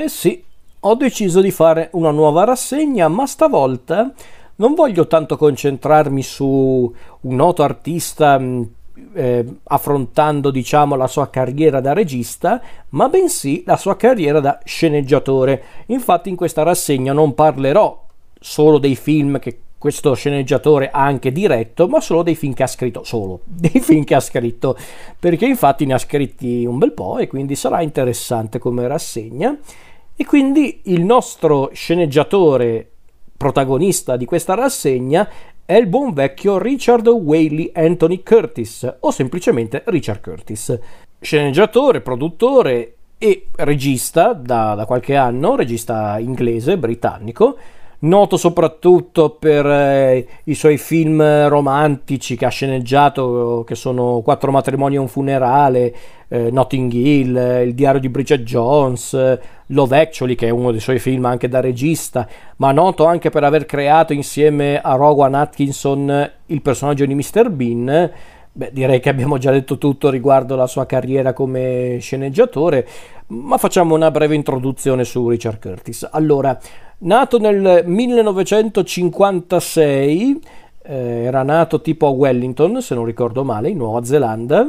Eh sì, ho deciso di fare una nuova rassegna, ma stavolta non voglio tanto concentrarmi su un noto artista mm, eh, affrontando diciamo la sua carriera da regista, ma bensì la sua carriera da sceneggiatore. Infatti in questa rassegna non parlerò solo dei film che questo sceneggiatore ha anche diretto, ma solo dei film che ha scritto, solo dei film che ha scritto, perché infatti ne ha scritti un bel po' e quindi sarà interessante come rassegna. E quindi il nostro sceneggiatore protagonista di questa rassegna è il buon vecchio Richard Whaley Anthony Curtis, o semplicemente Richard Curtis. Sceneggiatore, produttore e regista da, da qualche anno, regista inglese, britannico, noto soprattutto per eh, i suoi film romantici che ha sceneggiato, che sono Quattro matrimoni e un funerale, eh, Notting Hill, eh, Il diario di Bridget Jones, eh, Love Actually, che è uno dei suoi film anche da regista, ma noto anche per aver creato insieme a Rowan Atkinson il personaggio di Mr. Bean. Beh, direi che abbiamo già detto tutto riguardo la sua carriera come sceneggiatore, ma facciamo una breve introduzione su Richard Curtis. Allora, nato nel 1956, eh, era nato tipo a Wellington, se non ricordo male, in Nuova Zelanda,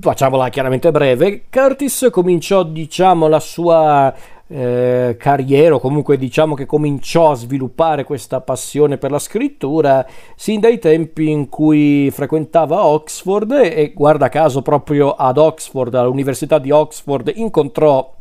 facciamola chiaramente breve, Curtis cominciò diciamo la sua eh, carriera o comunque diciamo che cominciò a sviluppare questa passione per la scrittura sin dai tempi in cui frequentava Oxford e guarda caso proprio ad Oxford, all'Università di Oxford, incontrò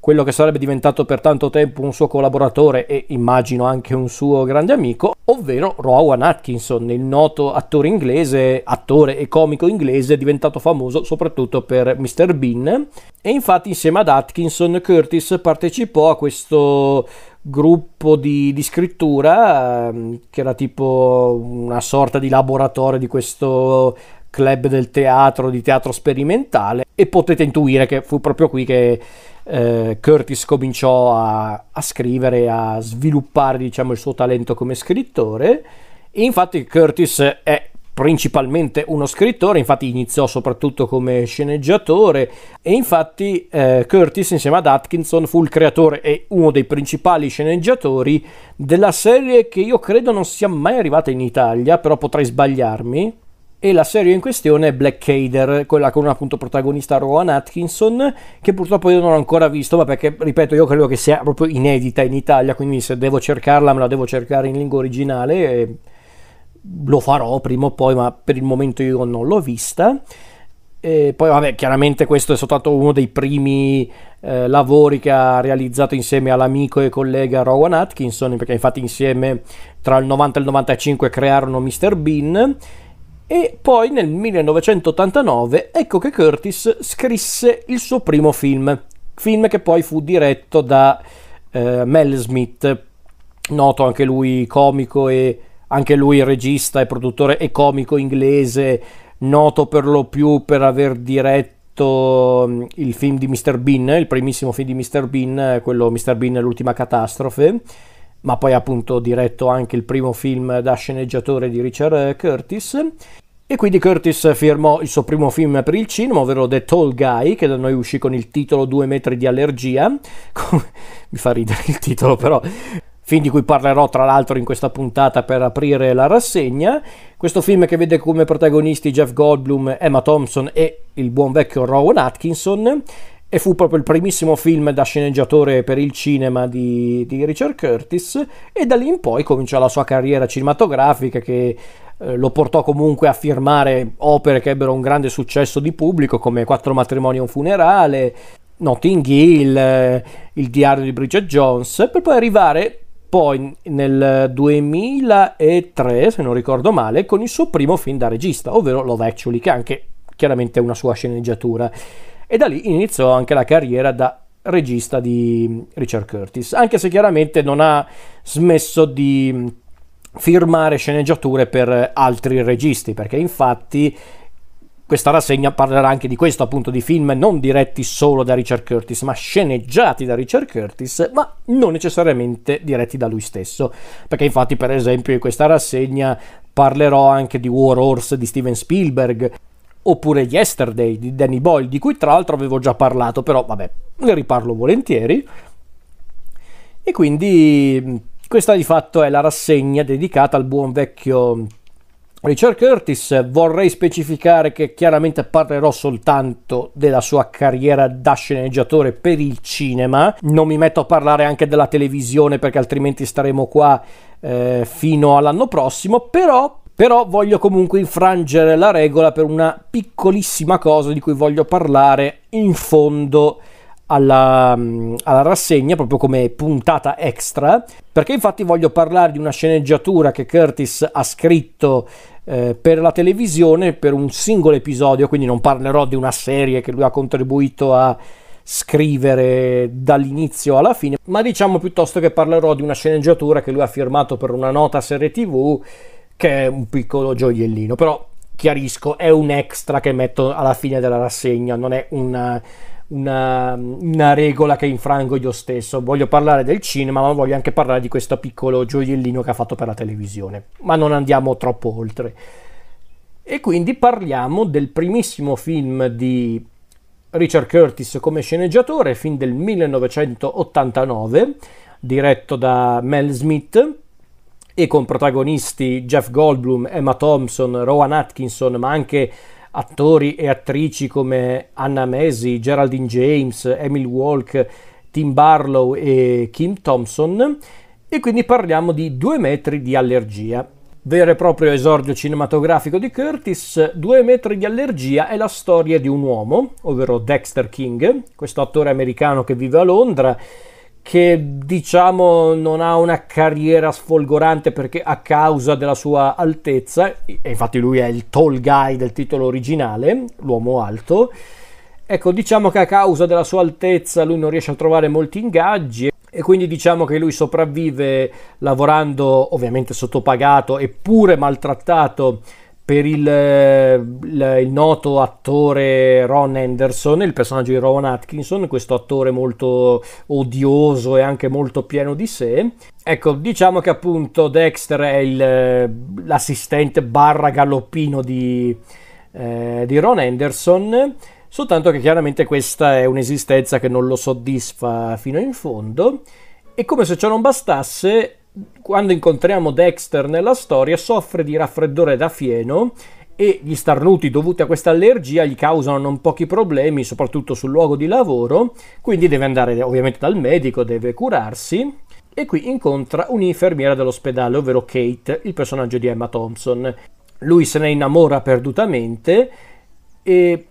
quello che sarebbe diventato per tanto tempo un suo collaboratore e immagino anche un suo grande amico, ovvero Rowan Atkinson, il noto attore inglese, attore e comico inglese diventato famoso soprattutto per Mr. Bean. E infatti insieme ad Atkinson Curtis partecipò a questo gruppo di, di scrittura ehm, che era tipo una sorta di laboratorio di questo club del teatro, di teatro sperimentale e potete intuire che fu proprio qui che eh, Curtis cominciò a, a scrivere, a sviluppare diciamo, il suo talento come scrittore. E infatti Curtis è principalmente uno scrittore, infatti iniziò soprattutto come sceneggiatore e infatti eh, Curtis insieme ad Atkinson fu il creatore e uno dei principali sceneggiatori della serie che io credo non sia mai arrivata in Italia, però potrei sbagliarmi, e la serie in questione è Blackadder, quella con appunto protagonista Rowan Atkinson, che purtroppo io non ho ancora visto, ma perché, ripeto, io credo che sia proprio inedita in Italia, quindi se devo cercarla me la devo cercare in lingua originale e lo farò prima o poi, ma per il momento io non l'ho vista. E poi, vabbè, chiaramente questo è soltanto uno dei primi eh, lavori che ha realizzato insieme all'amico e collega Rowan Atkinson, perché infatti insieme tra il 90 e il 95 crearono Mr. Bean e poi nel 1989 ecco che Curtis scrisse il suo primo film, film che poi fu diretto da eh, Mel Smith, noto anche lui comico e anche lui regista e produttore e comico inglese, noto per lo più per aver diretto mm, il film di Mr. Bean, il primissimo film di Mr. Bean, quello Mr. Bean l'ultima catastrofe ma poi appunto diretto anche il primo film da sceneggiatore di Richard Curtis. E quindi Curtis firmò il suo primo film per il cinema, ovvero The Tall Guy, che da noi uscì con il titolo Due metri di allergia. Mi fa ridere il titolo però. Film di cui parlerò tra l'altro in questa puntata per aprire la rassegna. Questo film che vede come protagonisti Jeff Goldblum, Emma Thompson e il buon vecchio Rowan Atkinson e fu proprio il primissimo film da sceneggiatore per il cinema di, di, Richard Curtis e da lì in poi cominciò la sua carriera cinematografica che eh, lo portò comunque a firmare opere che ebbero un grande successo di pubblico come Quattro matrimoni e un funerale, Notting Hill, eh, Il diario di Bridget Jones, per poi arrivare poi nel 2003, se non ricordo male, con il suo primo film da regista, ovvero Love Actually, che è anche chiaramente una sua sceneggiatura. E da lì iniziò anche la carriera da regista di Richard Curtis, anche se chiaramente non ha smesso di firmare sceneggiature per altri registi, perché infatti questa rassegna parlerà anche di questo, appunto, di film non diretti solo da Richard Curtis, ma sceneggiati da Richard Curtis, ma non necessariamente diretti da lui stesso. Perché infatti, per esempio, in questa rassegna parlerò anche di War Horse di Steven Spielberg, oppure Yesterday di Danny Boyle, di cui tra l'altro avevo già parlato, però vabbè, ne riparlo volentieri. E quindi questa di fatto è la rassegna dedicata al buon vecchio Richard Curtis. Vorrei specificare che chiaramente parlerò soltanto della sua carriera da sceneggiatore per il cinema. Non mi metto a parlare anche della televisione perché altrimenti staremo qua eh, fino all'anno prossimo. Però, però voglio comunque infrangere la regola per una piccolissima cosa di cui voglio parlare in fondo alla, alla, rassegna proprio come puntata extra perché infatti voglio parlare di una sceneggiatura che Curtis ha scritto eh, per la televisione per un singolo episodio quindi non parlerò di una serie che lui ha contribuito a scrivere dall'inizio alla fine ma diciamo piuttosto che parlerò di una sceneggiatura che lui ha firmato per una nota serie tv che è un piccolo gioiellino però chiarisco è un extra che metto alla fine della rassegna non è una una, una, regola che infrango io stesso. Voglio parlare del cinema, ma voglio anche parlare di questo piccolo gioiellino che ha fatto per la televisione. Ma non andiamo troppo oltre. E quindi parliamo del primissimo film di Richard Curtis come sceneggiatore, film del 1989, diretto da Mel Smith e con protagonisti Jeff Goldblum, Emma Thompson, Rowan Atkinson, ma anche attori e attrici come Anna Mesi, Geraldine James, Emil Walk, Tim Barlow e Kim Thompson e quindi parliamo di Due metri di allergia. Vero e proprio esordio cinematografico di Curtis, Due metri di allergia è la storia di un uomo, ovvero Dexter King, questo attore americano che vive a Londra che diciamo non ha una carriera sfolgorante perché a causa della sua altezza, e infatti lui è il tall guy del titolo originale, l'uomo alto, ecco diciamo che a causa della sua altezza lui non riesce a trovare molti ingaggi e quindi diciamo che lui sopravvive lavorando ovviamente sottopagato eppure maltrattato per il, il, il, noto attore Ron Anderson, il personaggio di Rowan Atkinson, questo attore molto odioso e anche molto pieno di sé. Ecco, diciamo che appunto Dexter è il, l'assistente barra galoppino di, eh, di Ron Anderson, soltanto che chiaramente questa è un'esistenza che non lo soddisfa fino in fondo. E come se ciò non bastasse, quando incontriamo Dexter nella storia, soffre di raffreddore da fieno e gli starnuti dovuti a questa allergia gli causano non pochi problemi, soprattutto sul luogo di lavoro, quindi deve andare ovviamente dal medico, deve curarsi e qui incontra un'infermiera dell'ospedale, ovvero Kate, il personaggio di Emma Thompson. Lui se ne innamora perdutamente e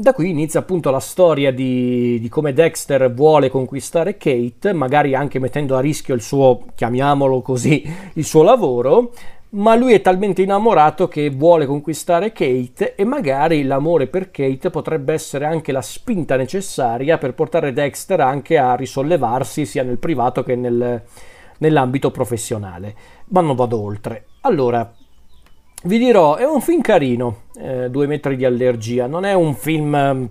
da qui inizia appunto la storia di, di, come Dexter vuole conquistare Kate, magari anche mettendo a rischio il suo, chiamiamolo così, il suo lavoro, ma lui è talmente innamorato che vuole conquistare Kate e magari l'amore per Kate potrebbe essere anche la spinta necessaria per portare Dexter anche a risollevarsi sia nel privato che nel, nell'ambito professionale. Ma non vado oltre. Allora, vi dirò, è un film carino, eh, Due metri di allergia, non è un film ehm,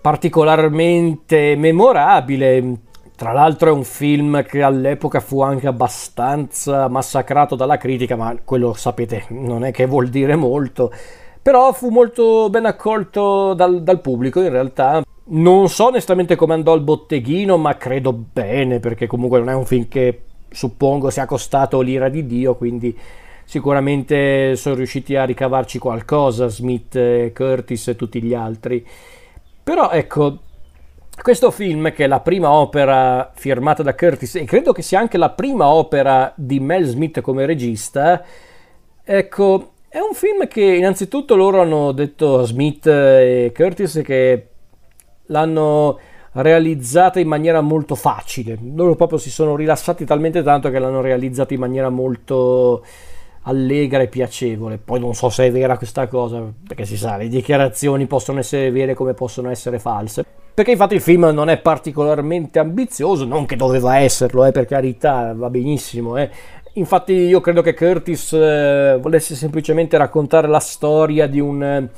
particolarmente memorabile, tra l'altro è un film che all'epoca fu anche abbastanza massacrato dalla critica, ma quello sapete, non è che vuol dire molto, però fu molto ben accolto dal, dal pubblico in realtà. Non so onestamente come andò al botteghino, ma credo bene, perché comunque non è un film che suppongo sia costato l'ira di Dio, quindi sicuramente sono riusciti a ricavarci qualcosa, Smith, Curtis e tutti gli altri. Però ecco, questo film che è la prima opera firmata da Curtis e credo che sia anche la prima opera di Mel Smith come regista, ecco, è un film che innanzitutto loro hanno detto Smith e Curtis che l'hanno realizzata in maniera molto facile. Loro proprio si sono rilassati talmente tanto che l'hanno realizzata in maniera molto allegra e piacevole. Poi non so se è vera questa cosa, perché si sa, le dichiarazioni possono essere vere come possono essere false. Perché infatti il film non è particolarmente ambizioso, non che doveva esserlo, eh, per carità, va benissimo. Eh. Infatti io credo che Curtis eh, volesse semplicemente raccontare la storia di un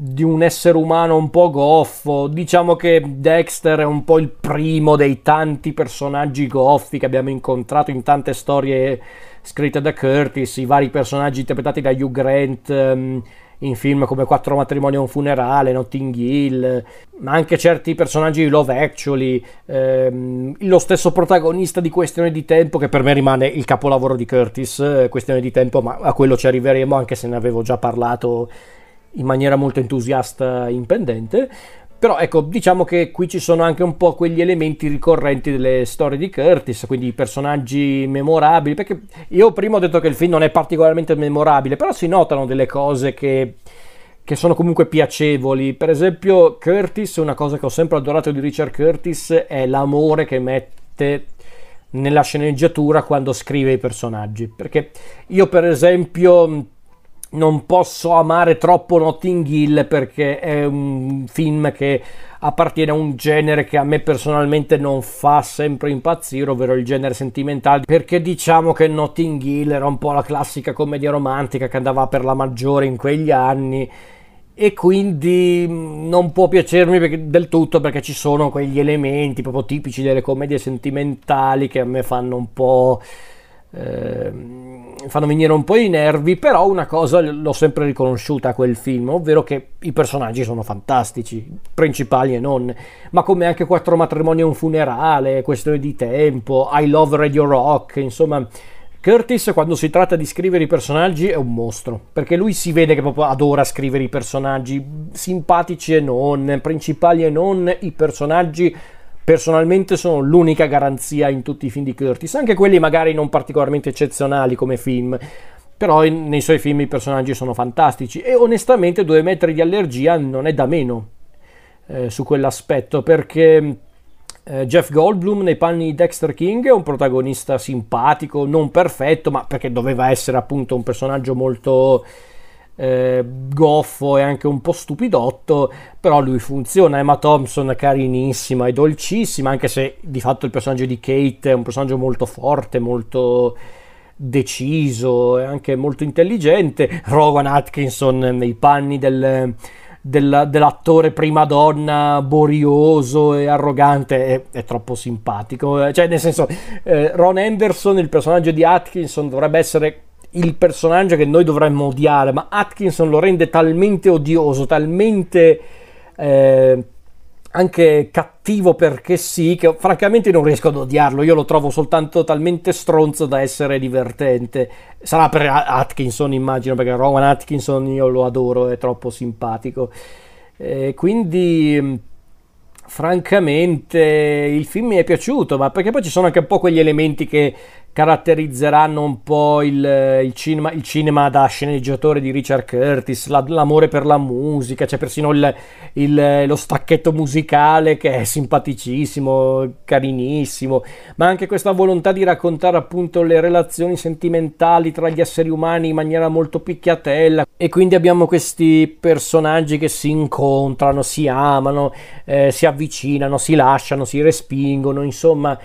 di un essere umano un po' goffo. Diciamo che Dexter è un po' il primo dei tanti personaggi goffi che abbiamo incontrato in tante storie scritte da Curtis, i vari personaggi interpretati da Hugh Grant, um, in film come Quattro matrimoni e un funerale, Notting Hill, ma anche certi personaggi di Love Actually, ehm, lo stesso protagonista di Questione di Tempo, che per me rimane il capolavoro di Curtis, eh, Questione di Tempo, ma a quello ci arriveremo anche se ne avevo già parlato in maniera molto entusiasta in pendente. Però ecco, diciamo che qui ci sono anche un po' quegli elementi ricorrenti delle storie di Curtis, quindi i personaggi memorabili, perché io prima ho detto che il film non è particolarmente memorabile, però si notano delle cose che, che sono comunque piacevoli. Per esempio, Curtis, una cosa che ho sempre adorato di Richard Curtis è l'amore che mette nella sceneggiatura quando scrive i personaggi. Perché io, per esempio non posso amare troppo Notting Hill perché è un film che appartiene a un genere che a me personalmente non fa sempre impazzire, ovvero il genere sentimentale, perché diciamo che Notting Hill era un po' la classica commedia romantica che andava per la maggiore in quegli anni e quindi non può piacermi del tutto perché ci sono quegli elementi proprio tipici delle commedie sentimentali che a me fanno un po' fanno venire un po' i nervi, però una cosa l'ho sempre riconosciuta a quel film, ovvero che i personaggi sono fantastici, principali e non, ma come anche Quattro matrimoni e un funerale, Questione di tempo, I Love Radio Rock, insomma... Curtis quando si tratta di scrivere i personaggi è un mostro, perché lui si vede che proprio adora scrivere i personaggi, simpatici e non, principali e non, i personaggi personalmente sono l'unica garanzia in tutti i film di Curtis, anche quelli magari non particolarmente eccezionali come film, però in, nei suoi film i personaggi sono fantastici e onestamente due metri di allergia non è da meno eh, su quell'aspetto perché eh, Jeff Goldblum nei panni di Dexter King è un protagonista simpatico, non perfetto, ma perché doveva essere appunto un personaggio molto eh, goffo e anche un po' stupidotto, però lui funziona. Emma Thompson è carinissima e dolcissima, anche se di fatto il personaggio di Kate è un personaggio molto forte, molto deciso e anche molto intelligente. Rowan Atkinson nei panni del, del, dell'attore prima donna borioso e arrogante è, è, troppo simpatico. Cioè, nel senso, eh, Ron Anderson, il personaggio di Atkinson, dovrebbe essere il personaggio che noi dovremmo odiare, ma Atkinson lo rende talmente odioso, talmente eh, anche cattivo perché sì, che francamente non riesco ad odiarlo. Io lo trovo soltanto talmente stronzo da essere divertente. Sarà per Atkinson, immagino, perché Rowan Atkinson io lo adoro, è troppo simpatico. Eh, quindi francamente il film mi è piaciuto, ma perché poi ci sono anche un po' quegli elementi che caratterizzeranno un po' il, il, cinema, il cinema, da sceneggiatore di Richard Curtis, la, l'amore per la musica, c'è persino il, il, lo stacchetto musicale che è simpaticissimo, carinissimo, ma anche questa volontà di raccontare appunto le relazioni sentimentali tra gli esseri umani in maniera molto picchiatella. E quindi abbiamo questi personaggi che si incontrano, si amano, eh, si avvicinano, si lasciano, si respingono, insomma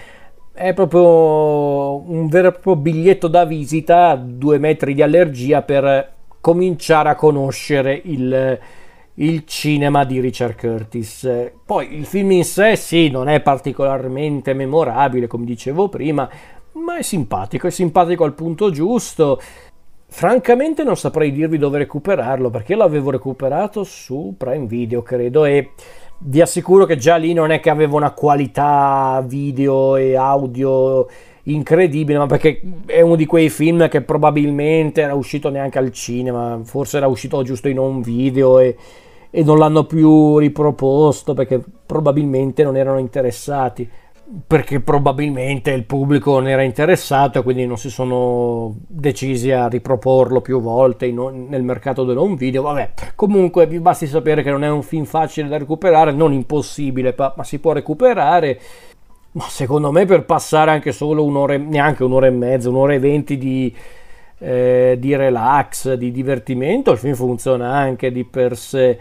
è proprio un vero e proprio biglietto da visita due metri di allergia per cominciare a conoscere il, il cinema di Richard Curtis. Poi il film in sé sì, non è particolarmente memorabile, come dicevo prima, ma è simpatico, è simpatico al punto giusto. Francamente non saprei dirvi dove recuperarlo, perché l'avevo recuperato su Prime Video, credo, e vi assicuro che già lì non è che aveva una qualità video e audio incredibile, ma perché è uno di quei film che probabilmente era uscito neanche al cinema, forse era uscito giusto in un video e, e non l'hanno più riproposto perché probabilmente non erano interessati perché probabilmente il pubblico non era interessato e quindi non si sono decisi a riproporlo più volte in, nel mercato del home video. Vabbè, comunque vi basti sapere che non è un film facile da recuperare, non impossibile, ma si può recuperare. Ma secondo me per passare anche solo un'ora, neanche un'ora e mezza, un'ora e venti di, eh, di relax, di divertimento, il film funziona anche di per sé.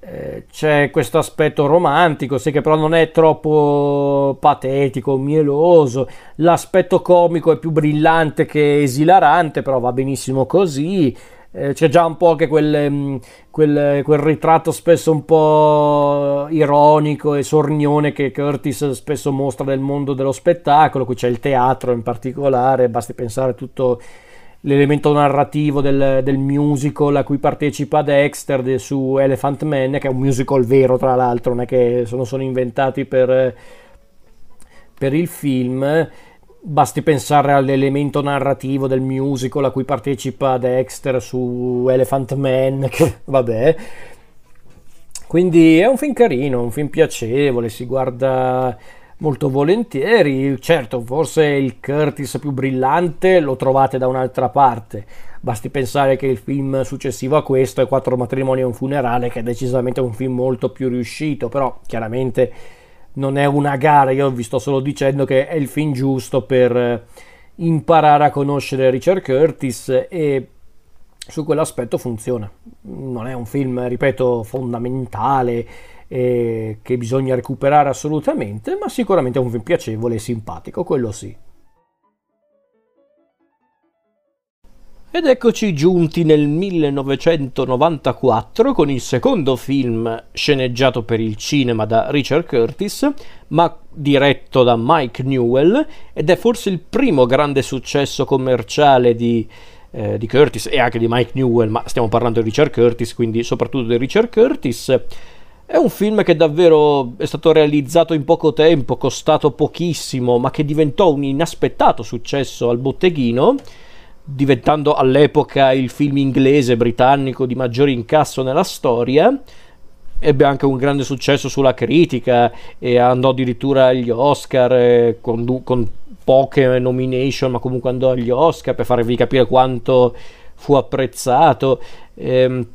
Eh, c'è questo aspetto romantico, sì che però non è troppo patetico, mieloso, l'aspetto comico è più brillante che esilarante, però va benissimo così. Eh, c'è già un po' anche quel, mm, quel, quel, ritratto spesso un po' ironico e sornione che Curtis spesso mostra del mondo dello spettacolo, qui c'è il teatro in particolare, basti pensare tutto l'elemento narrativo del, del, musical a cui partecipa Dexter de, su Elephant Man, che è un musical vero tra l'altro, non è che sono, sono inventati per, per il film. Basti pensare all'elemento narrativo del musical a cui partecipa Dexter su Elephant Man, che vabbè. Quindi è un film carino, un film piacevole, si guarda molto volentieri. Certo, forse il Curtis più brillante lo trovate da un'altra parte. Basti pensare che il film successivo a questo è Quattro matrimoni e un funerale, che è decisamente un film molto più riuscito, però chiaramente non è una gara, io vi sto solo dicendo che è il film giusto per imparare a conoscere Richard Curtis e su quell'aspetto funziona. Non è un film, ripeto, fondamentale eh, che bisogna recuperare assolutamente, ma sicuramente è un film piacevole e simpatico, quello sì. Ed eccoci giunti nel 1994 con il secondo film sceneggiato per il cinema da Richard Curtis, ma diretto da Mike Newell, ed è forse il primo grande successo commerciale di, eh, di Curtis e anche di Mike Newell, ma stiamo parlando di Richard Curtis, quindi soprattutto di Richard Curtis. È un film che davvero è stato realizzato in poco tempo, costato pochissimo, ma che diventò un inaspettato successo al botteghino, diventando all'epoca il film inglese britannico di maggiore incasso nella storia. Ebbe anche un grande successo sulla critica e andò addirittura agli Oscar eh, con, con poche nomination, ma comunque andò agli Oscar per farvi capire quanto fu apprezzato. Ehm,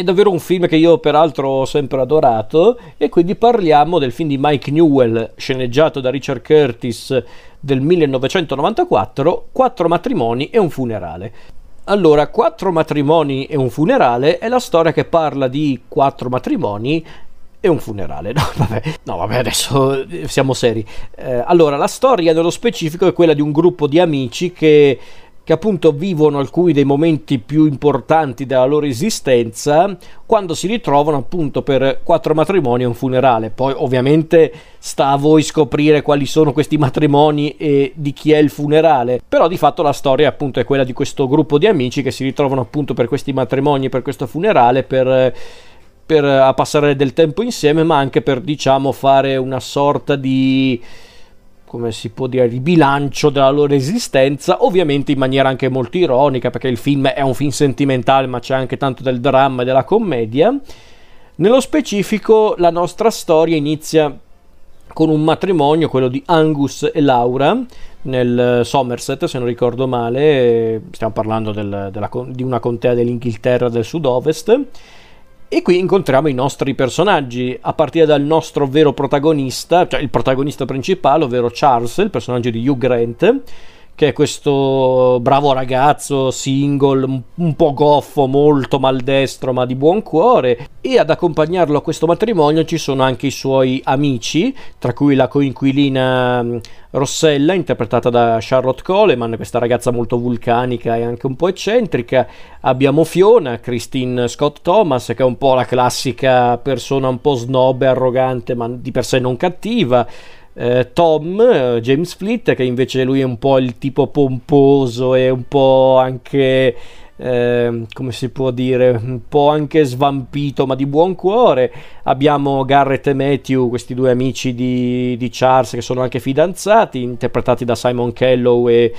è davvero un film che io peraltro ho sempre adorato e quindi parliamo del film di Mike Newell sceneggiato da Richard Curtis del 1994, Quattro matrimoni e un funerale. Allora, Quattro matrimoni e un funerale è la storia che parla di quattro matrimoni e un funerale. No, vabbè, no, vabbè adesso siamo seri. Eh, allora, la storia nello specifico è quella di un gruppo di amici che che appunto vivono alcuni dei momenti più importanti della loro esistenza quando si ritrovano appunto per quattro matrimoni e un funerale. Poi ovviamente sta a voi scoprire quali sono questi matrimoni e di chi è il funerale, però di fatto la storia appunto è quella di questo gruppo di amici che si ritrovano appunto per questi matrimoni e per questo funerale per per passare del tempo insieme, ma anche per diciamo fare una sorta di come si può dire, il bilancio della loro esistenza, ovviamente in maniera anche molto ironica, perché il film è un film sentimentale, ma c'è anche tanto del dramma e della commedia. Nello specifico, la nostra storia inizia con un matrimonio, quello di Angus e Laura, nel Somerset, se non ricordo male, stiamo parlando del, della, di una contea dell'Inghilterra del sud-ovest e qui incontriamo i nostri personaggi, a partire dal nostro vero protagonista, cioè il protagonista principale, ovvero Charles, il personaggio di Hugh Grant, che è questo bravo ragazzo single, un po' goffo, molto maldestro, ma di buon cuore. E ad accompagnarlo a questo matrimonio ci sono anche i suoi amici, tra cui la coinquilina mm, Rossella, interpretata da Charlotte Coleman, questa ragazza molto vulcanica e anche un po' eccentrica. Abbiamo Fiona, Christine Scott Thomas, che è un po' la classica persona un po' snob e arrogante, ma di per sé non cattiva eh, Tom, eh, James Fleet, che invece lui è un po' il tipo pomposo e un po' anche... Eh, come si può dire, un po' anche svampito, ma di buon cuore. Abbiamo Garrett e Matthew, questi due amici di, di Charles che sono anche fidanzati, interpretati da Simon Kellow e,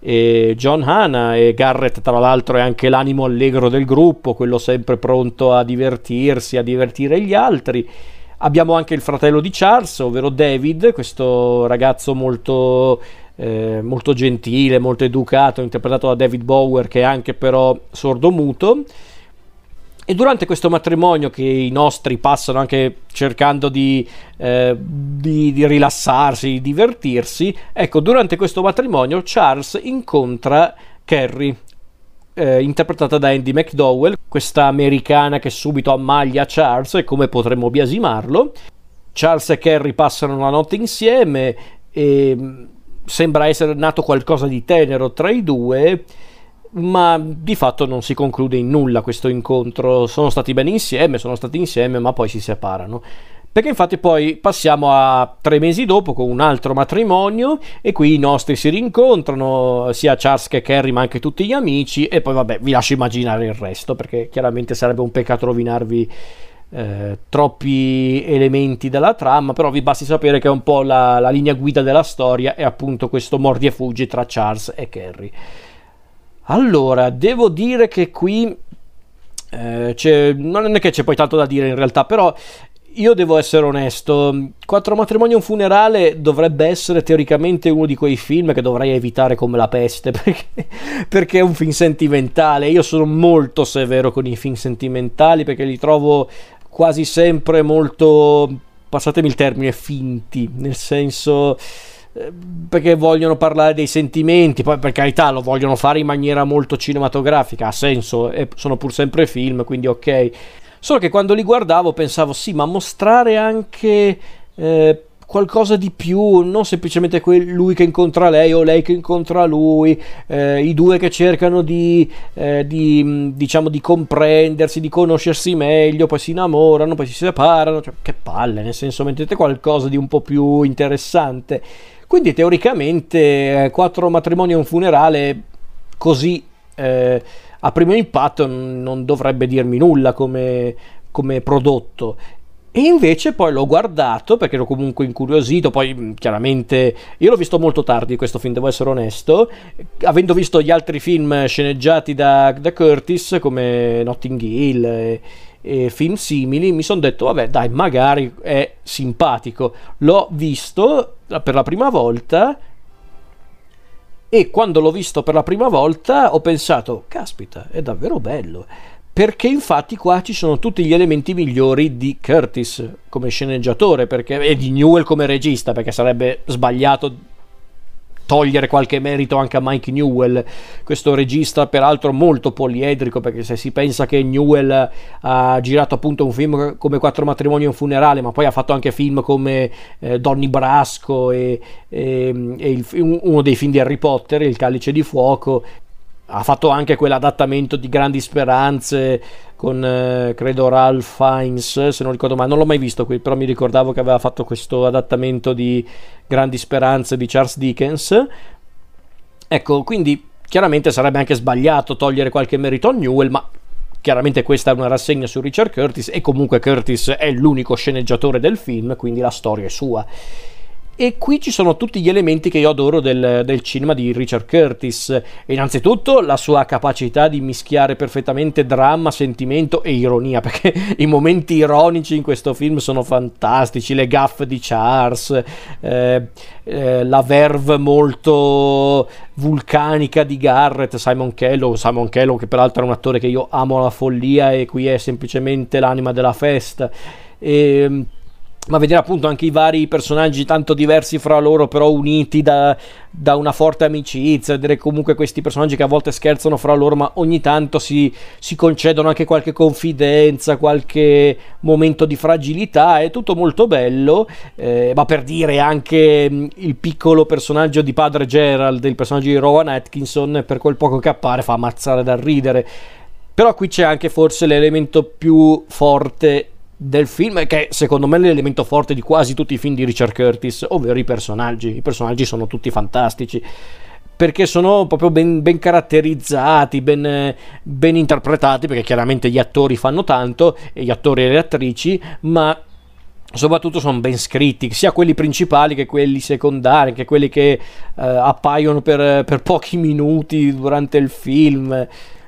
e John Hanna. E Garrett, tra l'altro, è anche l'animo allegro del gruppo, quello sempre pronto a divertirsi, a divertire gli altri. Abbiamo anche il fratello di Charles, ovvero David, questo ragazzo molto, eh, molto gentile, molto educato, interpretato da David Bower, che è anche però sordomuto. E durante questo matrimonio che i nostri passano anche cercando di, eh, di, di, rilassarsi, di divertirsi, ecco, durante questo matrimonio Charles incontra Carrie, eh, interpretata da Andy McDowell, questa americana che subito ammaglia Charles e come potremmo biasimarlo. Charles e Carrie passano la notte insieme e mm, sembra essere nato qualcosa di tenero tra i due, ma di fatto non si conclude in nulla questo incontro. Sono stati bene insieme, sono stati insieme, ma poi si separano. Perché infatti poi passiamo a tre mesi dopo con un altro matrimonio e qui i nostri si rincontrano, sia Charles che Carrie ma anche tutti gli amici e poi vabbè vi lascio immaginare il resto perché chiaramente sarebbe un peccato rovinarvi eh, troppi elementi della trama, però vi basti sapere che è un po' la, la linea guida della storia è appunto questo mordi e fuggi tra Charles e Carrie. Allora, devo dire che qui eh, non è che c'è poi tanto da dire in realtà, però io devo essere onesto, Quattro matrimoni e un funerale dovrebbe essere teoricamente uno di quei film che dovrei evitare come la peste, perché, perché, è un film sentimentale. Io sono molto severo con i film sentimentali perché li trovo quasi sempre molto, passatemi il termine, finti, nel senso eh, perché vogliono parlare dei sentimenti, poi per carità lo vogliono fare in maniera molto cinematografica, ha senso, sono pur sempre film, quindi ok. Solo che quando li guardavo pensavo, sì, ma mostrare anche eh, qualcosa di più, non semplicemente quel, lui che incontra lei o lei che incontra lui, eh, i due che cercano di, eh, di, diciamo, di comprendersi, di conoscersi meglio, poi si innamorano, poi si separano, cioè, che palle, nel senso mettete qualcosa di un po' più interessante. Quindi teoricamente eh, quattro matrimoni e un funerale così eh, a primo impatto non dovrebbe dirmi nulla come, come prodotto. E invece poi l'ho guardato perché ero comunque incuriosito, poi chiaramente io l'ho visto molto tardi questo film, devo essere onesto, avendo visto gli altri film sceneggiati da, da Curtis come Notting Hill e, e film simili, mi sono detto vabbè dai magari è simpatico. L'ho visto per la prima volta e quando l'ho visto per la prima volta ho pensato, caspita, è davvero bello. Perché infatti qua ci sono tutti gli elementi migliori di Curtis come sceneggiatore perché, e di Newell come regista, perché sarebbe sbagliato togliere qualche merito anche a Mike Newell, questo regista peraltro molto poliedrico perché se si pensa che Newell ha girato appunto un film come Quattro matrimoni e un funerale, ma poi ha fatto anche film come eh, Donny Brasco e, e, e il, uno dei film di Harry Potter, Il calice di fuoco, ha fatto anche quell'adattamento di Grandi Speranze con eh, credo Ralph Fiennes se non ricordo male. Non l'ho mai visto qui però mi ricordavo che aveva fatto questo adattamento di Grandi Speranze di Charles Dickens. Ecco quindi chiaramente sarebbe anche sbagliato togliere qualche merito a Newell ma chiaramente questa è una rassegna su Richard Curtis e comunque Curtis è l'unico sceneggiatore del film quindi la storia è sua e qui ci sono tutti gli elementi che io adoro del, del, cinema di Richard Curtis. Innanzitutto la sua capacità di mischiare perfettamente dramma, sentimento e ironia, perché i momenti ironici in questo film sono fantastici. Le gaffe di Charles, eh, eh, la verve molto vulcanica di Garrett, Simon Kellow, Simon Kellow che peraltro è un attore che io amo alla follia e qui è semplicemente l'anima della festa. E, ehm, ma vedere appunto anche i vari personaggi tanto diversi fra loro però uniti da, da, una forte amicizia, vedere comunque questi personaggi che a volte scherzano fra loro ma ogni tanto si, si concedono anche qualche confidenza, qualche momento di fragilità, è tutto molto bello, eh, ma per dire anche mm, il piccolo personaggio di padre Gerald, il personaggio di Rowan Atkinson, per quel poco che appare fa ammazzare dal ridere. Però qui c'è anche forse l'elemento più forte del film che secondo me è l'elemento forte di quasi tutti i film di Richard Curtis, ovvero i personaggi. I personaggi sono tutti fantastici perché sono proprio ben, ben caratterizzati, ben, ben, interpretati, perché chiaramente gli attori fanno tanto, gli attori e le attrici, ma soprattutto sono ben scritti, sia quelli principali che quelli secondari, che quelli che eh, appaiono per, per pochi minuti durante il film.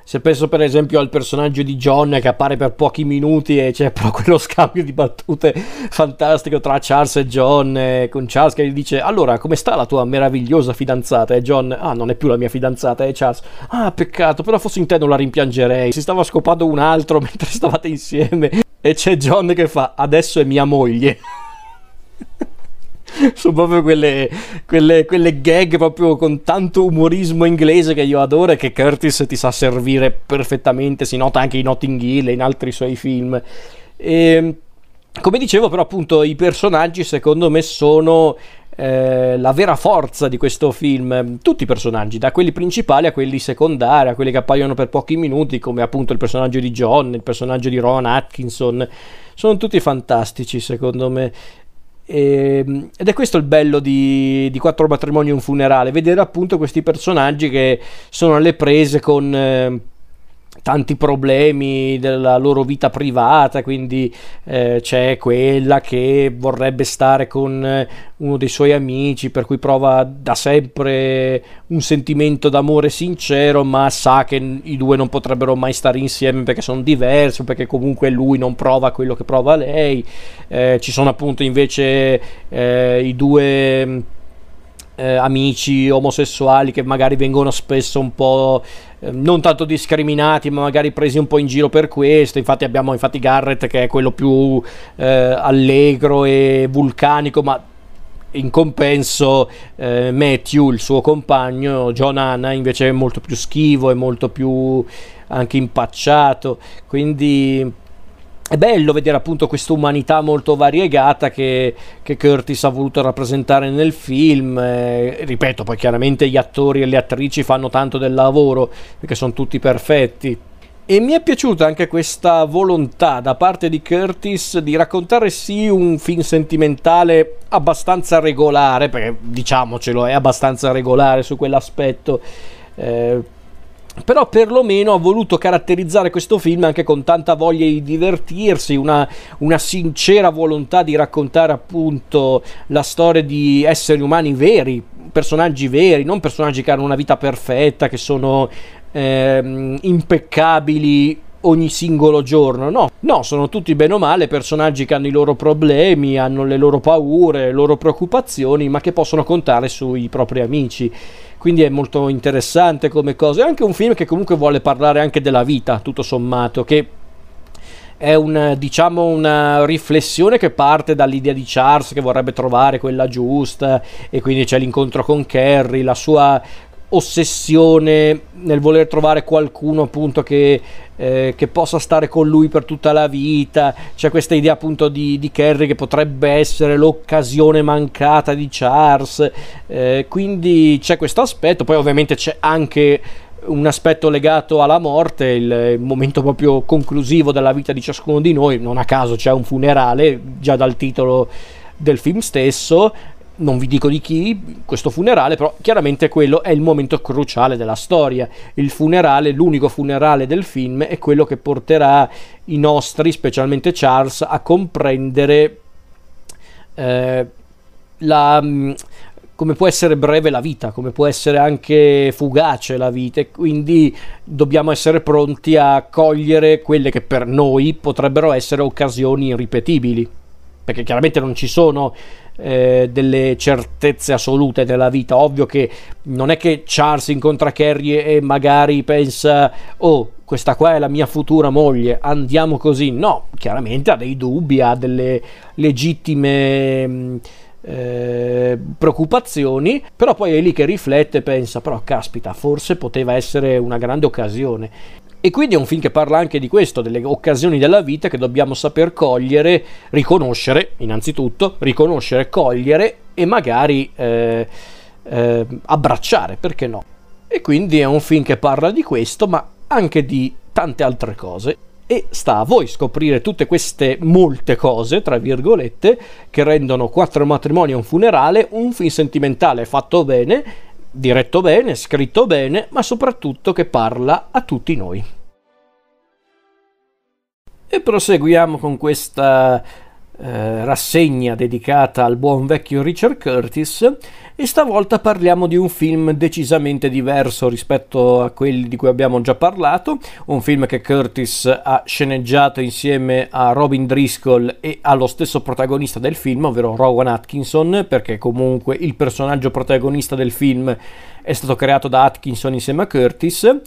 Se penso per esempio al personaggio di John che appare per pochi minuti e c'è però quello scambio di battute fantastico tra Charles e John, e con Charles che gli dice allora come sta la tua meravigliosa fidanzata? E John, ah non è più la mia fidanzata, è Charles, ah peccato, però fossi in te non la rimpiangerei, si stava scopando un altro mentre stavate insieme e c'è John che fa adesso è mia moglie. sono proprio quelle, quelle, quelle, gag proprio con tanto umorismo inglese che io adoro e che Curtis ti sa servire perfettamente, si nota anche in Notting Hill e in altri suoi film. E, ehm, come dicevo però appunto i personaggi secondo me sono eh, la vera forza di questo film. Tutti i personaggi, da quelli principali a quelli secondari, a quelli che appaiono per pochi minuti, come appunto il personaggio di John, il personaggio di Rowan Atkinson, sono tutti fantastici secondo me. E, ehm, ed è questo il bello di, di Quattro matrimoni e un funerale, vedere appunto questi personaggi che sono alle prese con... Eh, tanti problemi della loro vita privata, quindi eh, c'è quella che vorrebbe stare con eh, uno dei suoi amici, per cui prova da sempre un sentimento d'amore sincero, ma sa che i due non potrebbero mai stare insieme perché sono diversi, perché comunque lui non prova quello che prova lei. Eh, ci sono appunto invece eh, i due eh, amici omosessuali che magari vengono spesso un po' eh, non tanto discriminati ma magari presi un po' in giro per questo. Infatti abbiamo infatti Garrett che è quello più eh, allegro e vulcanico ma in compenso eh, Matthew il suo compagno John Hanna invece è molto più schivo e molto più anche impacciato. Quindi è bello vedere appunto questa umanità molto variegata che, che, Curtis ha voluto rappresentare nel film. Eh, ripeto, poi chiaramente gli attori e le attrici fanno tanto del lavoro perché sono tutti perfetti. E mi è piaciuta anche questa volontà da parte di Curtis di raccontare sì un film sentimentale abbastanza regolare, perché diciamocelo è abbastanza regolare su quell'aspetto. Eh, però perlomeno ha voluto caratterizzare questo film anche con tanta voglia di divertirsi, una, una, sincera volontà di raccontare appunto la storia di esseri umani veri, personaggi veri, non personaggi che hanno una vita perfetta, che sono eh, impeccabili ogni singolo giorno, no, no, sono tutti bene o male personaggi che hanno i loro problemi, hanno le loro paure, le loro preoccupazioni, ma che possono contare sui propri amici quindi è molto interessante come cosa. È anche un film che comunque vuole parlare anche della vita, tutto sommato, che è un, diciamo, una riflessione che parte dall'idea di Charles che vorrebbe trovare quella giusta e quindi c'è l'incontro con Carrie, la sua ossessione nel voler trovare qualcuno appunto che, eh, che, possa stare con lui per tutta la vita. C'è questa idea appunto di, di Kerry che potrebbe essere l'occasione mancata di Charles eh, quindi c'è questo aspetto. Poi ovviamente c'è anche un aspetto legato alla morte, il, il, momento proprio conclusivo della vita di ciascuno di noi, non a caso c'è un funerale già dal titolo del film stesso, non vi dico di chi, questo funerale, però chiaramente quello è il momento cruciale della storia. Il funerale, l'unico funerale del film, è quello che porterà i nostri, specialmente Charles, a comprendere eh, la, mm, come può essere breve la vita, come può essere anche fugace la vita e quindi dobbiamo essere pronti a cogliere quelle che per noi potrebbero essere occasioni irripetibili perché chiaramente non ci sono eh, delle certezze assolute nella vita. Ovvio che non è che Charles incontra Carrie e magari pensa, oh, questa qua è la mia futura moglie, andiamo così. No, chiaramente ha dei dubbi, ha delle legittime... Mm, eh, preoccupazioni, però poi è lì che riflette e pensa, però caspita, forse poteva essere una grande occasione. E quindi è un film che parla anche di questo, delle occasioni della vita che dobbiamo saper cogliere, riconoscere, innanzitutto, riconoscere, cogliere e magari eh, eh, abbracciare, perché no? E quindi è un film che parla di questo, ma anche di tante altre cose. E sta a voi scoprire tutte queste molte cose, tra virgolette, che rendono Quattro matrimoni e un funerale un film sentimentale fatto bene diretto bene, scritto bene, ma soprattutto che parla a tutti noi. E proseguiamo con questa eh, rassegna dedicata al buon vecchio Richard Curtis e stavolta parliamo di un film decisamente diverso rispetto a quelli di cui abbiamo già parlato, un film che Curtis ha sceneggiato insieme a Robin Driscoll e allo stesso protagonista del film, ovvero Rowan Atkinson, perché comunque il personaggio protagonista del film è stato creato da Atkinson insieme a Curtis.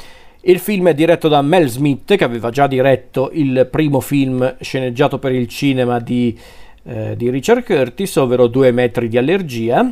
Il film è diretto da Mel Smith, che aveva già diretto il primo film sceneggiato per il cinema di, eh, di Richard Curtis, ovvero Due metri di allergia.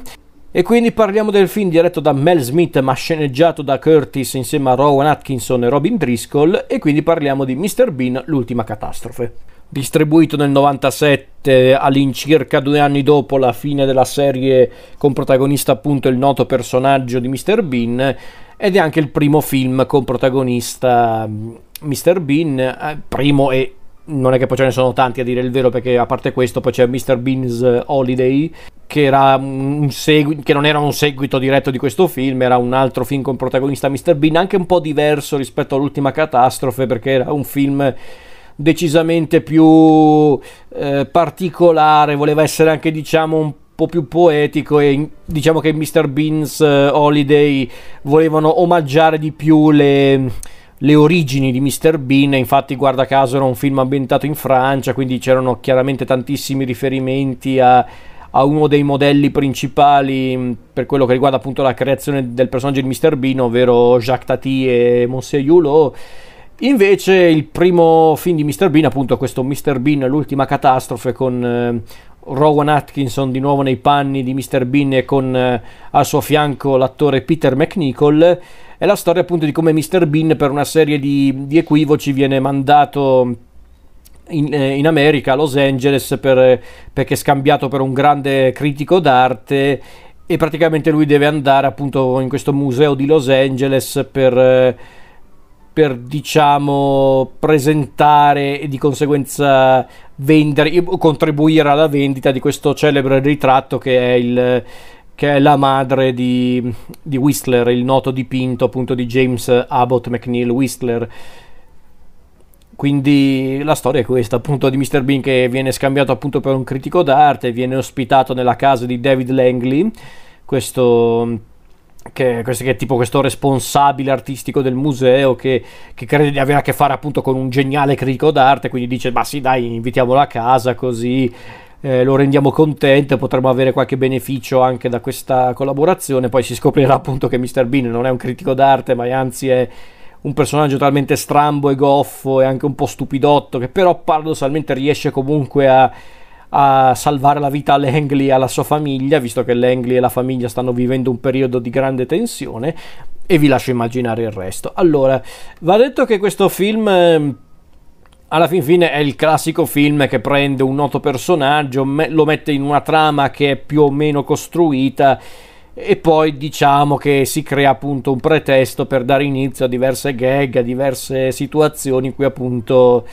E quindi parliamo del film diretto da Mel Smith ma sceneggiato da Curtis insieme a Rowan Atkinson e Robin Driscoll e quindi parliamo di Mr. Bean, l'ultima catastrofe. distribuito nel 97 all'incirca due anni dopo la fine della serie con protagonista appunto il noto personaggio di Mr. Bean ed è anche il primo film con protagonista Mr. Bean, eh, primo e non è che poi ce ne sono tanti a dire il vero perché a parte questo poi c'è Mr. Bean's Holiday che, segu- che non era un seguito diretto di questo film, era un altro film con protagonista Mr. Bean, anche un po' diverso rispetto all'ultima catastrofe perché era un film decisamente più eh, particolare, voleva essere anche diciamo un po' più poetico e diciamo che Mr. Bean's uh, Holiday volevano omaggiare di più le, le origini di Mr. Bean, infatti guarda caso era un film ambientato in Francia, quindi c'erano chiaramente tantissimi riferimenti a, a uno dei modelli principali mm, per quello che riguarda appunto la creazione del personaggio di Mr. Bean, ovvero Jacques Tati e Monsieur Hulot. Invece il primo film di Mr. Bean, appunto questo Mr. Bean, l'ultima catastrofe con eh, Rowan Atkinson di nuovo nei panni di Mr. Bean e con eh, al suo fianco l'attore Peter McNichol, è la storia appunto di come Mr. Bean per una serie di, di equivoci viene mandato in, eh, in, America, a Los Angeles, per, perché è scambiato per un grande critico d'arte e praticamente lui deve andare appunto in questo museo di Los Angeles per, eh, per diciamo presentare e di conseguenza vendere, contribuire alla vendita di questo celebre ritratto che è il che è la madre di, di Whistler, il noto dipinto appunto di James Abbott McNeil Whistler quindi la storia è questa, appunto, di Mr. Bean che viene scambiato appunto per un critico d'arte, viene ospitato nella casa di David Langley, questo che, che è tipo questo responsabile artistico del museo che, che, crede di avere a che fare appunto con un geniale critico d'arte, quindi dice ma sì dai invitiamolo a casa così eh, lo rendiamo contento, potremmo avere qualche beneficio anche da questa collaborazione, poi si scoprirà appunto che Mr. Bean non è un critico d'arte ma anzi è un personaggio talmente strambo e goffo e anche un po' stupidotto che però paradossalmente riesce comunque a, a salvare la vita a Langley e alla sua famiglia, visto che Langley e la famiglia stanno vivendo un periodo di grande tensione e vi lascio immaginare il resto. Allora, va detto che questo film ehm, alla fin fine è il classico film che prende un noto personaggio, lo mette in una trama che è più o meno costruita e poi diciamo che si crea appunto un pretesto per dare inizio a diverse gag, a diverse situazioni in cui appunto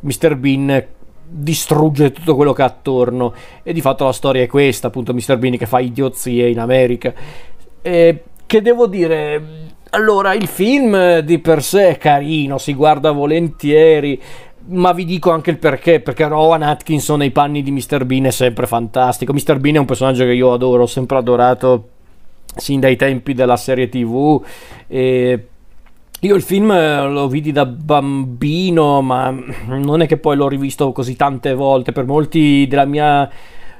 Mr. Bean distrugge tutto quello che ha attorno e di fatto la storia è questa, appunto Mr. Bean che fa idiozie in America. E che devo dire, allora il film di per sé è carino, si guarda volentieri, ma vi dico anche il perché, perché Rowan Atkinson nei panni di Mr. Bean è sempre fantastico. Mr. Bean è un personaggio che io adoro, ho sempre adorato sin dai tempi della serie tv e io il film eh, lo vidi da bambino ma non è che poi l'ho rivisto così tante volte. Per molti della mia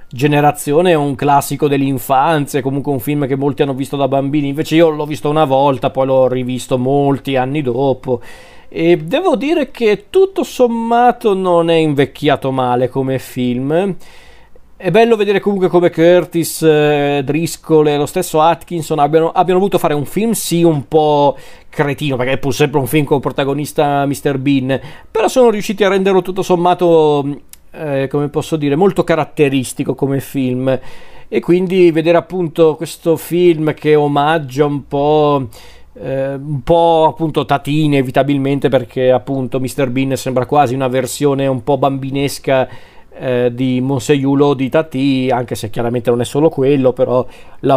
generazione è un classico dell'infanzia comunque un film che molti hanno visto da bambini. Invece io l'ho visto una volta poi l'ho rivisto molti anni dopo. E devo dire che tutto sommato non è invecchiato male come film è bello vedere comunque come Curtis, eh, Driscoll e lo stesso Atkinson abbiano, abbiano voluto fare un film, sì, un po' cretino, perché è pur sempre un film con protagonista Mr. Bean, però sono riusciti a renderlo tutto sommato, eh, come posso dire, molto caratteristico come film. E quindi vedere appunto questo film che omaggia un po'. Eh, un po' appunto tatini inevitabilmente perché appunto Mr. Bean sembra quasi una versione un po' bambinesca eh, di Monseiulo di Tati, anche se chiaramente non è solo quello, però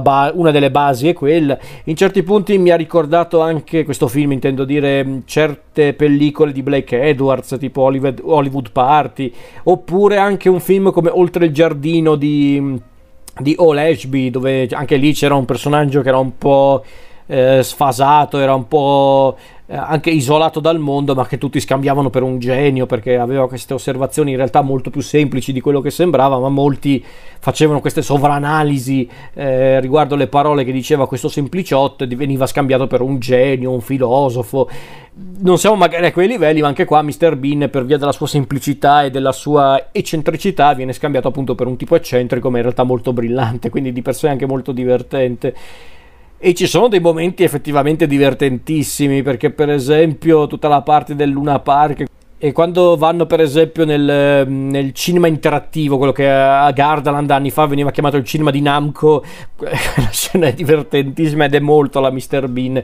ba- una delle basi è quella. In certi punti mi ha ricordato anche questo film, intendo dire, certe pellicole di Blake Edwards, tipo Hollywood, Hollywood Party, oppure anche un film come Oltre il giardino di, di All dove anche lì c'era un personaggio che era un po' eh, sfasato, era un po' eh, anche isolato dal mondo, ma che tutti scambiavano per un genio perché aveva queste osservazioni in realtà molto più semplici di quello che sembrava, ma molti facevano queste sovranalisi eh, riguardo le parole che diceva questo sempliciotto e veniva scambiato per un genio, un filosofo. Non siamo magari a quei livelli, ma anche qua Mr. Bean, per via della sua semplicità e della sua eccentricità, viene scambiato appunto per un tipo eccentrico, ma in realtà molto brillante, quindi di per sé anche molto divertente. E ci sono dei momenti effettivamente divertentissimi, perché per esempio tutta la parte del Luna Park E quando vanno, per esempio, nel, nel, cinema interattivo, quello che a Gardaland anni fa veniva chiamato il cinema di Namco, la scena è divertentissima ed è molto la Mr. Bean.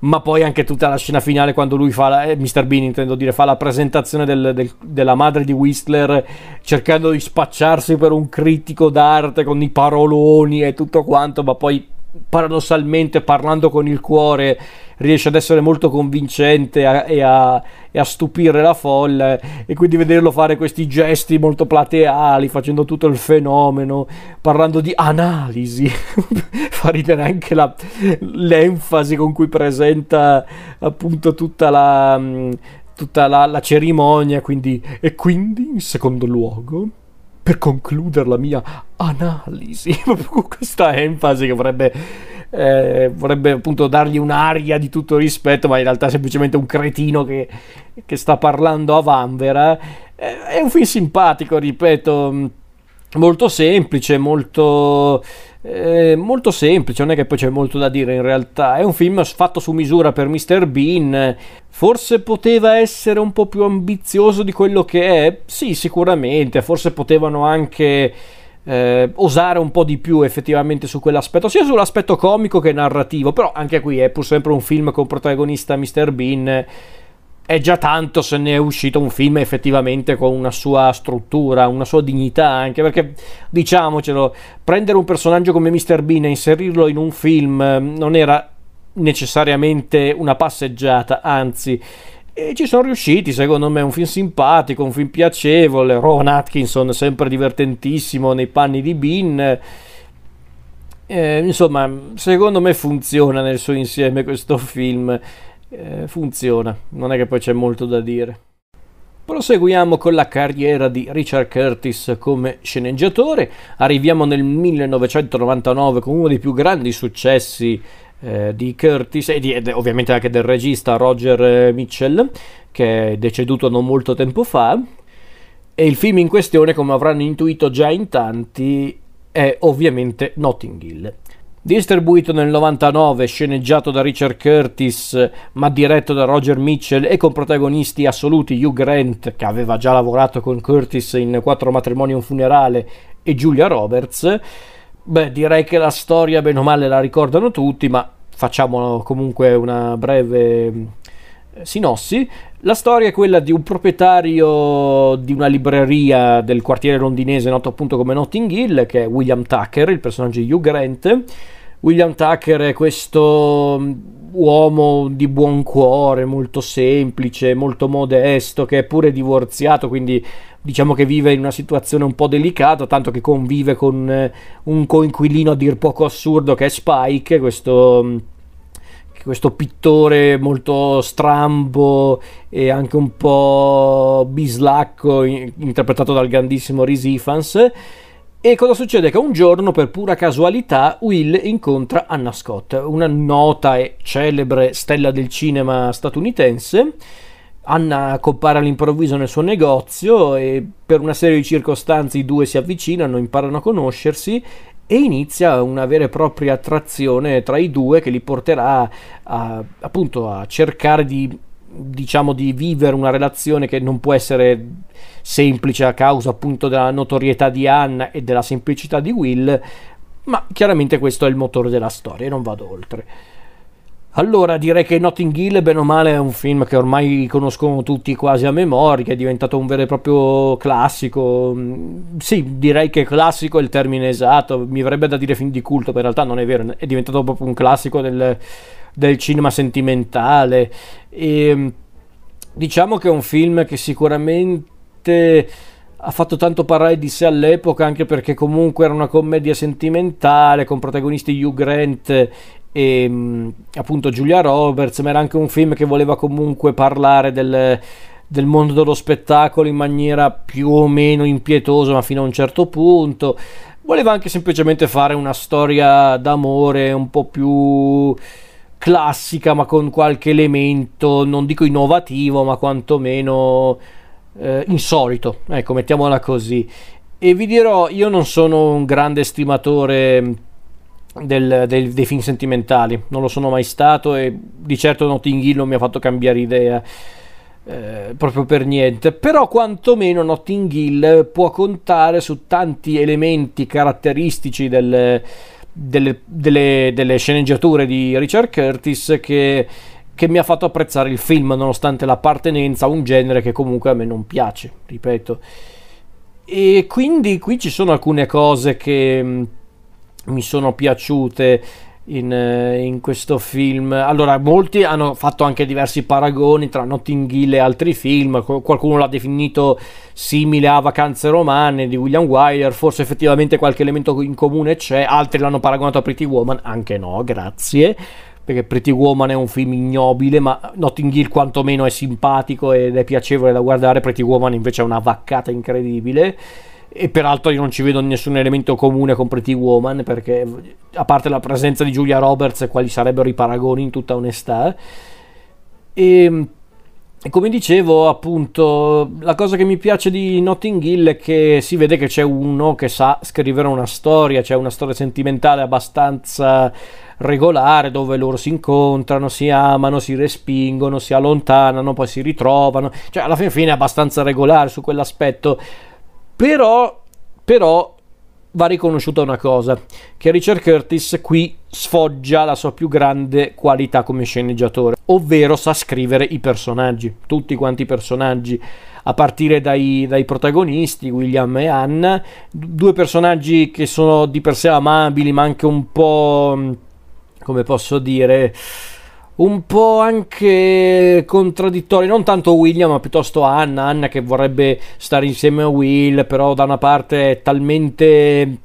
Ma poi anche tutta la scena finale, quando lui fa, la, eh, Mr. Bean intendo dire, fa la presentazione del, del, della madre di Whistler, cercando di spacciarsi per un critico d'arte con i paroloni e tutto quanto, ma poi paradossalmente parlando con il cuore riesce ad essere molto convincente a, e, a, e, a, stupire la folla e quindi vederlo fare questi gesti molto plateali facendo tutto il fenomeno parlando di analisi fa ridere anche la, l'enfasi con cui presenta appunto tutta la tutta la, la cerimonia quindi e quindi in secondo luogo per concludere la mia analisi, con questa enfasi che vorrebbe, eh, vorrebbe appunto dargli un'aria di tutto rispetto, ma in realtà è semplicemente un cretino che, che sta parlando a Vanvera. Eh, è un film simpatico, ripeto, molto semplice, molto eh, molto semplice, non è che poi c'è molto da dire in realtà. È un film fatto su misura per Mr. Bean. Forse poteva essere un po' più ambizioso di quello che è? Sì, sicuramente. Forse potevano anche eh, osare un po' di più effettivamente su quell'aspetto, sia sull'aspetto comico che narrativo. Però anche qui è pur sempre un film con protagonista Mr. Bean è già tanto se ne è uscito un film effettivamente con una sua struttura, una sua dignità, anche perché diciamocelo, prendere un personaggio come Mr. Bean e inserirlo in un film eh, non era necessariamente una passeggiata, anzi e ci sono riusciti, secondo me, un film simpatico, un film piacevole, Rowan Atkinson sempre divertentissimo nei panni di Bean. Eh, insomma, secondo me funziona nel suo insieme questo film eh, funziona, non è che poi c'è molto da dire. Proseguiamo con la carriera di Richard Curtis come sceneggiatore, arriviamo nel 1999 con uno dei più grandi successi eh, di Curtis e, di, ed ovviamente anche del regista Roger eh, Mitchell che è deceduto non molto tempo fa e il film in questione come avranno intuito già in tanti è ovviamente Notting Hill. Distribuito nel 99, sceneggiato da Richard Curtis, ma diretto da Roger Mitchell e con protagonisti assoluti Hugh Grant, che aveva già lavorato con Curtis in Quattro matrimoni e un funerale, e Julia Roberts. Beh, direi che la storia, bene o male, la ricordano tutti, ma facciamo comunque una breve sinossi. La storia è quella di un proprietario di una libreria del quartiere londinese noto appunto come Notting Hill, che è William Tucker, il personaggio di Hugh Grant, William Tucker è questo mm, uomo di buon cuore, molto semplice, molto modesto, che è pure divorziato, quindi diciamo che vive in una situazione un po' delicata, tanto che convive con eh, un coinquilino a dir poco assurdo che è Spike, questo mm, questo pittore molto strambo e anche un po' bislacco interpretato dal grandissimo Rhys Ifans e cosa succede? Che un giorno, per pura casualità, Will incontra Anna Scott, una nota e celebre stella del cinema statunitense. Anna compare all'improvviso nel suo negozio e per una serie di circostanze i due si avvicinano, imparano a conoscersi e inizia una vera e propria attrazione tra i due che li porterà a, appunto a cercare di diciamo di vivere una relazione che non può essere semplice a causa appunto della notorietà di Anna e della semplicità di Will, ma chiaramente questo è il motore della storia e non vado oltre. Allora direi che Notting Hill, bene o male, è un film che ormai conoscono tutti quasi a memoria, è diventato un vero e proprio classico. Sì, direi che classico è il termine esatto, mi verrebbe da dire film di culto, ma in realtà non è vero, è diventato proprio un classico del, del cinema sentimentale. E, diciamo che è un film che sicuramente ha fatto tanto parlare di sé all'epoca anche perché comunque era una commedia sentimentale con protagonisti Hugh Grant e mm, appunto Giulia Roberts, ma era anche un film che voleva comunque parlare del, del mondo dello spettacolo in maniera più o meno impietosa, ma fino a un certo punto. Voleva anche semplicemente fare una storia d'amore un po' più classica, ma con qualche elemento, non dico innovativo, ma quantomeno eh, insolito. Ecco, mettiamola così. E vi dirò, io non sono un grande estimatore del, del, dei film sentimentali, non lo sono mai stato e di certo Notting Hill non mi ha fatto cambiare idea. eh, proprio per niente, però quantomeno Notting Hill può contare su tanti elementi caratteristici del, delle, delle, delle, sceneggiature di Richard Curtis che, che mi ha fatto apprezzare il film nonostante l'appartenenza a un genere che comunque a me non piace, ripeto. E quindi qui ci sono alcune cose che mi sono piaciute in, eh, in, questo film. Allora, molti hanno fatto anche diversi paragoni tra Notting Hill e altri film. Qualcuno l'ha definito simile a Vacanze Romane di William Wyler. Forse effettivamente qualche elemento in comune c'è. Altri l'hanno paragonato a Pretty Woman. Anche no, grazie. Perché Pretty Woman è un film ignobile, ma Notting Hill quantomeno è simpatico ed è piacevole da guardare. Pretty Woman invece è una vaccata incredibile e peraltro io non ci vedo nessun elemento comune con Pretty Woman perché a parte la presenza di Julia Roberts quali sarebbero i paragoni in tutta onestà e, e come dicevo appunto la cosa che mi piace di Notting Hill è che si vede che c'è uno che sa scrivere una storia c'è una storia sentimentale abbastanza regolare dove loro si incontrano, si amano, si respingono, si allontanano, poi si ritrovano. Cioè, alla fine, fine è abbastanza regolare su quell'aspetto. Però, però va riconosciuta una cosa, che Richard Curtis qui sfoggia la sua più grande qualità come sceneggiatore, ovvero sa scrivere i personaggi, tutti quanti i personaggi, a partire dai, dai protagonisti, William e Anna, due personaggi che sono di per sé amabili, ma anche un po', come posso dire, un po' anche contraddittori, non tanto William ma piuttosto Anna, Anna che vorrebbe stare insieme a Will, però da una parte è talmente...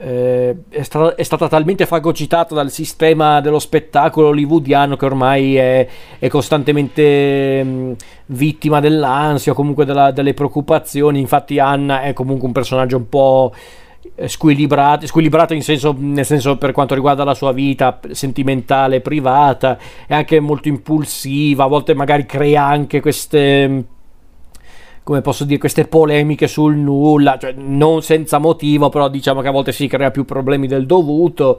Eh, è, sta- è, stata talmente fagocitata dal sistema dello spettacolo hollywoodiano che ormai è, è costantemente mh, mm, vittima dell'ansia o comunque della, delle preoccupazioni. Infatti, Anna è comunque un personaggio un po' squilibrato in senso, nel senso per quanto riguarda la sua vita sentimentale, privata, è anche molto impulsiva, a volte magari crea anche queste come posso dire, queste polemiche sul nulla, cioè non senza motivo, però diciamo che a volte si crea più problemi del dovuto.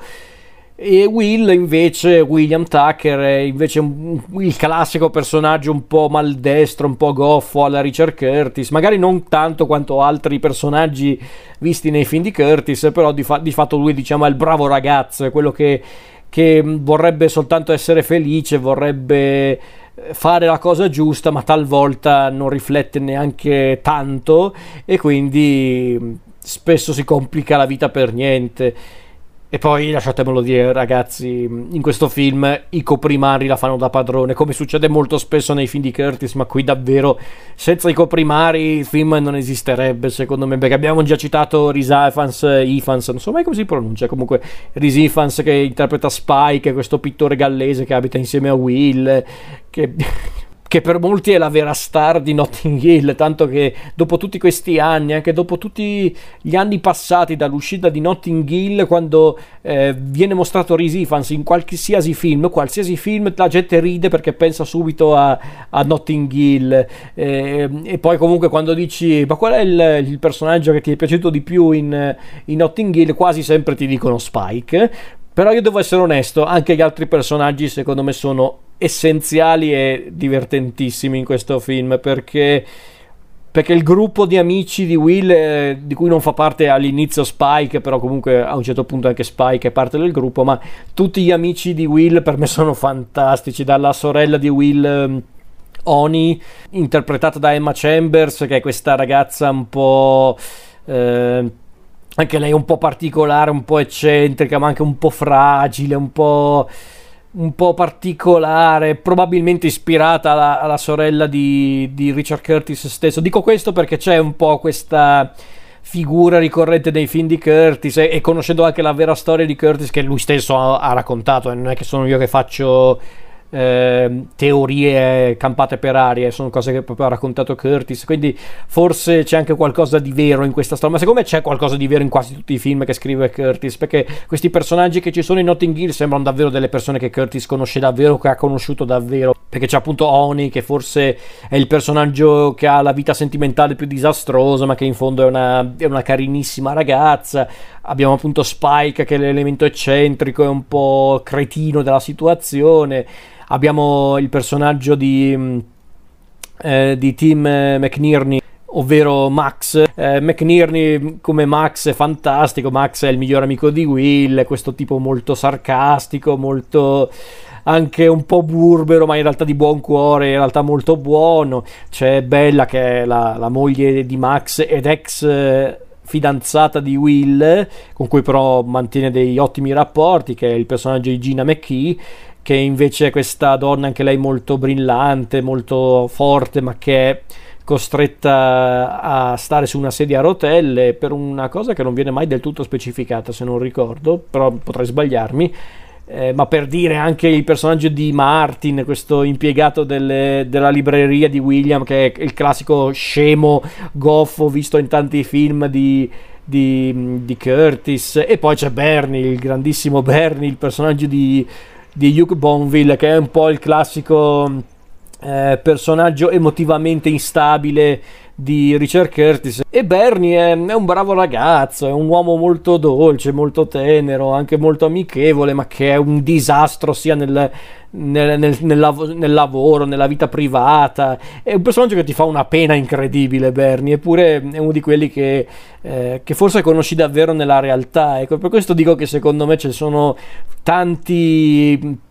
E Will invece, William Tucker, è invece un, il classico personaggio un po' maldestro, un po' goffo alla Richard Curtis, magari non tanto quanto altri personaggi visti nei film di Curtis, però di, fa- di fatto lui diciamo è il bravo ragazzo, è quello che, che vorrebbe soltanto essere felice, vorrebbe fare la cosa giusta, ma talvolta non riflette neanche tanto e quindi spesso si complica la vita per niente. E poi lasciatemelo dire, ragazzi, in questo film i coprimari la fanno da padrone, come succede molto spesso nei film di Curtis, ma qui davvero senza i coprimari il film non esisterebbe, secondo me, perché abbiamo già citato Rhys Ifans, non so mai come si pronuncia, comunque Rhys Ifans che interpreta Spike, questo pittore gallese che abita insieme a Will, che che per molti è la vera star di Notting Hill, tanto che dopo tutti questi anni, anche dopo tutti gli anni passati dall'uscita di Notting Hill, quando eh, viene mostrato Rhys Ifans in qualsiasi film, qualsiasi film la gente ride perché pensa subito a, a Notting Hill. Eh, e poi comunque quando dici ma qual è il, il personaggio che ti è piaciuto di più in, in Notting Hill, quasi sempre ti dicono Spike, però io devo essere onesto, anche gli altri personaggi secondo me sono essenziali e divertentissimi in questo film perché, perché il gruppo di amici di Will eh, di cui non fa parte all'inizio Spike però comunque a un certo punto anche Spike è parte del gruppo ma tutti gli amici di Will per me sono fantastici dalla sorella di Will ehm, Oni interpretata da Emma Chambers che è questa ragazza un po' eh, anche lei un po' particolare un po' eccentrica ma anche un po' fragile un po' un po' particolare, probabilmente ispirata alla, alla sorella di, di, Richard Curtis stesso. Dico questo perché c'è un po' questa figura ricorrente nei film di Curtis e, e conoscendo anche la vera storia di Curtis che lui stesso ha, ha raccontato, e non è che sono io che faccio eh, teorie campate per aria, sono cose che proprio ha raccontato Curtis, quindi forse c'è anche qualcosa di vero in questa storia, ma secondo me c'è qualcosa di vero in quasi tutti i film che scrive Curtis, perché questi personaggi che ci sono in Notting Hill sembrano davvero delle persone che Curtis conosce davvero, che ha conosciuto davvero, perché c'è appunto Oni che forse è il personaggio che ha la vita sentimentale più disastrosa, ma che in fondo è una, è una carinissima ragazza, abbiamo appunto Spike che è l'elemento eccentrico e un po' cretino della situazione, abbiamo il personaggio di, eh, di Tim McNearney ovvero Max. Eh, McNearney come Max è fantastico, Max è il miglior amico di Will, questo tipo molto sarcastico, molto anche un po' burbero, ma in realtà di buon cuore, in realtà molto buono. C'è Bella che è la, la moglie di Max ed ex eh, fidanzata di Will, con cui però mantiene dei ottimi rapporti, che è il personaggio di Gina McKee che invece è questa donna anche lei molto brillante, molto forte, ma che è costretta a stare su una sedia a rotelle per una cosa che non viene mai del tutto specificata, se non ricordo, però potrei sbagliarmi. Eh, ma per dire anche il personaggio di Martin, questo impiegato delle, della libreria di William, che è il classico scemo goffo visto in tanti film di, di, di Curtis, e poi c'è Bernie, il grandissimo Bernie, il personaggio di, di Hugh Bonville, che è un po' il classico eh, personaggio emotivamente instabile di Richard Curtis e Bernie è, un bravo ragazzo, è un uomo molto dolce, molto tenero, anche molto amichevole, ma che è un disastro sia nel, nel, nel, nel lavoro, nella vita privata. È un personaggio che ti fa una pena incredibile, Bernie, eppure è uno di quelli che, eh, che forse conosci davvero nella realtà. Ecco, per questo dico che secondo me ci sono tanti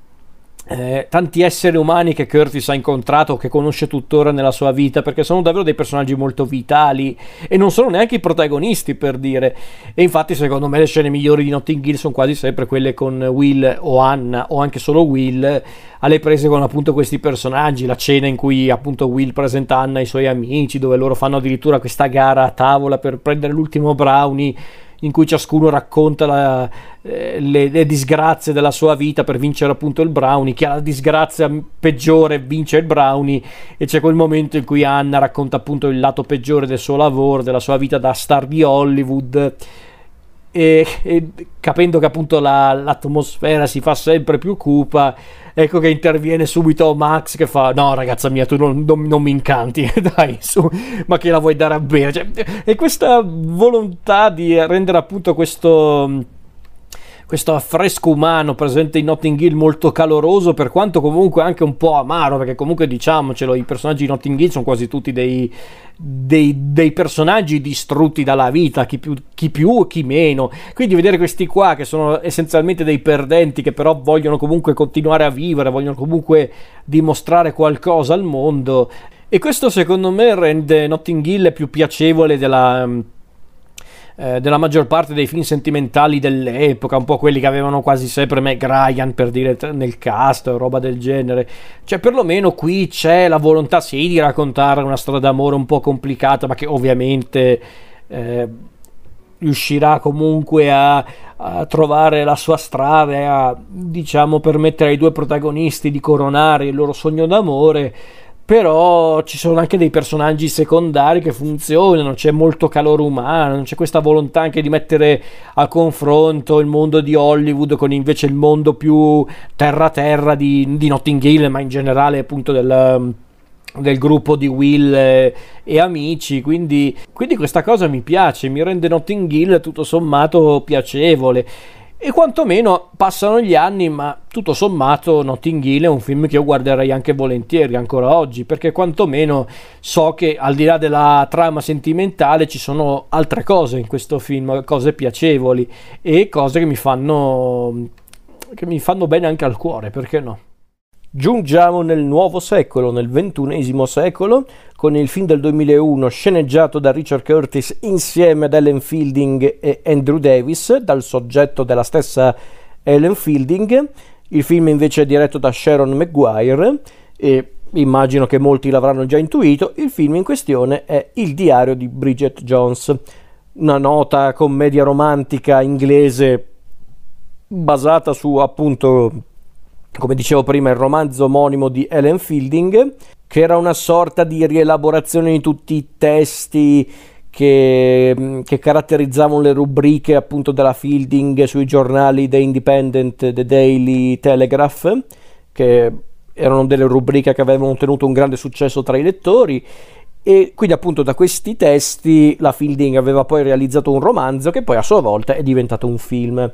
eh, tanti esseri umani che Curtis ha incontrato, che conosce tuttora nella sua vita, perché sono davvero dei personaggi molto vitali e non sono neanche i protagonisti per dire. E infatti, secondo me, le scene migliori di Notting Hill sono quasi sempre quelle con Will o Anna, o anche solo Will, alle prese con appunto questi personaggi. La cena in cui appunto Will presenta Anna ai suoi amici, dove loro fanno addirittura questa gara a tavola per prendere l'ultimo brownie in cui ciascuno racconta la, eh, le, le, disgrazie della sua vita per vincere appunto il brownie. Chi ha la disgrazia peggiore vince il brownie e c'è quel momento in cui Anna racconta appunto il lato peggiore del suo lavoro, della sua vita da star di Hollywood. E, e capendo che appunto la, l'atmosfera si fa sempre più cupa, ecco che interviene subito Max che fa no ragazza mia tu non, non, non mi incanti dai su ma che la vuoi dare a bere? Cioè, e questa volontà di rendere appunto questo questo affresco umano presente in Notting Hill molto caloroso, per quanto comunque anche un po' amaro, perché comunque diciamocelo, i personaggi di Notting Hill sono quasi tutti dei, dei, dei personaggi distrutti dalla vita, chi più, chi più chi meno. Quindi vedere questi qua che sono essenzialmente dei perdenti, che però vogliono comunque continuare a vivere, vogliono comunque dimostrare qualcosa al mondo. E questo secondo me rende Notting Hill più piacevole della eh, della maggior parte dei film sentimentali dell'epoca, un po' quelli che avevano quasi sempre Meg Ryan per dire nel cast roba del genere. Cioè, perlomeno qui c'è la volontà sì di raccontare una storia d'amore un po' complicata, ma che ovviamente eh, riuscirà comunque a, a, trovare la sua strada e a diciamo permettere ai due protagonisti di coronare il loro sogno d'amore però ci sono anche dei personaggi secondari che funzionano, c'è molto calore umano, c'è questa volontà anche di mettere a confronto il mondo di Hollywood con invece il mondo più terra-terra di, di Notting Hill, ma in generale appunto del, del gruppo di Will e, e amici, quindi, quindi questa cosa mi piace, mi rende Notting Hill tutto sommato piacevole. E quantomeno passano gli anni, ma tutto sommato Notting Hill è un film che io guarderei anche volentieri ancora oggi, perché quantomeno so che al di là della trama sentimentale ci sono altre cose in questo film, cose piacevoli e cose che mi fanno che mi fanno bene anche al cuore, perché no? Giungiamo nel nuovo secolo, nel ventunesimo secolo, con il film del 2001 sceneggiato da Richard Curtis insieme ad Ellen Fielding e Andrew Davis, dal soggetto della stessa Ellen Fielding. Il film invece è diretto da Sharon Maguire e immagino che molti l'avranno già intuito, il film in questione è Il diario di Bridget Jones, una nota commedia romantica inglese basata su appunto come dicevo prima, il romanzo omonimo di Ellen Fielding, che era una sorta di rielaborazione di tutti i testi che, che, caratterizzavano le rubriche appunto della Fielding sui giornali The Independent, The Daily Telegraph, che erano delle rubriche che avevano ottenuto un grande successo tra i lettori e quindi appunto da questi testi la Fielding aveva poi realizzato un romanzo che poi a sua volta è diventato un film.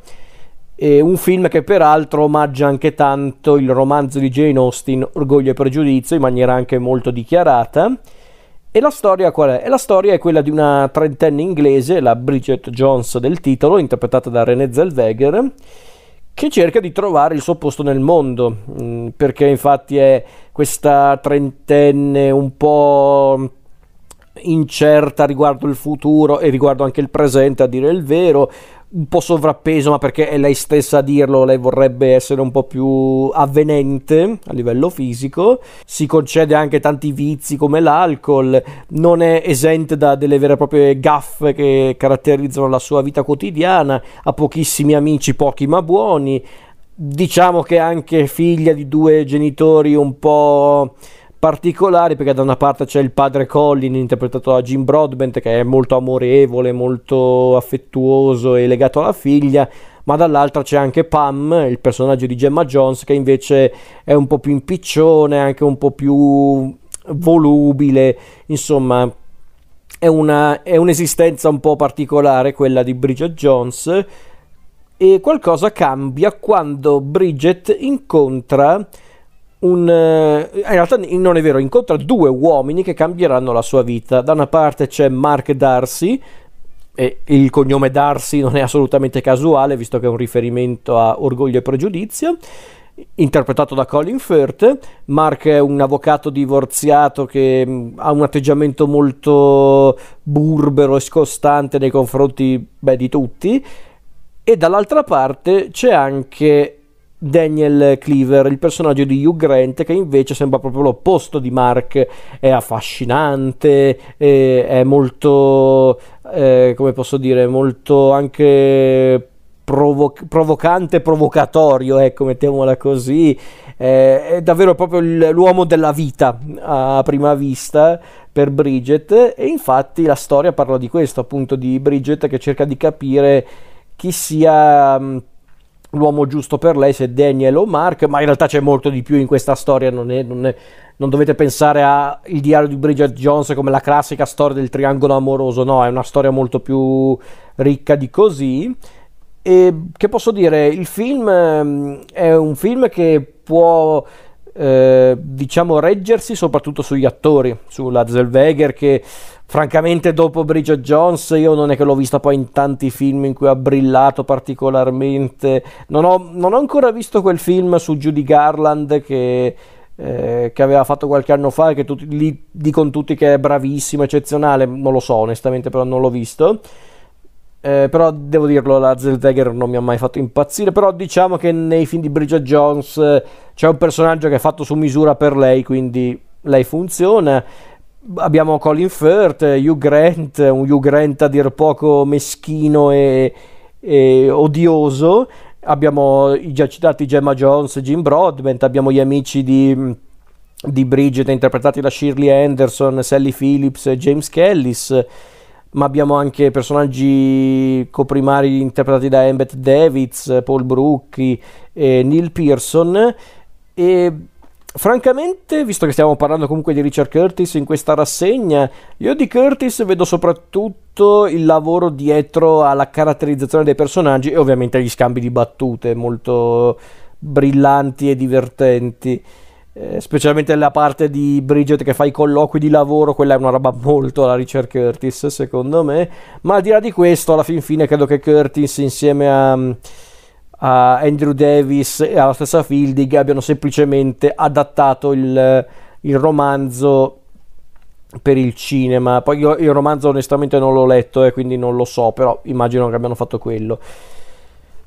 E un film che peraltro omaggia anche tanto il romanzo di Jane Austen, Orgoglio e Pregiudizio, in maniera anche molto dichiarata. E la storia qual è? E la storia è quella di una trentenne inglese, la Bridget Jones del titolo, interpretata da René Zellweger, che cerca di trovare il suo posto nel mondo, mm, perché infatti è questa trentenne un po' incerta riguardo il futuro e riguardo anche il presente, a dire il vero, un po' sovrappeso, ma perché è lei stessa a dirlo, lei vorrebbe essere un po' più avvenente a livello fisico, si concede anche tanti vizi come l'alcol, non è esente da delle vere e proprie gaffe che caratterizzano la sua vita quotidiana, ha pochissimi amici, pochi ma buoni, diciamo che è anche figlia di due genitori un po' particolari perché da una parte c'è il padre Colin interpretato da Jim Broadbent che è molto amorevole, molto affettuoso e legato alla figlia, ma dall'altra c'è anche Pam, il personaggio di Gemma Jones che invece è un po' più impiccione, anche un po' più volubile, insomma è, una, è un'esistenza un po' particolare quella di Bridget Jones e qualcosa cambia quando Bridget incontra un, eh, in realtà non è vero, incontra due uomini che cambieranno la sua vita. Da una parte c'è Mark Darcy, e il cognome Darcy non è assolutamente casuale, visto che è un riferimento a Orgoglio e Pregiudizio, interpretato da Colin Firth. Mark è un avvocato divorziato che ha un atteggiamento molto burbero e scostante nei confronti beh, di tutti. E dall'altra parte c'è anche Daniel Cleaver, il personaggio di Hugh Grant, che invece sembra proprio l'opposto di Mark, è affascinante, è, molto, eh, come posso dire, molto anche provo- provocante, provocatorio, ecco, mettiamola così, eh, è davvero proprio l'uomo della vita a prima vista per Bridget. E infatti la storia parla di questo, appunto di Bridget che cerca di capire chi sia l'uomo giusto per lei, se Daniel o Mark, ma in realtà c'è molto di più in questa storia, non, è, non, è, non dovete pensare a Il diario di Bridget Jones come la classica storia del triangolo amoroso, no, è una storia molto più ricca di così. E che posso dire, il film ehm, è un film che può eh, diciamo reggersi soprattutto sugli attori, sulla Zellweger che francamente dopo Bridget Jones io non è che l'ho vista poi in tanti film in cui ha brillato particolarmente, non ho, non ho ancora visto quel film su Judy Garland che... Eh, che aveva fatto qualche anno fa che tutti, lì dicono tutti che è bravissimo, eccezionale, non lo so onestamente, però non l'ho visto. Eh, però devo dirlo, la Zellweger non mi ha mai fatto impazzire. Però diciamo che nei film di Bridget Jones eh, c'è un personaggio che è fatto su misura per lei, quindi lei funziona. Abbiamo Colin Firth, Hugh Grant, un Hugh Grant a dir poco meschino e, e odioso. Abbiamo i già citati Gemma Jones, Jim Broadbent, abbiamo gli amici di, di Bridget interpretati da Shirley Anderson, Sally Phillips, James Kellis ma abbiamo anche personaggi coprimari interpretati da Embeth Davids, Paul Brucchi e Neil Pearson e francamente, visto che stiamo parlando comunque di Richard Curtis in questa rassegna, io di Curtis vedo soprattutto il lavoro dietro alla caratterizzazione dei personaggi e ovviamente gli scambi di battute molto brillanti e divertenti. Eh, specialmente la parte di Bridget che fa i colloqui di lavoro, quella è una roba molto alla Richard Curtis secondo me, ma al di là di questo alla fin fine credo che Curtis insieme a Andrew Davis e alla stessa Fielding abbiano semplicemente adattato il, il romanzo per il cinema. Poi io il romanzo onestamente non l'ho letto e eh, quindi non lo so, però immagino che abbiano fatto quello.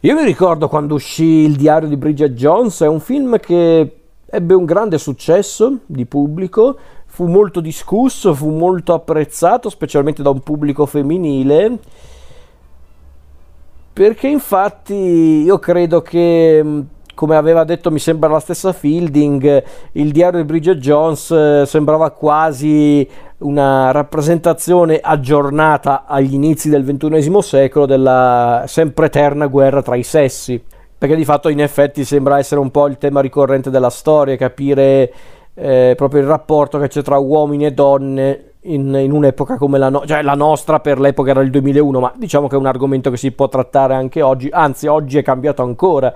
Io mi ricordo quando uscì Il diario di Bridget Jones, è un film che ebbe un grande successo di pubblico, fu molto discusso, fu molto apprezzato, specialmente da un pubblico femminile, perché infatti io credo che come aveva detto mi sembra la stessa Fielding, il diario di Bridget Jones eh, sembrava quasi una rappresentazione aggiornata agli inizi del XXI secolo della sempre eterna guerra tra i sessi. Perché di fatto in effetti sembra essere un po' il tema ricorrente della storia, capire eh, proprio il rapporto che c'è tra uomini e donne in, in un'epoca come la, no- cioè la nostra per l'epoca era il 2001, ma diciamo che è un argomento che si può trattare anche oggi, anzi oggi è cambiato ancora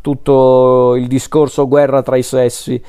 tutto il discorso guerra tra i sessi.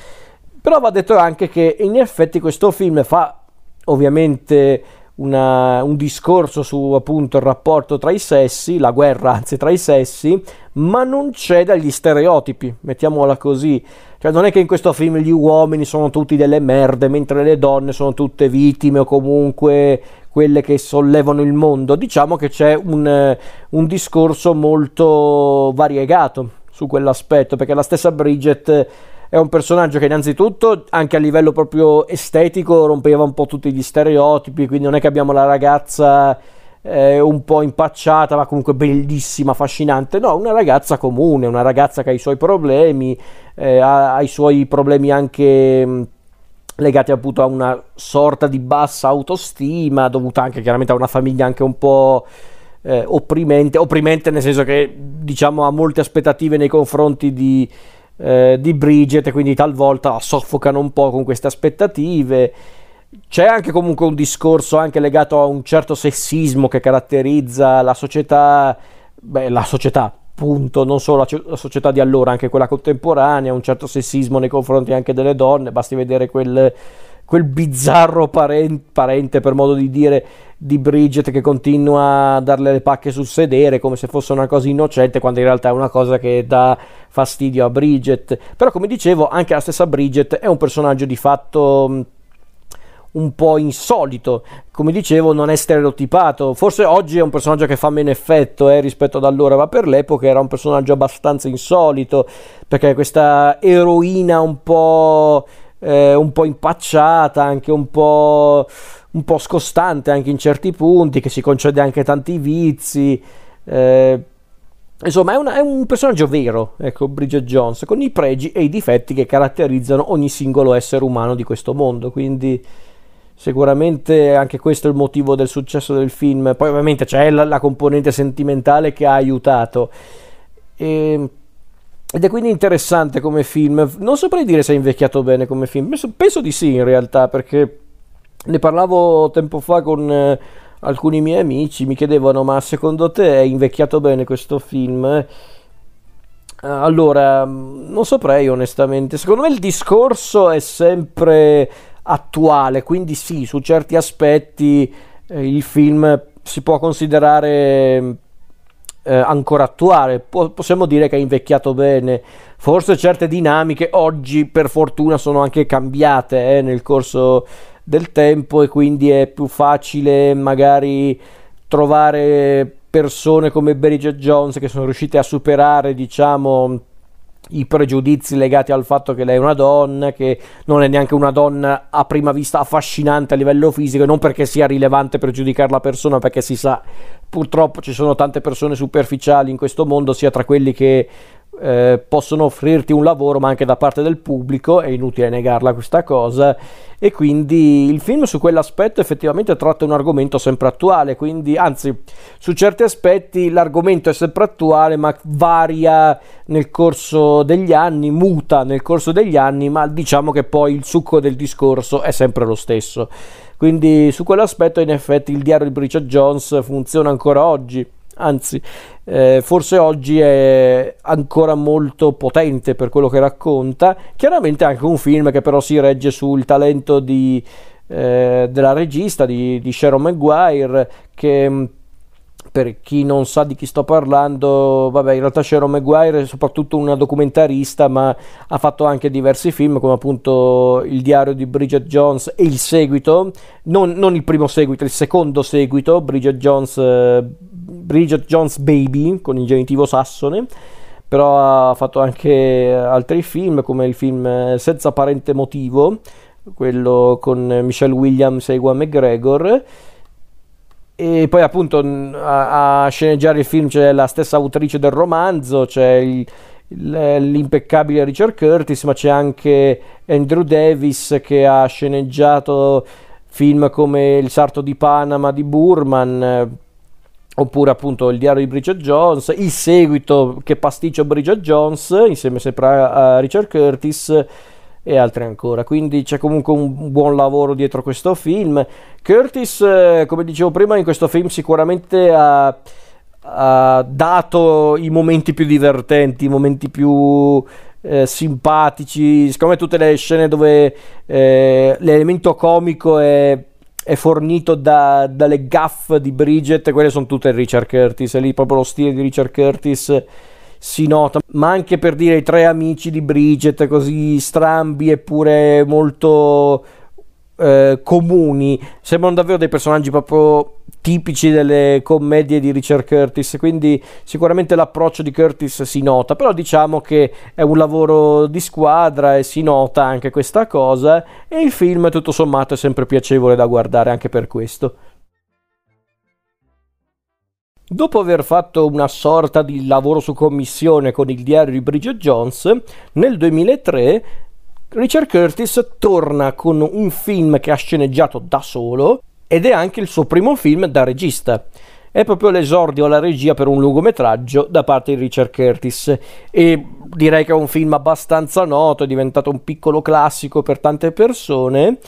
Però va detto anche che in effetti questo film fa ovviamente una, un discorso su appunto il rapporto tra i sessi, la guerra anzi tra i sessi, ma non c'è dagli stereotipi, mettiamola così. Cioè non è che in questo film gli uomini sono tutti delle merde, mentre le donne sono tutte vittime o comunque quelle che sollevano il mondo. Diciamo che c'è un, un discorso molto variegato su quell'aspetto, perché la stessa Bridget è un personaggio che innanzitutto anche a livello proprio estetico rompeva un po' tutti gli stereotipi, quindi non è che abbiamo la ragazza eh, un po' impacciata ma comunque bellissima, affascinante, no, una ragazza comune, una ragazza che ha i suoi problemi, eh, ha, ha, i suoi problemi anche... Mh, legati appunto a una sorta di bassa autostima dovuta anche chiaramente a una famiglia anche un po' eh, opprimente, opprimente nel senso che diciamo ha molte aspettative nei confronti di, eh, di Bridget quindi talvolta soffocano un po' con queste aspettative. C'è anche comunque un discorso anche legato a un certo sessismo che caratterizza la società, beh, la società, punto, non solo la, la, società di allora, anche quella contemporanea, un certo sessismo nei confronti anche delle donne, basti vedere quel, quel bizzarro parente, parente, per modo di dire, di Bridget che continua a darle le pacche sul sedere come se fosse una cosa innocente, quando in realtà è una cosa che dà fastidio a Bridget. Però, come dicevo, anche la stessa Bridget è un personaggio di fatto un po' insolito, come dicevo non è stereotipato, forse oggi è un personaggio che fa meno effetto eh, rispetto ad allora, ma per l'epoca era un personaggio abbastanza insolito, perché questa eroina un po' eh, un po' impacciata, anche un po', un po' scostante anche in certi punti, che si concede anche tanti vizi. Eh, insomma, è, una, è, un personaggio vero, ecco, Bridget Jones, con i pregi e i difetti che caratterizzano ogni singolo essere umano di questo mondo. Quindi sicuramente anche questo è il motivo del successo del film. Poi ovviamente c'è la, la componente sentimentale che ha aiutato. E ed è quindi interessante come film. Non saprei dire se è invecchiato bene come film. Penso, penso di sì, in realtà, perché ne parlavo tempo fa con eh, alcuni miei amici. Mi chiedevano: Ma secondo te è invecchiato bene questo film? Eh, allora, non saprei onestamente. Secondo me il discorso è sempre attuale, quindi sì, su certi aspetti eh, il film si può considerare eh, ancora attuale. Po- possiamo dire che è invecchiato bene. Forse certe dinamiche oggi, per fortuna, sono anche cambiate eh, nel corso del tempo e quindi è più facile magari trovare persone come Bridget Jones che sono riuscite a superare, diciamo, i pregiudizi legati al fatto che lei è una donna, che non è neanche una donna a prima vista affascinante a livello fisico, non perché sia rilevante per giudicare la persona, perché si sa purtroppo ci sono tante persone superficiali in questo mondo, sia tra quelli che eh, possono offrirti un lavoro, ma anche da parte del pubblico, è inutile negarla questa cosa, e quindi il film su quell'aspetto effettivamente tratta un argomento sempre attuale, quindi anzi su certi aspetti l'argomento è sempre attuale, ma varia nel corso degli anni, muta nel corso degli anni, ma diciamo che poi il succo del discorso è sempre lo stesso. Quindi su quell'aspetto in effetti il diario di Bridget Jones funziona ancora oggi anzi eh, forse oggi è ancora molto potente per quello che racconta, chiaramente anche un film che però si regge sul talento di, eh, della regista di, di Sharon Maguire che per chi non sa di chi sto parlando, vabbè, in realtà Sharon Maguire è soprattutto una documentarista, ma ha fatto anche diversi film, come appunto Il diario di Bridget Jones e il seguito, non, non il primo seguito, il secondo seguito, Bridget Jones, eh, Bridget Jones Baby, con il genitivo sassone. Però ha fatto anche altri film come il film Senza parente motivo, quello con Michelle Williams e Ewan McGregor e poi appunto a, a, sceneggiare il film c'è la stessa autrice del romanzo, c'è il, il, l'impeccabile Richard Curtis, ma c'è anche Andrew Davis che ha sceneggiato film come Il sarto di Panama di Burman, oppure appunto Il diario di Bridget Jones, il seguito che pasticcio Bridget Jones, insieme sempre a Richard Curtis e altri ancora. Quindi c'è comunque un buon lavoro dietro questo film. Curtis, eh, come dicevo prima, in questo film sicuramente ha, ha dato i momenti più divertenti, i momenti più eh, simpatici. Secondo me tutte le scene dove eh, l'elemento comico è è fornito da, dalle gaff di Bridget, quelle sono tutte Richard Curtis, è lì proprio lo stile di Richard Curtis si nota, ma anche per dire i tre amici di Bridget, così strambi eppure molto eh, comuni, sembrano davvero dei personaggi proprio tipici delle commedie di Richard Curtis, quindi sicuramente l'approccio di Curtis si nota, però diciamo che è un lavoro di squadra e si nota anche questa cosa e il film tutto sommato è sempre piacevole da guardare anche per questo. Dopo aver fatto una sorta di lavoro su commissione con il diario di Bridget Jones, nel 2003 Richard Curtis torna con un film che ha sceneggiato da solo ed è anche il suo primo film da regista. È proprio l'esordio alla regia per un lungometraggio da parte di Richard Curtis e direi che è un film abbastanza noto, è diventato un piccolo classico per tante persone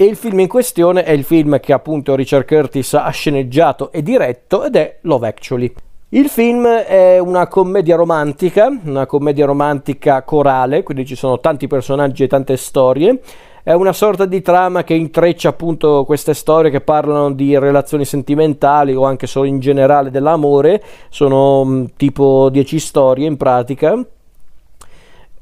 e il film in questione è il film che appunto Richard Curtis ha sceneggiato e diretto ed è Love Actually. Il film è una commedia romantica, una commedia romantica corale, quindi ci sono tanti personaggi e tante storie. È una sorta di trama che intreccia appunto queste storie che parlano di relazioni sentimentali o anche solo in generale dell'amore. Sono tipo 10 storie in pratica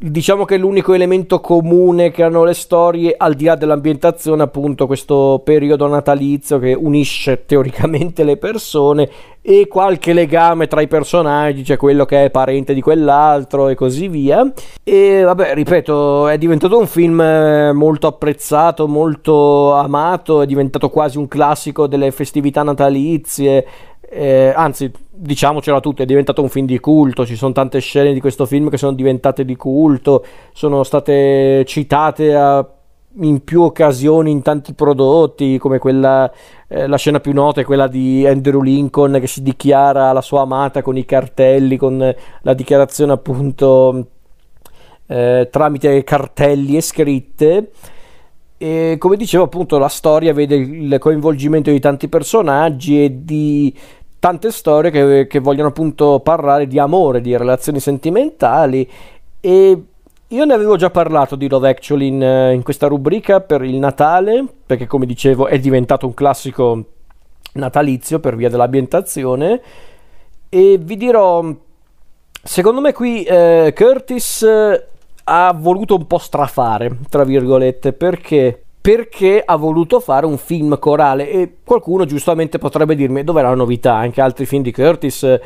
Diciamo che l'unico elemento comune che hanno le storie, al di là dell'ambientazione, appunto, questo periodo natalizio che unisce teoricamente le persone e qualche legame tra i personaggi, cioè quello che è parente di quell'altro e così via. E vabbè, ripeto, è diventato un film molto apprezzato, molto amato, è diventato quasi un classico delle festività natalizie eh, anzi, diciamocela tutti, è diventato un film di culto, ci sono tante scene di questo film che sono diventate di culto, sono state citate a, in più occasioni in tanti prodotti, come quella, eh, la scena più nota è quella di Andrew Lincoln che si dichiara la sua amata con i cartelli, con la dichiarazione appunto eh, tramite cartelli e scritte. E come dicevo appunto la storia vede il coinvolgimento di tanti personaggi e di tante storie che, che vogliono appunto parlare di amore, di relazioni sentimentali e io ne avevo già parlato di Love Actually in, in, questa rubrica per il Natale, perché come dicevo è diventato un classico natalizio per via dell'ambientazione. E vi dirò, secondo me qui eh, Curtis eh, ha voluto un po' strafare, tra virgolette, perché perché ha voluto fare un film corale. E qualcuno giustamente potrebbe dirmi dov'è la novità, anche altri film di Curtis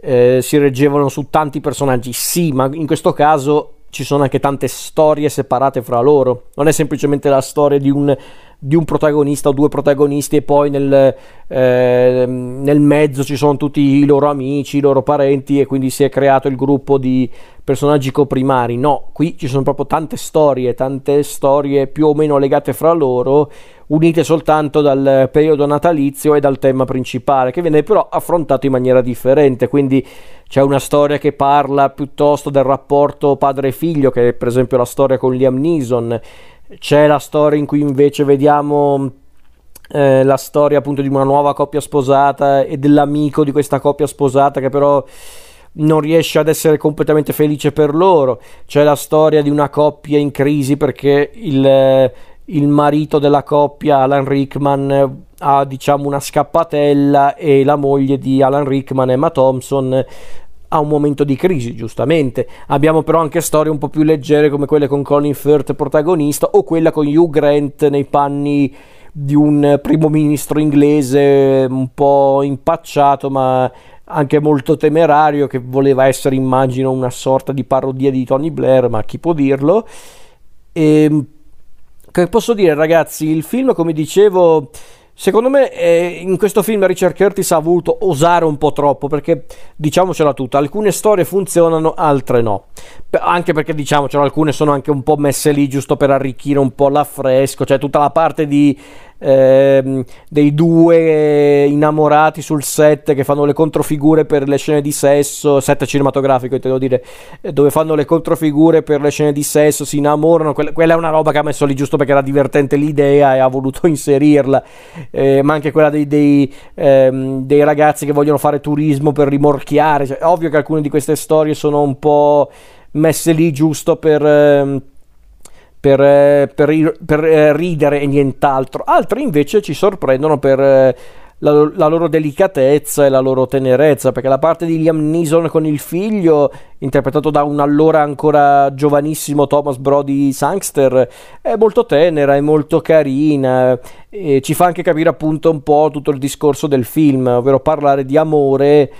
eh, si reggevano su tanti personaggi, sì, ma in questo caso ci sono anche tante storie separate fra loro, non è semplicemente la storia di un di un protagonista o due protagonisti e poi nel, eh, nel, mezzo ci sono tutti i loro amici, i loro parenti e quindi si è creato il gruppo di personaggi coprimari. No, qui ci sono proprio tante storie, tante storie più o meno legate fra loro, unite soltanto dal periodo natalizio e dal tema principale, che viene però affrontato in maniera differente. Quindi c'è una storia che parla piuttosto del rapporto padre-figlio, che è per esempio la storia con Liam Neeson c'è la storia in cui invece vediamo eh, la storia appunto di una nuova coppia sposata e dell'amico di questa coppia sposata che però non riesce ad essere completamente felice per loro. C'è la storia di una coppia in crisi perché il, il marito della coppia, Alan Rickman, ha diciamo una scappatella e la moglie di Alan Rickman, Emma Thompson, ha un momento di crisi, giustamente. Abbiamo però anche storie un po' più leggere come quelle con Colin Firth protagonista o quella con Hugh Grant nei panni di un primo ministro inglese un po' impacciato ma anche molto temerario che voleva essere immagino una sorta di parodia di Tony Blair ma chi può dirlo e ehm, che posso dire ragazzi il film come dicevo Secondo me eh, in questo film Richard Curtis ha voluto osare un po' troppo perché diciamocela tutta, alcune storie funzionano, altre no. Anche perché diciamocelo, alcune sono anche un po' messe lì giusto per arricchire un po' l'affresco, cioè tutta la parte di ehm, dei due innamorati sul set che fanno le controfigure per le scene di sesso, set cinematografico intendo dire, eh, dove fanno le controfigure per le scene di sesso, si innamorano, quella, quella è una roba che ha messo lì giusto perché era divertente l'idea e ha voluto inserirla, eh, ma anche quella dei, dei, ehm, dei, ragazzi che vogliono fare turismo per rimorchiare, cioè, ovvio che alcune di queste storie sono un po' messe lì giusto per... Ehm, per, eh, per, per eh, ridere e nient'altro, altre invece ci sorprendono per eh, la, la, loro delicatezza e la loro tenerezza, perché la parte di Liam Neeson con il figlio, interpretato da un allora ancora giovanissimo Thomas Brody Sangster, è molto tenera, è molto carina e ci fa anche capire appunto un po' tutto il discorso del film, ovvero parlare di amore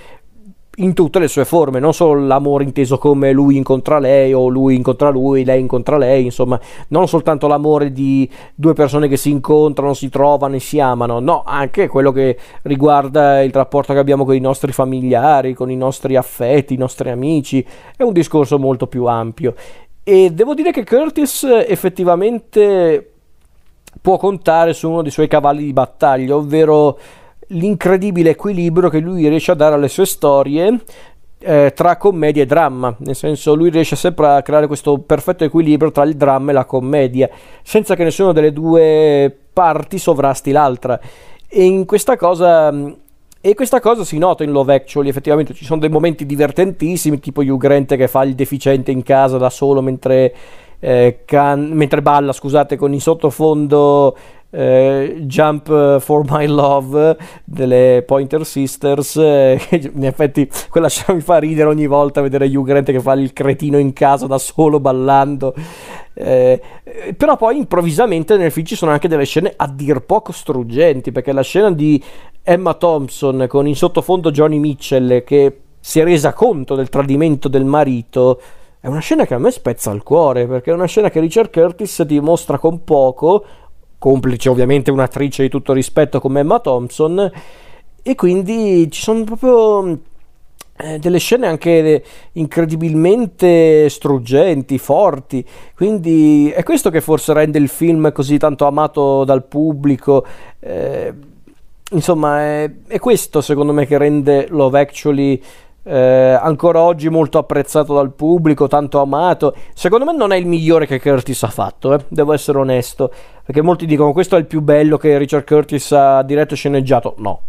in tutte le sue forme, non solo l'amore inteso come lui incontra lei o lui incontra lui, lei incontra lei, insomma, non soltanto l'amore di due persone che si incontrano, si trovano e si amano, no, anche quello che riguarda il rapporto che abbiamo con i nostri familiari, con i nostri affetti, i nostri amici, è un discorso molto più ampio. E devo dire che Curtis effettivamente può contare su uno dei suoi cavalli di battaglia, ovvero l'incredibile equilibrio che lui riesce a dare alle sue storie eh, tra commedia e dramma, nel senso lui riesce sempre a creare questo perfetto equilibrio tra il dramma e la commedia, senza che nessuna delle due parti sovrasti l'altra. E in questa cosa e questa cosa si nota in Love Actually, effettivamente ci sono dei momenti divertentissimi, tipo Hugh Grant che fa il deficiente in casa da solo mentre, eh, can- mentre balla, scusate, con in sottofondo eh, Jump for My Love delle Pointer Sisters eh, in effetti quella scena mi fa ridere ogni volta vedere Hugh Grant che fa il cretino in casa da solo ballando. Eh, però poi improvvisamente nel film ci sono anche delle scene a dir poco struggenti perché la scena di Emma Thompson con in sottofondo Johnny Mitchell che si è resa conto del tradimento del marito è una scena che a me spezza il cuore perché è una scena che Richard Curtis dimostra con poco complice ovviamente un'attrice di tutto rispetto come Emma Thompson e quindi ci sono proprio eh, delle scene anche incredibilmente struggenti, forti, quindi è questo che forse rende il film così tanto amato dal pubblico. Eh, insomma, è, è, questo secondo me che rende Love Actually eh, ancora oggi molto apprezzato dal pubblico, tanto amato. Secondo me non è il migliore che Curtis ha fatto, eh? devo essere onesto, perché molti dicono questo è il più bello che Richard Curtis ha diretto e sceneggiato. No,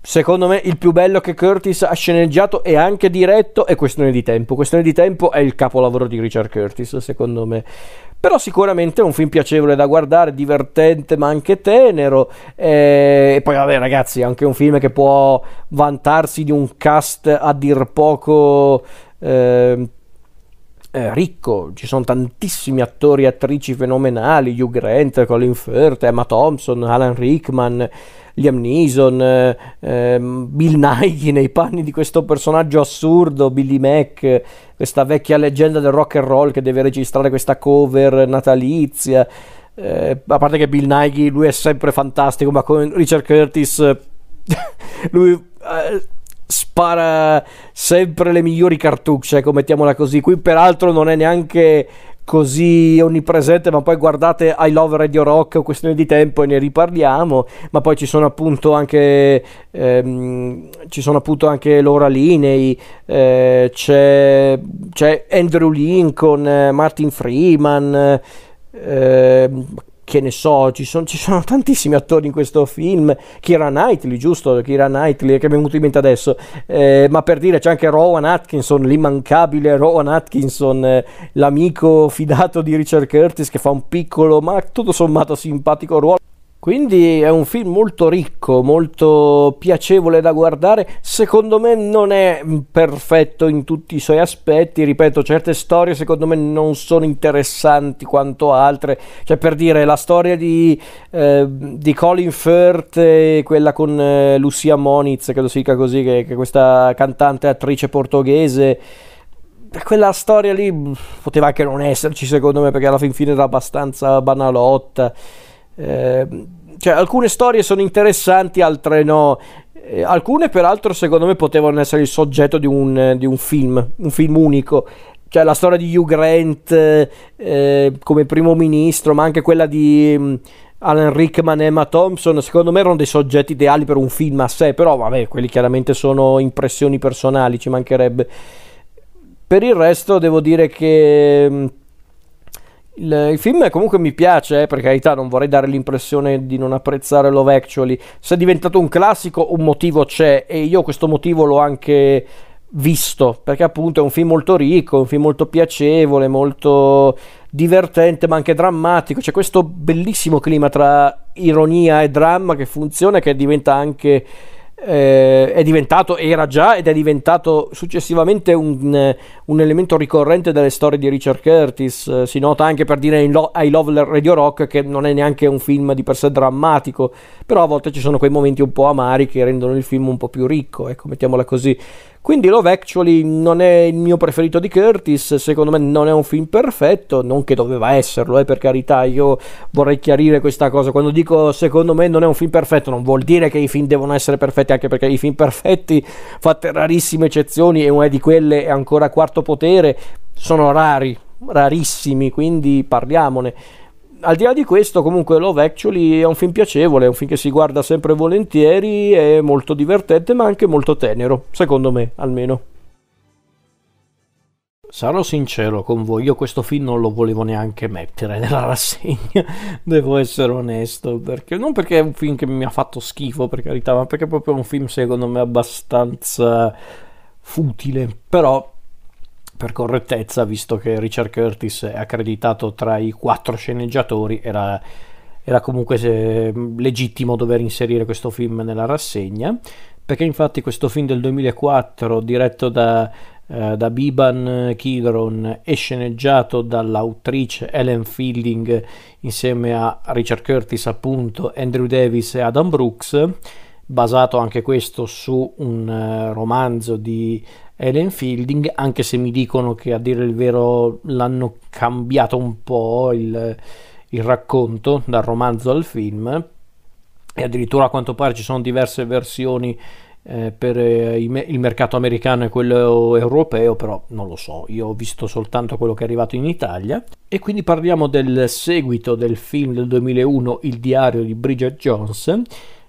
secondo me il più bello che Curtis ha sceneggiato e anche diretto è Questione di Tempo. Questione di Tempo è il capolavoro di Richard Curtis, secondo me. Però sicuramente è un film piacevole da guardare, divertente ma anche tenero. Eh, e poi vabbè ragazzi, è anche un film che può vantarsi di un cast a dir poco... Eh, eh, ricco, ci sono tantissimi attori e attrici fenomenali, Hugh Grant, Colin Firth, Emma Thompson, Alan Rickman, Liam Neeson, eh, ehm, Bill Nighy nei panni di questo personaggio assurdo, Billy Mac, questa vecchia leggenda del rock and roll che deve registrare questa cover natalizia. Eh, a parte che Bill Nighy, lui è sempre fantastico, ma con Richard Curtis, lui eh, spara sempre le migliori cartucce, ecco, mettiamola così. Qui peraltro non è neanche così onnipresente, ma poi guardate I Love Radio Rock, questione di tempo e ne riparliamo, ma poi ci sono appunto anche ehm, ci sono appunto anche Laura Linney, eh, c'è, c'è, Andrew Lincoln, eh, Martin Freeman, eh, che ne so, ci sono, ci sono, tantissimi attori in questo film, Kira Knightley, giusto? Kira Knightley, che mi è venuto in mente adesso, eh, ma per dire c'è anche Rowan Atkinson, l'immancabile Rowan Atkinson, eh, l'amico fidato di Richard Curtis che fa un piccolo ma tutto sommato simpatico ruolo. Quindi è un film molto ricco, molto piacevole da guardare. Secondo me non è perfetto in tutti i suoi aspetti. Ripeto, certe storie secondo me non sono interessanti quanto altre. Cioè, per dire, la storia di, eh, di Colin Firth quella con eh, Lucia Moniz, credo si dica così, che, che questa cantante attrice portoghese quella storia lì poteva anche non esserci secondo me perché alla fin fine era abbastanza banalotta eh, cioè, alcune storie sono interessanti, altre no. Eh, alcune, peraltro, secondo me potevano essere il soggetto di un, di un film, un film unico. Cioè, la storia di Hugh Grant eh, come primo ministro, ma anche quella di. Alan Rickman e Emma Thompson, secondo me erano dei soggetti ideali per un film a sé, però vabbè, quelli chiaramente sono impressioni personali, ci mancherebbe. Per il resto devo dire che mm, il, il, film comunque mi piace, eh, per carità, non vorrei dare l'impressione di non apprezzare Love Actually. Se è diventato un classico, un motivo c'è e io questo motivo l'ho anche visto, perché appunto è un film molto ricco, un film molto piacevole, molto divertente ma anche drammatico. C'è questo bellissimo clima tra ironia e dramma che funziona e che diventa anche eh, è diventato, era già ed è diventato successivamente un, un, elemento ricorrente delle storie di Richard Curtis. Eh, si nota anche per dire in Lo- I Love Radio Rock che non è neanche un film di per sé drammatico, però a volte ci sono quei momenti un po' amari che rendono il film un po' più ricco, ecco, mettiamola così. Quindi Love Actually non è il mio preferito di Curtis, secondo me non è un film perfetto, non che doveva esserlo, eh, per carità, io vorrei chiarire questa cosa. Quando dico secondo me non è un film perfetto, non vuol dire che i film devono essere perfetti, anche perché i film perfetti, fatte rarissime eccezioni, e una di quelle è ancora Quarto Potere, sono rari, rarissimi, quindi parliamone al di là di questo, comunque, Love Actually è un film piacevole, è un film che si guarda sempre volentieri, è molto divertente, ma anche molto tenero, secondo me, almeno. Sarò sincero con voi, io questo film non lo volevo neanche mettere nella rassegna, devo essere onesto, perché non perché è un film che mi ha fatto schifo, per carità, ma perché è proprio un film secondo me abbastanza futile, però per correttezza, visto che Richard Curtis è accreditato tra i quattro sceneggiatori, era, era comunque eh, legittimo dover inserire questo film nella rassegna, perché infatti questo film del 2004, diretto da, eh, da Biban Kidron e sceneggiato dall'autrice Ellen Fielding insieme a Richard Curtis appunto, Andrew Davis e Adam Brooks, basato anche questo su un uh, romanzo di Ellen Fielding, anche se mi dicono che a dire il vero l'hanno cambiato un po' il, il racconto dal romanzo al film e addirittura a quanto pare ci sono diverse versioni eh, per eh, il mercato americano e quello europeo, però non lo so, io ho visto soltanto quello che è arrivato in Italia. E quindi parliamo del seguito del film del 2001, Il diario di Bridget Jones,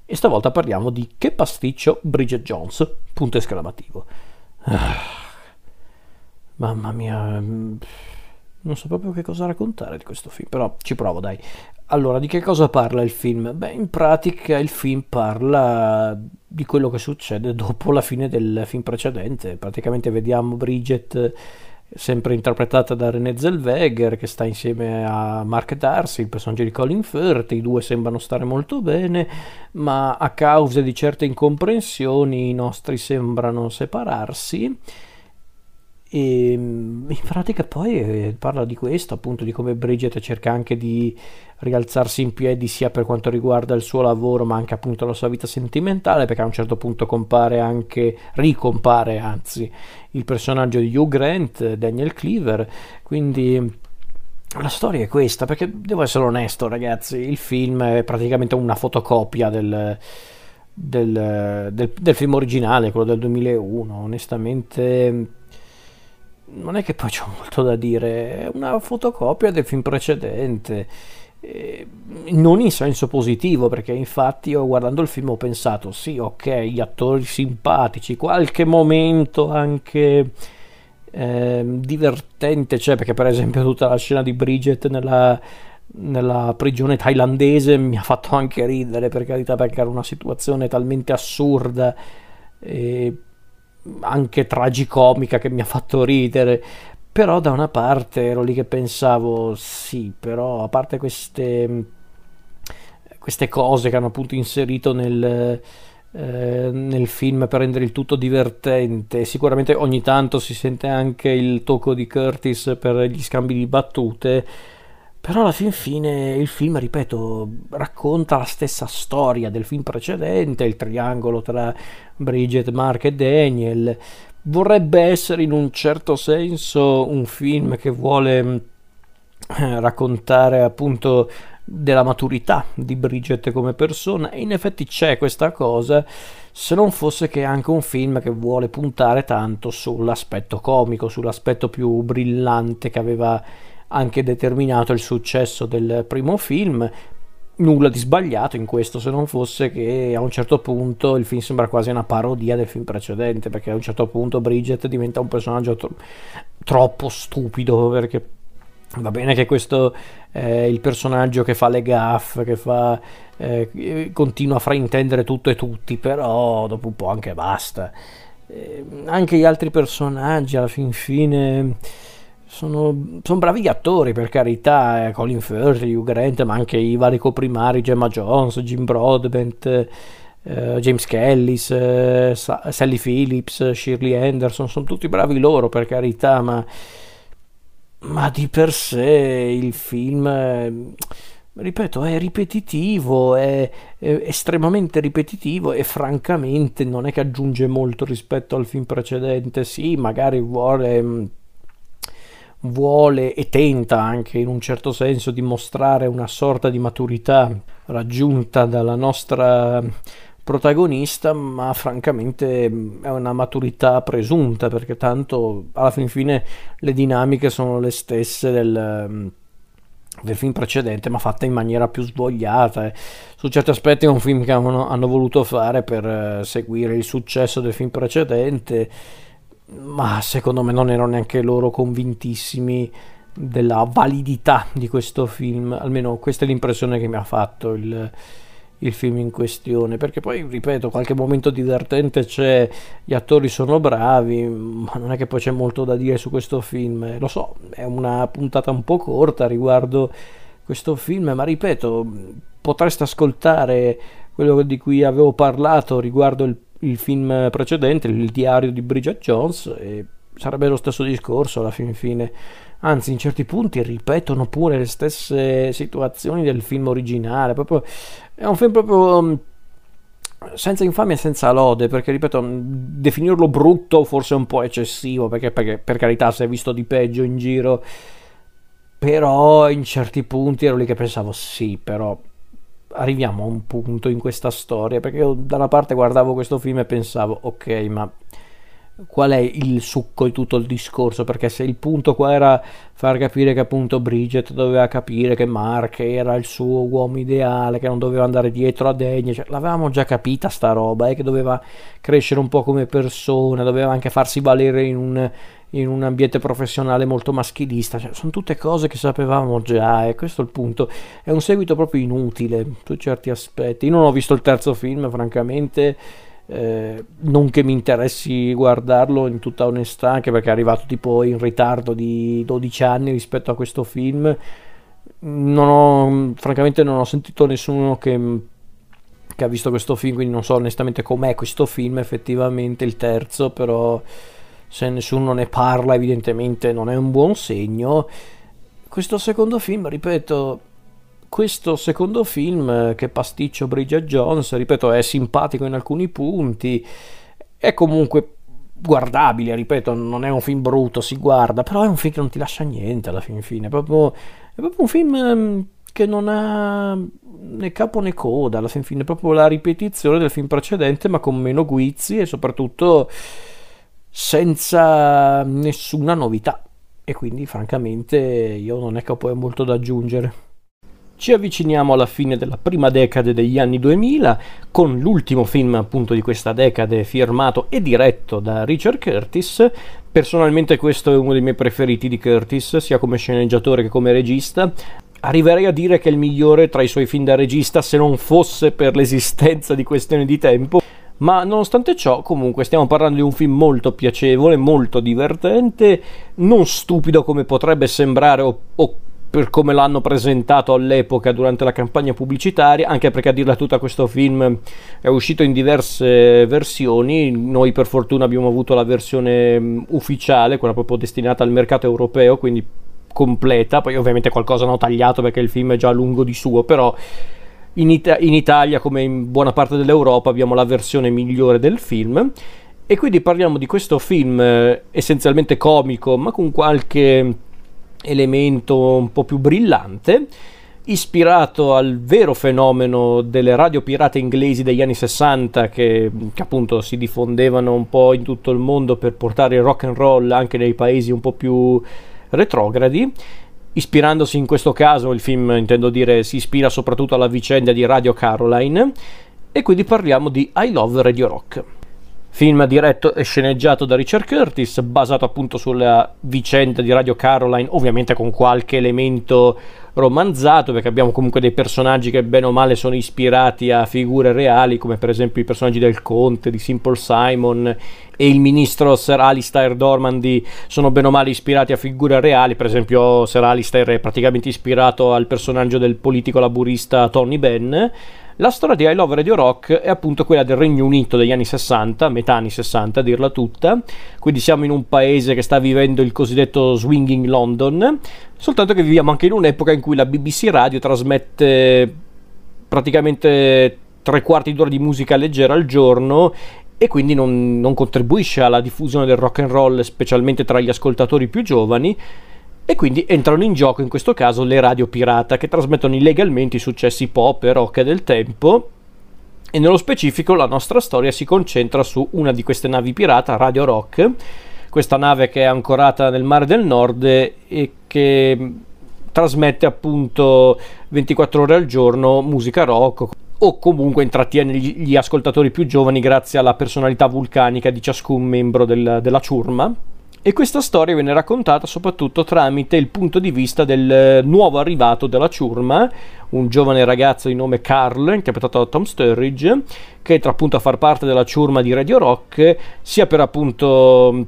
e stavolta parliamo di Che pasticcio Bridget Jones, punto esclamativo. Ah, mamma mia, mm, non so proprio che cosa raccontare di questo film, però ci provo, dai. Allora, di che cosa parla il film? Beh, in pratica il film parla di quello che succede dopo la fine del film precedente. Praticamente vediamo Bridget sempre interpretata da René Zellweger che sta insieme a Mark Darcy, il personaggio di Colin Firth, i due sembrano stare molto bene, ma a causa di certe incomprensioni i nostri sembrano separarsi. E mm, in pratica poi eh, parla di questo, appunto di come Bridget cerca anche di rialzarsi in piedi sia per quanto riguarda il suo lavoro ma anche appunto la sua vita sentimentale perché a un certo punto compare anche, ricompare anzi, il personaggio di Hugh Grant, Daniel Cleaver, quindi la storia è questa perché devo essere onesto ragazzi, il film è praticamente una fotocopia del... Del, del, del film originale, quello del 2001, onestamente non è che poi c'ho molto da dire, è una fotocopia del film precedente eh, non in senso positivo perché infatti io guardando il film ho pensato sì ok gli attori simpatici qualche momento anche eh, divertente c'è perché per esempio tutta la scena di Bridget nella, nella prigione thailandese mi ha fatto anche ridere per carità perché era una situazione talmente assurda e anche tragicomica che mi ha fatto ridere però da una parte ero lì che pensavo, sì, però a parte queste, queste cose che hanno appunto inserito nel, eh, nel film per rendere il tutto divertente, sicuramente ogni tanto si sente anche il tocco di Curtis per gli scambi di battute, però alla fin fine il film, ripeto, racconta la stessa storia del film precedente, il triangolo tra Bridget, Mark e Daniel, vorrebbe essere in un certo senso un film che vuole eh, raccontare appunto della maturità di Bridget come persona. E in effetti c'è questa cosa se non fosse che è anche un film che vuole puntare tanto sull'aspetto comico, sull'aspetto più brillante che aveva anche determinato il successo del primo film nulla di sbagliato in questo se non fosse che a un certo punto il film sembra quasi una parodia del film precedente perché a un certo punto Bridget diventa un personaggio tro- troppo stupido perché va bene che questo è il personaggio che fa le gaffe che fa eh, continua a fraintendere tutto e tutti però dopo un po' anche basta. Eh, anche gli altri personaggi alla fin fine sono, sono, bravi attori per carità, eh, Colin Firth, Hugh Grant, ma anche i vari coprimari, Gemma Jones, Jim Broadbent, eh, James Kellis, eh, Sally Phillips, Shirley Anderson, sono tutti bravi loro per carità, ma, ma di per sé il film, eh, ripeto, è ripetitivo, è, è estremamente ripetitivo e francamente non è che aggiunge molto rispetto al film precedente, sì, magari vuole mm, vuole e tenta anche in un certo senso di mostrare una sorta di maturità raggiunta dalla nostra protagonista, ma francamente è una maturità presunta perché tanto alla fin fine le dinamiche sono le stesse del, del film precedente, ma fatta in maniera più svogliata. Su certi aspetti è un film che hanno, hanno voluto fare per eh, seguire il successo del film precedente ma secondo me non erano neanche loro convintissimi della validità di questo film, almeno questa è l'impressione che mi ha fatto il, il film in questione, perché poi, ripeto, qualche momento divertente c'è, gli attori sono bravi, ma non è che poi c'è molto da dire su questo film, lo so, è una puntata un po' corta riguardo questo film, ma ripeto, potreste ascoltare quello di cui avevo parlato riguardo il il film precedente, il diario di Bridget Jones, e sarebbe lo stesso discorso alla fin fine. Anzi, in certi punti ripetono pure le stesse situazioni del film originale. Proprio, è un film proprio mm, senza infamia e senza lode, perché ripeto, mm, definirlo brutto forse è un po' eccessivo, perché, perché per carità si è visto di peggio in giro, però in certi punti ero lì che pensavo sì, però arriviamo a un punto in questa storia, perché io da una parte guardavo questo film e pensavo, ok, ma qual è il succo di tutto il discorso? Perché se il punto qua era far capire che appunto Bridget doveva capire che Mark era il suo uomo ideale, che non doveva andare dietro a Degne, cioè, l'avevamo già capita sta roba, eh, che doveva crescere un po' come persona, doveva anche farsi valere in un in un ambiente professionale molto maschilista, cioè, sono tutte cose che sapevamo già e questo è il punto, è un seguito proprio inutile su certi aspetti. Io non ho visto il terzo film, francamente, eh, non che mi interessi guardarlo in tutta onestà, anche perché è arrivato tipo in ritardo di 12 anni rispetto a questo film. Non ho, francamente non ho sentito nessuno che, che ha visto questo film, quindi non so onestamente com'è questo film effettivamente, il terzo, però se nessuno ne parla evidentemente non è un buon segno. Questo secondo film, ripeto, questo secondo film che pasticcio Bridget Jones, ripeto, è simpatico in alcuni punti, è comunque guardabile, ripeto, non è un film brutto, si guarda, però è un film che non ti lascia niente alla fin fine, è proprio, è proprio un film ehm, che non ha né capo né coda, alla fin fine è proprio la ripetizione del film precedente, ma con meno guizzi e soprattutto senza nessuna novità e quindi francamente io non è che ho poi molto da aggiungere. Ci avviciniamo alla fine della prima decade degli anni 2000 con l'ultimo film appunto di questa decade firmato e diretto da Richard Curtis. Personalmente questo è uno dei miei preferiti di Curtis, sia come sceneggiatore che come regista. Arriverei a dire che è il migliore tra i suoi film da regista se non fosse per l'esistenza di questioni di tempo. Ma nonostante ciò, comunque, stiamo parlando di un film molto piacevole, molto divertente, non stupido come potrebbe sembrare o, o per come l'hanno presentato all'epoca durante la campagna pubblicitaria, anche perché a dirla tutta questo film è uscito in diverse versioni, noi per fortuna abbiamo avuto la versione mm, ufficiale, quella proprio destinata al mercato europeo, quindi completa, poi ovviamente qualcosa hanno tagliato perché il film è già lungo di suo, però in, It- in Italia, come in buona parte dell'Europa, abbiamo la versione migliore del film. E quindi parliamo di questo film eh, essenzialmente comico, ma con qualche elemento un po' più brillante, ispirato al vero fenomeno delle radio pirate inglesi degli anni 60 che, che, appunto si diffondevano un po' in tutto il mondo per portare il rock and roll anche nei paesi un po' più retrogradi ispirandosi in questo caso, il film intendo dire si ispira soprattutto alla vicenda di Radio Caroline e quindi parliamo di I Love Radio Rock. Film diretto e sceneggiato da Richard Curtis, basato appunto sulla vicenda di Radio Caroline, ovviamente con qualche elemento romanzato, perché abbiamo comunque dei personaggi che bene o male sono ispirati a figure reali, come per esempio i personaggi del Conte, di Simple Simon e il ministro Sir Alistair Dormandy sono bene o male ispirati a figure reali, per esempio Sir Alistair è praticamente ispirato al personaggio del politico laburista Tony Benn. La storia di I Love Radio Rock è appunto quella del Regno Unito degli anni 60, metà anni 60 a dirla tutta, quindi siamo in un paese che sta vivendo il cosiddetto swinging London, soltanto che viviamo anche in un'epoca in cui la BBC Radio trasmette praticamente tre quarti d'ora di musica leggera al giorno e quindi non, non contribuisce alla diffusione del rock and roll, specialmente tra gli ascoltatori più giovani e quindi entrano in gioco in questo caso le radio pirata che trasmettono illegalmente i successi pop e rock del tempo. E nello specifico la nostra storia si concentra su una di queste navi pirata, Radio Rock, questa nave che è ancorata nel mare del nord e che trasmette appunto 24 ore al giorno musica rock o comunque intrattiene gli ascoltatori più giovani grazie alla personalità vulcanica di ciascun membro del, della ciurma. E questa storia viene raccontata soprattutto tramite il punto di vista del eh, nuovo arrivato della ciurma, un giovane ragazzo di nome Carl, interpretato da Tom Sturridge, che entra appunto a far parte della ciurma di Radio Rock, sia per appunto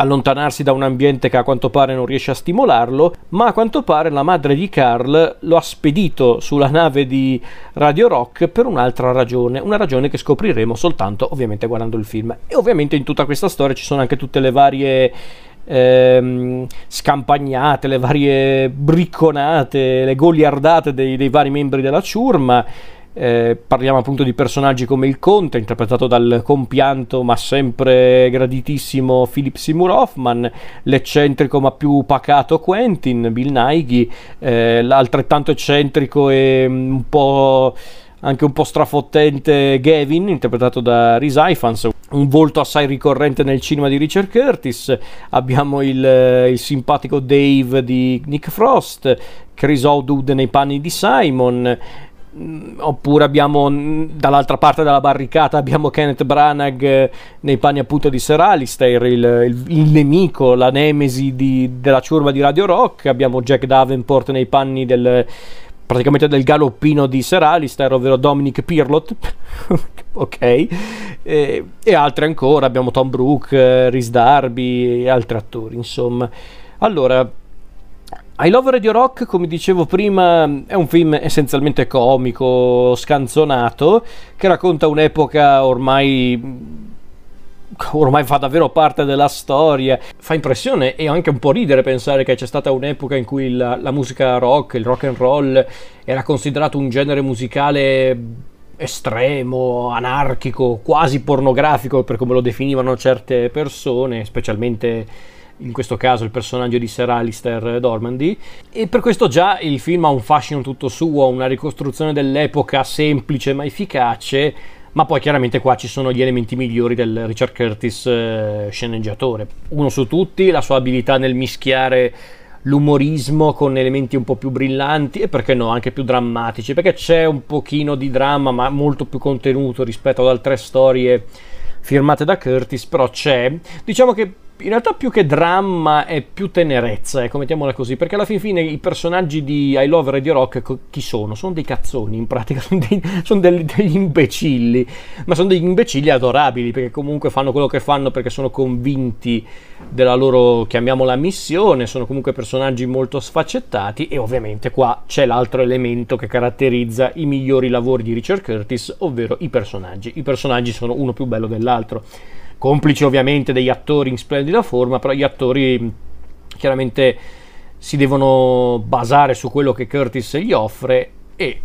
allontanarsi da un ambiente che a quanto pare non riesce a stimolarlo, ma a quanto pare la madre di Carl lo ha spedito sulla nave di Radio Rock per un'altra ragione, una ragione che scopriremo soltanto ovviamente guardando il film. E ovviamente in tutta questa storia ci sono anche tutte le varie ehm, scampagnate, le varie bricconate, le goliardate dei, dei vari membri della ciurma eh, parliamo appunto di personaggi come il Conte, interpretato dal compianto ma sempre graditissimo Philip Seymour Hoffman, l'eccentrico ma più pacato Quentin, Bill Nighy, eh, l'altrettanto eccentrico e mm, un po' anche un po' strafottente Gavin, interpretato da Rhys Ifans, un volto assai ricorrente nel cinema di Richard Curtis. Abbiamo il, eh, il simpatico Dave di Nick Frost, Chris O'Dood nei panni di Simon, oppure abbiamo mm, dall'altra parte della barricata abbiamo Kenneth Branagh eh, nei panni appunto di Sir Alistair il, il, il nemico, la nemesi di, della ciurma di Radio Rock. Abbiamo Jack Davenport nei panni del praticamente del galoppino di Sir Alistair ovvero Dominic Pirlot. Ok. E, e, altri ancora abbiamo Tom Brooke, eh, Rhys Darby e altri attori insomma. Allora i Love Radio Rock, come dicevo prima, è un film essenzialmente comico, scanzonato, che racconta un'epoca ormai ormai fa davvero parte della storia. Fa impressione e anche un po' ridere pensare che c'è stata un'epoca in cui la, la, musica rock, il rock and roll, era considerato un genere musicale estremo, anarchico, quasi pornografico per come lo definivano certe persone, specialmente in questo caso il personaggio di Sir Alistair Dormandy e per questo già il film ha un fascino tutto suo, una ricostruzione dell'epoca semplice ma efficace ma poi chiaramente qua ci sono gli elementi migliori del Richard Curtis eh, sceneggiatore. Uno su tutti, la sua abilità nel mischiare l'umorismo con elementi un po' più brillanti e perché no, anche più drammatici, perché c'è un pochino di dramma ma molto più contenuto rispetto ad altre storie firmate da Curtis, però c'è. Diciamo che in realtà più che dramma è più tenerezza, ecco, mettiamola così, perché alla fin fine i personaggi di I Love Radio Rock chi sono? Sono dei cazzoni, in pratica, sono, dei, sono degli, degli, imbecilli, ma sono degli imbecilli adorabili, perché comunque fanno quello che fanno perché sono convinti della loro, chiamiamola, missione, sono comunque personaggi molto sfaccettati e ovviamente qua c'è l'altro elemento che caratterizza i migliori lavori di Richard Curtis, ovvero i personaggi. I personaggi sono uno più bello dell'altro complici ovviamente degli attori in splendida forma, però gli attori chiaramente si devono basare su quello che Curtis gli offre e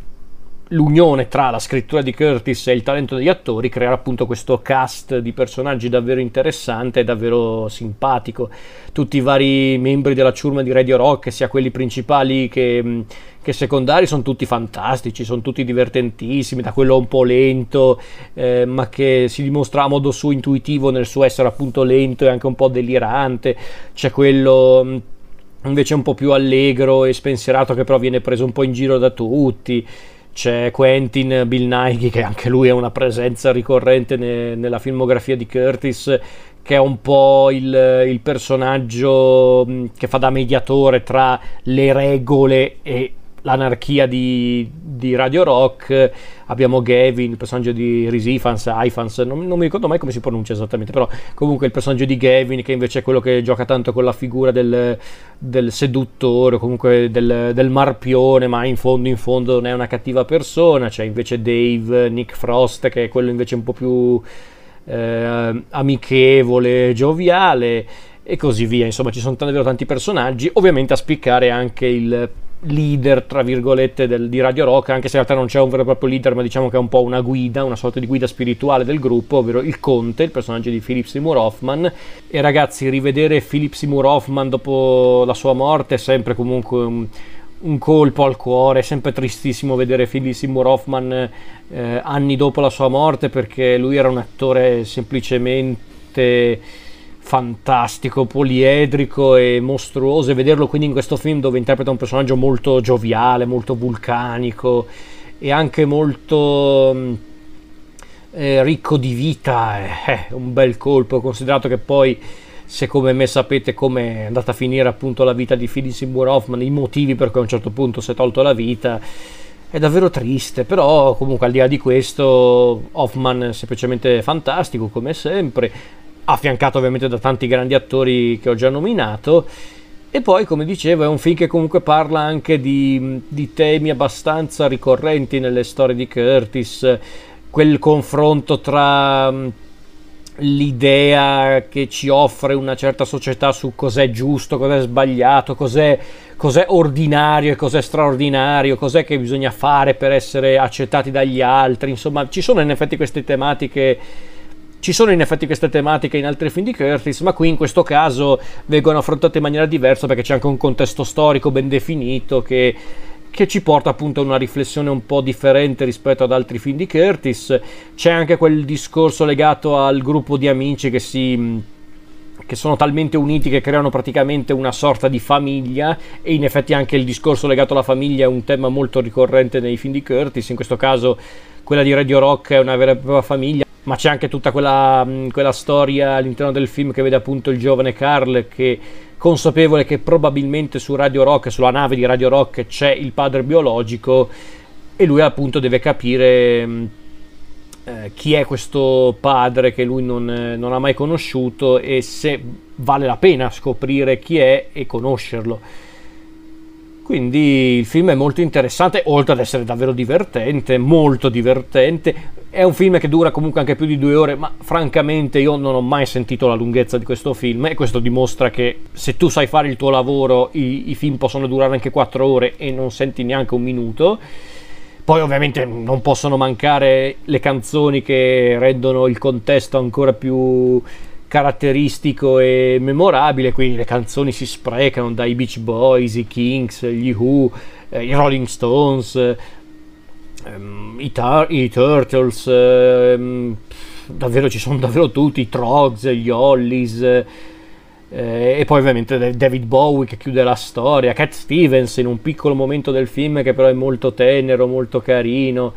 l'unione tra la scrittura di Curtis e il talento degli attori crea appunto questo cast di personaggi davvero interessante e davvero simpatico. Tutti i vari membri della ciurma di Radio Rock, sia quelli principali che, che secondari, sono tutti fantastici, sono tutti divertentissimi, da quello un po' lento, eh, ma che si dimostra a modo suo intuitivo nel suo essere appunto lento e anche un po' delirante. C'è quello invece un po' più allegro e spensierato che però viene preso un po' in giro da tutti. C'è Quentin Bill Nighy che anche lui è una presenza ricorrente ne, nella filmografia di Curtis che è un po' il, il personaggio che fa da mediatore tra le regole e l'anarchia di, di, Radio Rock, abbiamo Gavin, il personaggio di Risifans, Ifans, non, non, mi ricordo mai come si pronuncia esattamente, però comunque il personaggio di Gavin che invece è quello che gioca tanto con la figura del, del seduttore comunque del, del, marpione, ma in fondo in fondo non è una cattiva persona, c'è invece Dave, Nick Frost che è quello invece un po' più eh, amichevole, gioviale e così via, insomma ci sono davvero tanti personaggi, ovviamente a spiccare anche il leader, tra virgolette, del, di Radio Rock, anche se in realtà non c'è un vero e proprio leader, ma diciamo che è un po' una guida, una sorta di guida spirituale del gruppo, ovvero il Conte, il personaggio di Philip Seymour Hoffman. E ragazzi, rivedere Philip Seymour Hoffman dopo la sua morte è sempre comunque un, un colpo al cuore, è sempre tristissimo vedere Philip Seymour Hoffman eh, anni dopo la sua morte, perché lui era un attore semplicemente fantastico, poliedrico e mostruoso e vederlo quindi in questo film dove interpreta un personaggio molto gioviale, molto vulcanico e anche molto mm, eh, ricco di vita è eh, un bel colpo considerato che poi se come me sapete come è andata a finire appunto la vita di Philip Seymour Hoffman i motivi per cui a un certo punto si è tolto la vita è davvero triste, però comunque al di là di questo Hoffman è semplicemente fantastico come sempre, affiancato ovviamente da tanti grandi attori che ho già nominato. E poi, come dicevo, è un film che comunque parla anche di, di temi abbastanza ricorrenti nelle storie di Curtis, quel confronto tra mm, l'idea che ci offre una certa società su cos'è giusto, cos'è sbagliato, cos'è, cos'è, ordinario e cos'è straordinario, cos'è che bisogna fare per essere accettati dagli altri. Insomma, ci sono in effetti queste tematiche ci sono in effetti queste tematiche in altri film di Curtis, ma qui in questo caso vengono affrontate in maniera diversa perché c'è anche un contesto storico ben definito che, che ci porta appunto a una riflessione un po' differente rispetto ad altri film di Curtis. C'è anche quel discorso legato al gruppo di amici che si che sono talmente uniti che creano praticamente una sorta di famiglia e in effetti anche il discorso legato alla famiglia è un tema molto ricorrente nei film di Curtis, in questo caso quella di Radio Rock è una vera e propria famiglia ma c'è anche tutta quella, quella, storia all'interno del film che vede appunto il giovane Carl che consapevole che probabilmente su Radio Rock, sulla nave di Radio Rock c'è il padre biologico e lui appunto deve capire eh, chi è questo padre che lui non, non ha mai conosciuto e se vale la pena scoprire chi è e conoscerlo. Quindi il film è molto interessante, oltre ad essere davvero divertente, molto divertente. È un film che dura comunque anche più di due ore, ma francamente io non ho mai sentito la lunghezza di questo film e questo dimostra che se tu sai fare il tuo lavoro i, i film possono durare anche quattro ore e non senti neanche un minuto. Poi ovviamente non possono mancare le canzoni che rendono il contesto ancora più caratteristico e memorabile, quindi le canzoni si sprecano dai Beach Boys, i Kings, gli Who, eh, i Rolling Stones, ehm, i, tar- i, Turtles, ehm, davvero ci sono davvero tutti, i Trogs, gli Hollies, eh, e poi ovviamente David Bowie che chiude la storia, Cat Stevens in un piccolo momento del film che però è molto tenero, molto carino.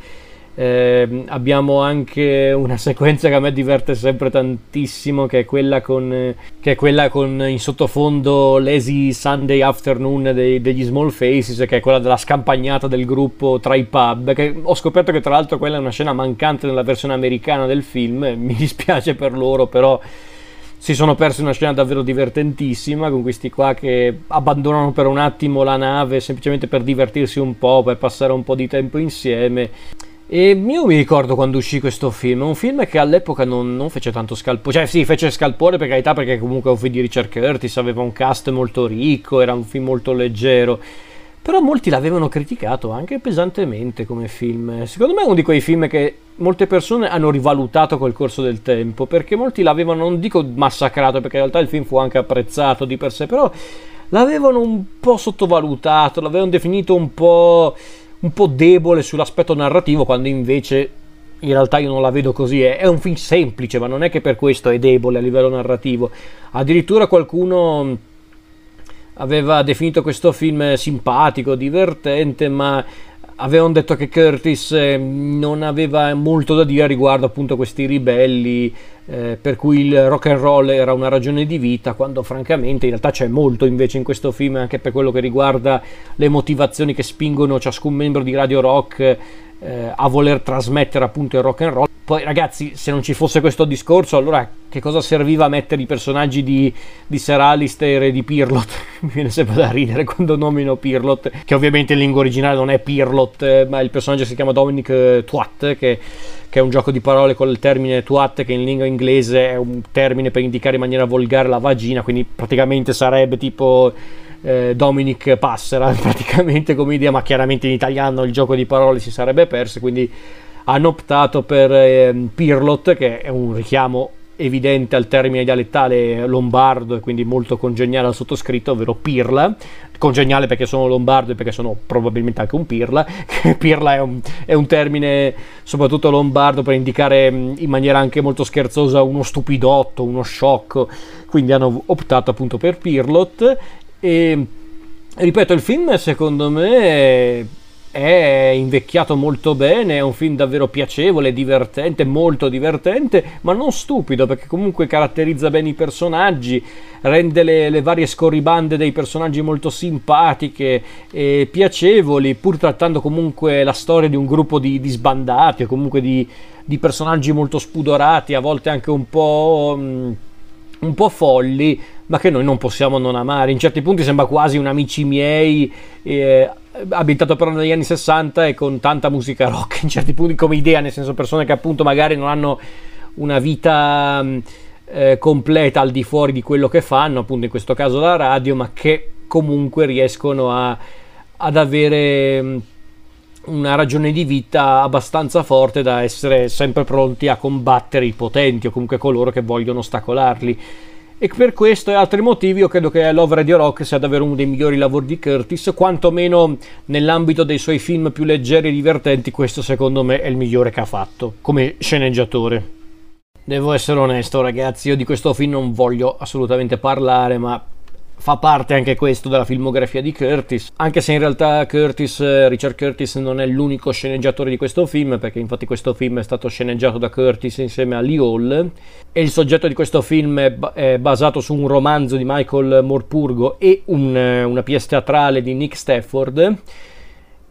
Eh, abbiamo anche una sequenza che a me diverte sempre tantissimo, che è quella con, che è quella con in sottofondo Lazy Sunday Afternoon dei, degli Small Faces, che è quella della scampagnata del gruppo tra i pub. Che ho scoperto che tra l'altro quella è una scena mancante nella versione americana del film. Mi dispiace per loro, però si sono persi una scena davvero divertentissima con questi qua che abbandonano per un attimo la nave semplicemente per divertirsi un po', per passare un po' di tempo insieme. E io mi ricordo quando uscì questo film, un film che all'epoca non, non fece tanto scalpore, cioè sì, fece scalpore per carità perché comunque è un film di Richard Curtis, aveva un cast molto ricco, era un film molto leggero, però molti l'avevano criticato anche pesantemente come film. Secondo me è uno di quei film che molte persone hanno rivalutato col corso del tempo, perché molti l'avevano, non dico massacrato, perché in realtà il film fu anche apprezzato di per sé, però l'avevano un po' sottovalutato, l'avevano definito un po' un po' debole sull'aspetto narrativo, quando invece in realtà io non la vedo così. È, un film semplice, ma non è che per questo è debole a livello narrativo. Addirittura qualcuno aveva definito questo film simpatico, divertente, ma avevano detto che Curtis eh, non aveva molto da dire riguardo appunto questi ribelli eh, per cui il rock and roll era una ragione di vita quando francamente in realtà c'è molto invece in questo film anche per quello che riguarda le motivazioni che spingono ciascun membro di Radio Rock eh, a voler trasmettere appunto il rock and roll poi ragazzi, se non ci fosse questo discorso, allora che cosa serviva mettere i personaggi di, di Sir Alistair e di Pirlot? Mi viene sempre da ridere quando nomino Pirlot, che ovviamente in lingua originale non è Pirlot, eh, ma il personaggio si chiama Dominic eh, Twat, che, che, è un gioco di parole con il termine Twat, che in lingua inglese è un termine per indicare in maniera volgare la vagina, quindi praticamente sarebbe tipo... Eh, Dominic Passera praticamente come idea ma chiaramente in italiano il gioco di parole si sarebbe perso quindi hanno optato per eh, Pirlot, che è un richiamo evidente al termine dialettale lombardo e quindi molto congeniale al sottoscritto, ovvero Pirla. Congeniale perché sono lombardo e perché sono probabilmente anche un Pirla. pirla è un, è un, termine soprattutto lombardo per indicare mm, in maniera anche molto scherzosa uno stupidotto, uno sciocco. Quindi hanno optato appunto per Pirlot. E ripeto, il film secondo me è invecchiato molto bene, è un film davvero piacevole, divertente, molto divertente, ma non stupido perché comunque caratterizza bene i personaggi, rende le, le varie scorribande dei personaggi molto simpatiche e piacevoli, pur trattando comunque la storia di un gruppo di, di sbandati o comunque di, di, personaggi molto spudorati, a volte anche un po'... Mh, un po' folli, ma che noi non possiamo non amare. In certi punti sembra quasi un amici miei, eh, ambientato però negli anni 60 e con tanta musica rock, in certi punti come idea, nel senso persone che appunto magari non hanno una vita mm, eh, completa al di fuori di quello che fanno, appunto in questo caso la radio, ma che comunque riescono a, ad avere mm, una ragione di vita abbastanza forte da essere sempre pronti a combattere i potenti o comunque coloro che vogliono ostacolarli. E per questo e altri motivi io credo che Love Radio Rock sia davvero uno dei migliori lavori di Curtis, quantomeno nell'ambito dei suoi film più leggeri e divertenti, questo secondo me è il migliore che ha fatto come sceneggiatore. Devo essere onesto ragazzi, io di questo film non voglio assolutamente parlare, ma fa parte anche questo della filmografia di Curtis, anche se in realtà Curtis, eh, Richard Curtis non è l'unico sceneggiatore di questo film, perché infatti questo film è stato sceneggiato da Curtis insieme a Lee Hall e il soggetto di questo film è, è basato su un romanzo di Michael Morpurgo e un, eh, una pièce teatrale di Nick Stafford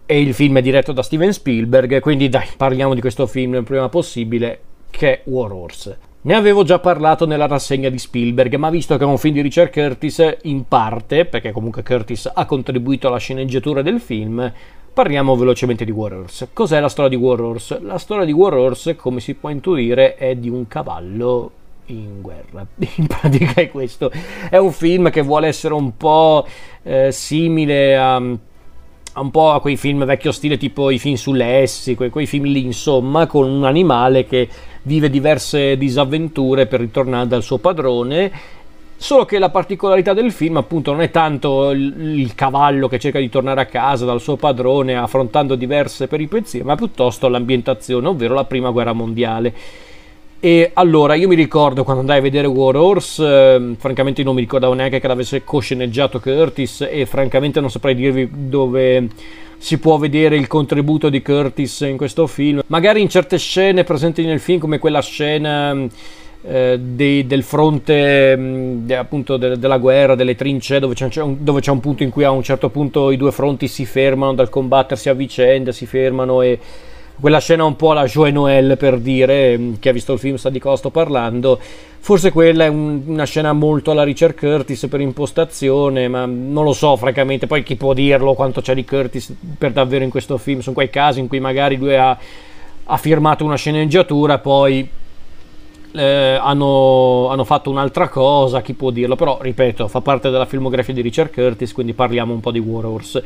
e il film è diretto da Steven Spielberg, quindi dai, parliamo di questo film il prima possibile, che è War Horse. Ne avevo già parlato nella rassegna di Spielberg, ma visto che è un film di Richard Curtis, in parte, perché comunque Curtis ha contribuito alla sceneggiatura del film, parliamo velocemente di War Horse. Cos'è la storia di War Horse? La storia di War Horse, come si può intuire, è di un cavallo in guerra. In pratica è questo. È un film che vuole essere un po' eh, simile a un po' a quei film vecchio stile tipo i film sulle S, quei, quei film lì insomma, con un animale che vive diverse disavventure per ritornare dal suo padrone. Solo che la particolarità del film, appunto, non è tanto il, il, cavallo che cerca di tornare a casa dal suo padrone affrontando diverse peripezie, ma piuttosto l'ambientazione, ovvero la prima guerra mondiale. E allora io mi ricordo quando andai a vedere War Horse, eh, francamente non mi ricordavo neanche che l'avesse cosceneggiato Curtis e francamente non saprei dirvi dove si può vedere il contributo di Curtis in questo film. Magari in certe scene presenti nel film, come quella scena eh, dei, del fronte mh, appunto de, della guerra, delle trincee, dove c'è, un, dove c'è un punto in cui a un certo punto i due fronti si fermano dal combattersi a vicenda, si fermano e quella scena un po' la Joe Noel per dire, mm, chi ha visto il film sa di cosa sto parlando, forse quella è un, una scena molto alla Richard Curtis per impostazione, ma non lo so francamente, poi chi può dirlo quanto c'è di Curtis per davvero in questo film, sono quei casi in cui magari lui ha, ha firmato una sceneggiatura, poi eh, hanno, hanno, fatto un'altra cosa, chi può dirlo, però ripeto, fa parte della filmografia di Richard Curtis, quindi parliamo un po' di War Horse.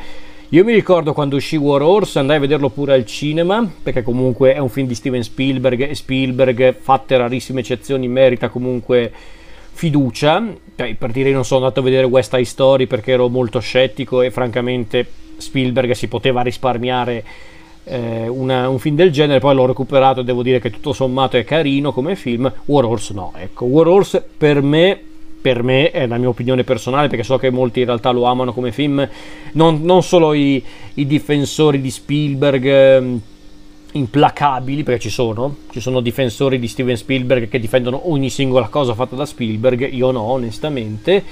Io mi ricordo quando uscì War Horse, andai a vederlo pure al cinema, perché comunque è un film di Steven Spielberg e Spielberg, fatte rarissime eccezioni, merita comunque fiducia. Cioè, per dire, non sono andato a vedere West Side Story perché ero molto scettico e francamente Spielberg si poteva risparmiare eh, una, un film del genere, poi l'ho recuperato e devo dire che tutto sommato è carino come film. War Horse no, ecco, War Horse per me per me è la mia opinione personale perché so che molti in realtà lo amano come film non, non solo i, i, difensori di Spielberg ehm, implacabili perché ci sono ci sono difensori di Steven Spielberg che difendono ogni singola cosa fatta da Spielberg io no onestamente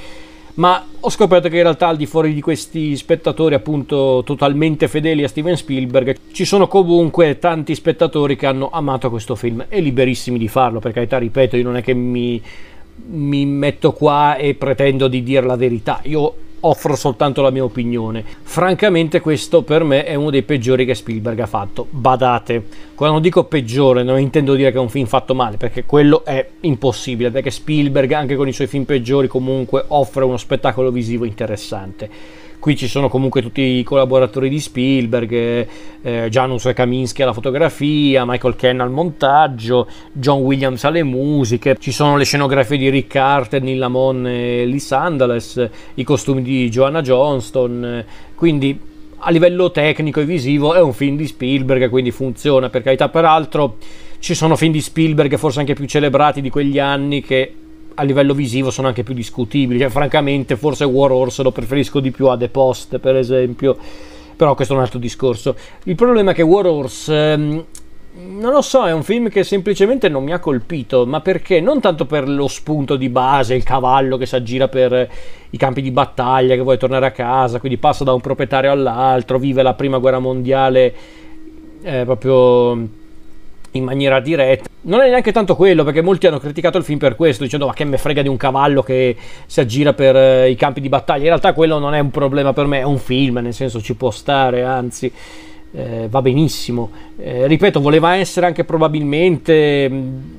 ma ho scoperto che in realtà al di fuori di questi spettatori appunto totalmente fedeli a Steven Spielberg ci sono comunque tanti spettatori che hanno amato questo film e liberissimi di farlo per carità ripeto io non è che mi, mi metto qua e pretendo di dire la verità io offro soltanto la mia opinione. Francamente questo per me è uno dei peggiori che Spielberg ha fatto. Badate, quando dico peggiore non intendo dire che è un film fatto male, perché quello è impossibile, perché Spielberg anche con i suoi film peggiori comunque offre uno spettacolo visivo interessante Qui ci sono comunque tutti i collaboratori di Spielberg, eh, eh Janus Kaminski alla fotografia, Michael Ken al montaggio, John Williams alle musiche, ci sono le scenografie di Rick Carter, Neil Lamon e Lee Sandales, i costumi di Joanna Johnston, quindi a livello tecnico e visivo è un film di Spielberg, quindi funziona per carità. Peraltro ci sono film di Spielberg forse anche più celebrati di quegli anni che a livello visivo sono anche più discutibili. Cioè, francamente, forse War Horse lo preferisco di più a The Post, per esempio. Però questo è un altro discorso. Il problema è che War Horse. Ehm, non lo so, è un film che semplicemente non mi ha colpito, ma perché? Non tanto per lo spunto di base, il cavallo che si aggira per i campi di battaglia, che vuole tornare a casa, quindi passa da un proprietario all'altro, vive la prima guerra mondiale eh, proprio in maniera diretta. Non è neanche tanto quello, perché molti hanno criticato il film per questo, dicendo ma che me frega di un cavallo che si aggira per eh, i campi di battaglia. In realtà quello non è un problema per me, è un film, nel senso ci può stare, anzi eh, va benissimo. Eh, ripeto, voleva essere anche probabilmente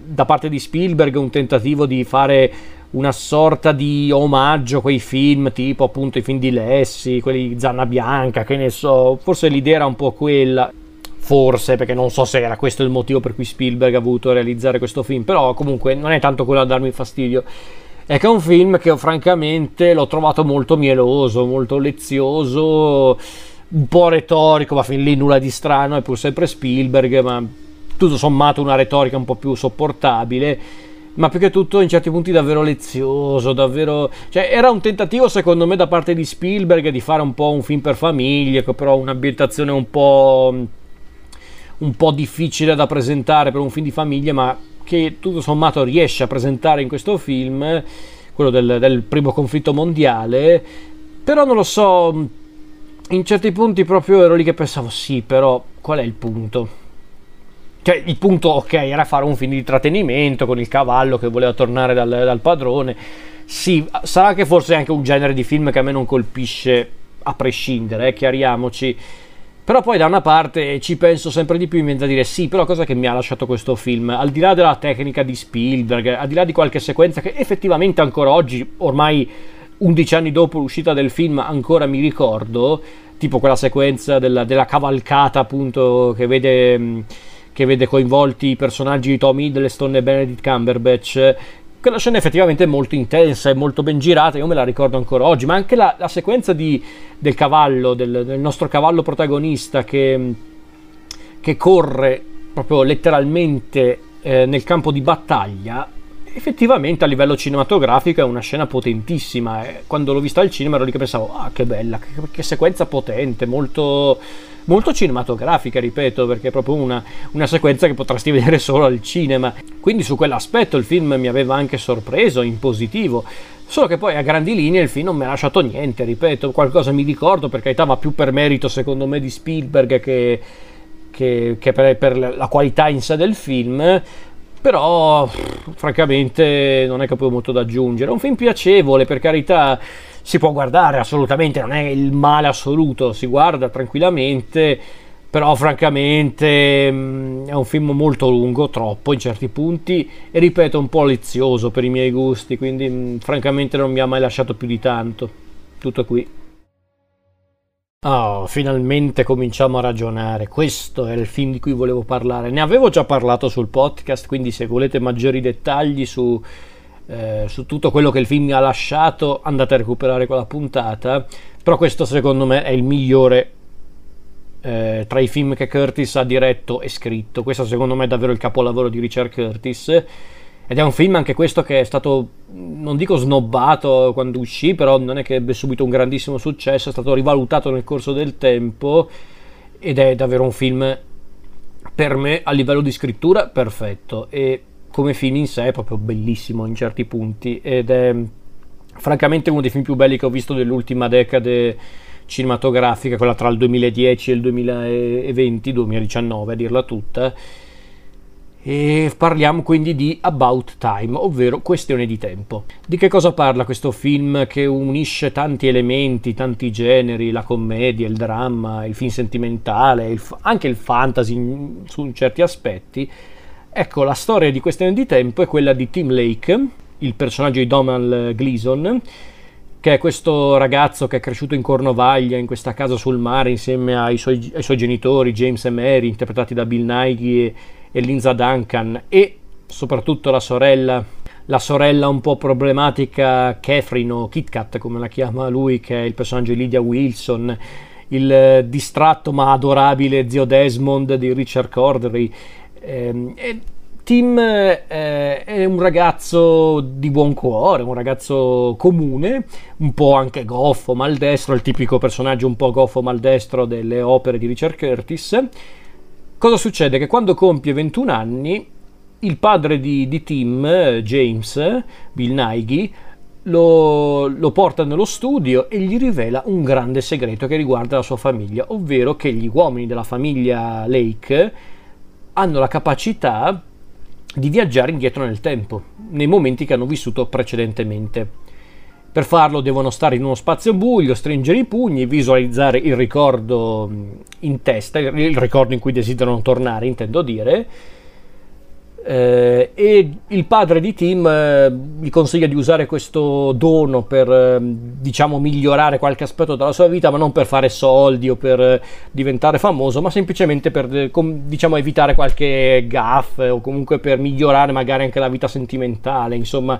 da parte di Spielberg un tentativo di fare una sorta di omaggio a quei film tipo appunto i film di Lessi, quelli di Zanna Bianca, che ne so, forse l'idea era un po' quella forse perché non so se era questo il motivo per cui Spielberg ha voluto realizzare questo film, però comunque non è tanto quello a darmi fastidio. È che è un film che francamente l'ho trovato molto mieloso, molto lezioso, un po' retorico, ma fin lì nulla di strano, è pur sempre Spielberg, ma tutto sommato una retorica un po' più sopportabile ma più che tutto in certi punti davvero lezioso, davvero... Cioè era un tentativo secondo me da parte di Spielberg di fare un po' un film per famiglie, però un'ambientazione un po' un po' difficile da presentare per un film di famiglia, ma che tutto sommato riesce a presentare in questo film, quello del, del primo conflitto mondiale, però non lo so, in certi punti proprio ero lì che pensavo sì, però qual è il punto? Cioè, il punto, ok, era fare un film di intrattenimento con il cavallo che voleva tornare dal, dal padrone. Sì, sarà che forse è anche un genere di film che a me non colpisce a prescindere, eh, chiariamoci però poi da una parte ci penso sempre di più, mi viene da dire sì, però cosa che mi ha lasciato questo film? Al di là della tecnica di Spielberg, al di là di qualche sequenza che effettivamente ancora oggi, ormai 11 anni dopo l'uscita del film, ancora mi ricordo, tipo quella sequenza della, della cavalcata appunto che vede che vede coinvolti i personaggi di Tom Hiddleston e Benedict Cumberbatch quella scena è effettivamente molto intensa e molto ben girata, io me la ricordo ancora oggi, ma anche la, la sequenza di, del cavallo, del, del, nostro cavallo protagonista che, che corre proprio letteralmente eh, nel campo di battaglia, effettivamente a livello cinematografico è una scena potentissima. Eh. Quando l'ho vista al cinema ero lì che pensavo, ah che bella, che, che sequenza potente, molto molto cinematografica, ripeto, perché è proprio una, una sequenza che potresti vedere solo al cinema. Quindi su quell'aspetto il film mi aveva anche sorpreso in positivo. Solo che poi a grandi linee il film non mi ha lasciato niente, ripeto, qualcosa mi ricordo, per carità, ma più per merito secondo me di Spielberg che, che, che per, per, la qualità in sé del film. Però, francamente, non è che poi molto da aggiungere. È un film piacevole, per carità si può guardare assolutamente, non è il male assoluto, si guarda tranquillamente, però francamente mm, è un film molto lungo, troppo in certi punti e ripeto un po' lezioso per i miei gusti, quindi mm, francamente non mi ha mai lasciato più di tanto. Tutto qui. Oh, finalmente cominciamo a ragionare. Questo è il film di cui volevo parlare. Ne avevo già parlato sul podcast, quindi se volete maggiori dettagli su eh, su tutto quello che il film mi ha lasciato, andate a recuperare quella puntata. Però questo secondo me è il migliore eh, tra i film che Curtis ha diretto e scritto. Questo secondo me è davvero il capolavoro di Richard Curtis. Ed è un film anche questo che è stato, non dico snobbato quando uscì, però non è che ebbe subito un grandissimo successo, è stato rivalutato nel corso del tempo ed è davvero un film per me a livello di scrittura perfetto e come film in sé è proprio bellissimo in certi punti ed è francamente uno dei film più belli che ho visto dell'ultima decade cinematografica, quella tra il 2010 e il 2020, 2019 a dirla tutta. E parliamo quindi di About Time, ovvero questione di tempo. Di che cosa parla questo film che unisce tanti elementi, tanti generi, la commedia, il dramma, il film sentimentale, il, anche il fantasy in, su certi aspetti? Ecco, la storia di questione di tempo è quella di Tim Lake, il personaggio di Donald Gleason, che è questo ragazzo che è cresciuto in Cornovaglia, in questa casa sul mare, insieme ai suoi, ai suoi genitori, James e Mary, interpretati da Bill Nighy e, Linza Duncan, e soprattutto la sorella, la sorella un po' problematica Catherine o Kit Kat, come la chiama lui, che è il personaggio di Lydia Wilson, il distratto ma adorabile zio Desmond di Richard Cordery. Eh, Tim eh, è un ragazzo di buon cuore, un ragazzo comune, un po' anche goffo, maldestro, il tipico personaggio un po' goffo, maldestro delle opere di Richard Curtis. Cosa succede? Che quando compie 21 anni, il padre di, di Tim, James, Bill Nighy, lo, lo, porta nello studio e gli rivela un grande segreto che riguarda la sua famiglia, ovvero che gli uomini della famiglia Lake hanno la capacità di viaggiare indietro nel tempo, nei momenti che hanno vissuto precedentemente. Per farlo devono stare in uno spazio buio, stringere i pugni, visualizzare il ricordo in testa, il ricordo in cui desiderano tornare, intendo dire, eh, e il padre di Tim eh, gli consiglia di usare questo dono per eh, diciamo migliorare qualche aspetto della sua vita ma non per fare soldi o per eh, diventare famoso ma semplicemente per eh, com, diciamo evitare qualche gaff o comunque per migliorare magari anche la vita sentimentale insomma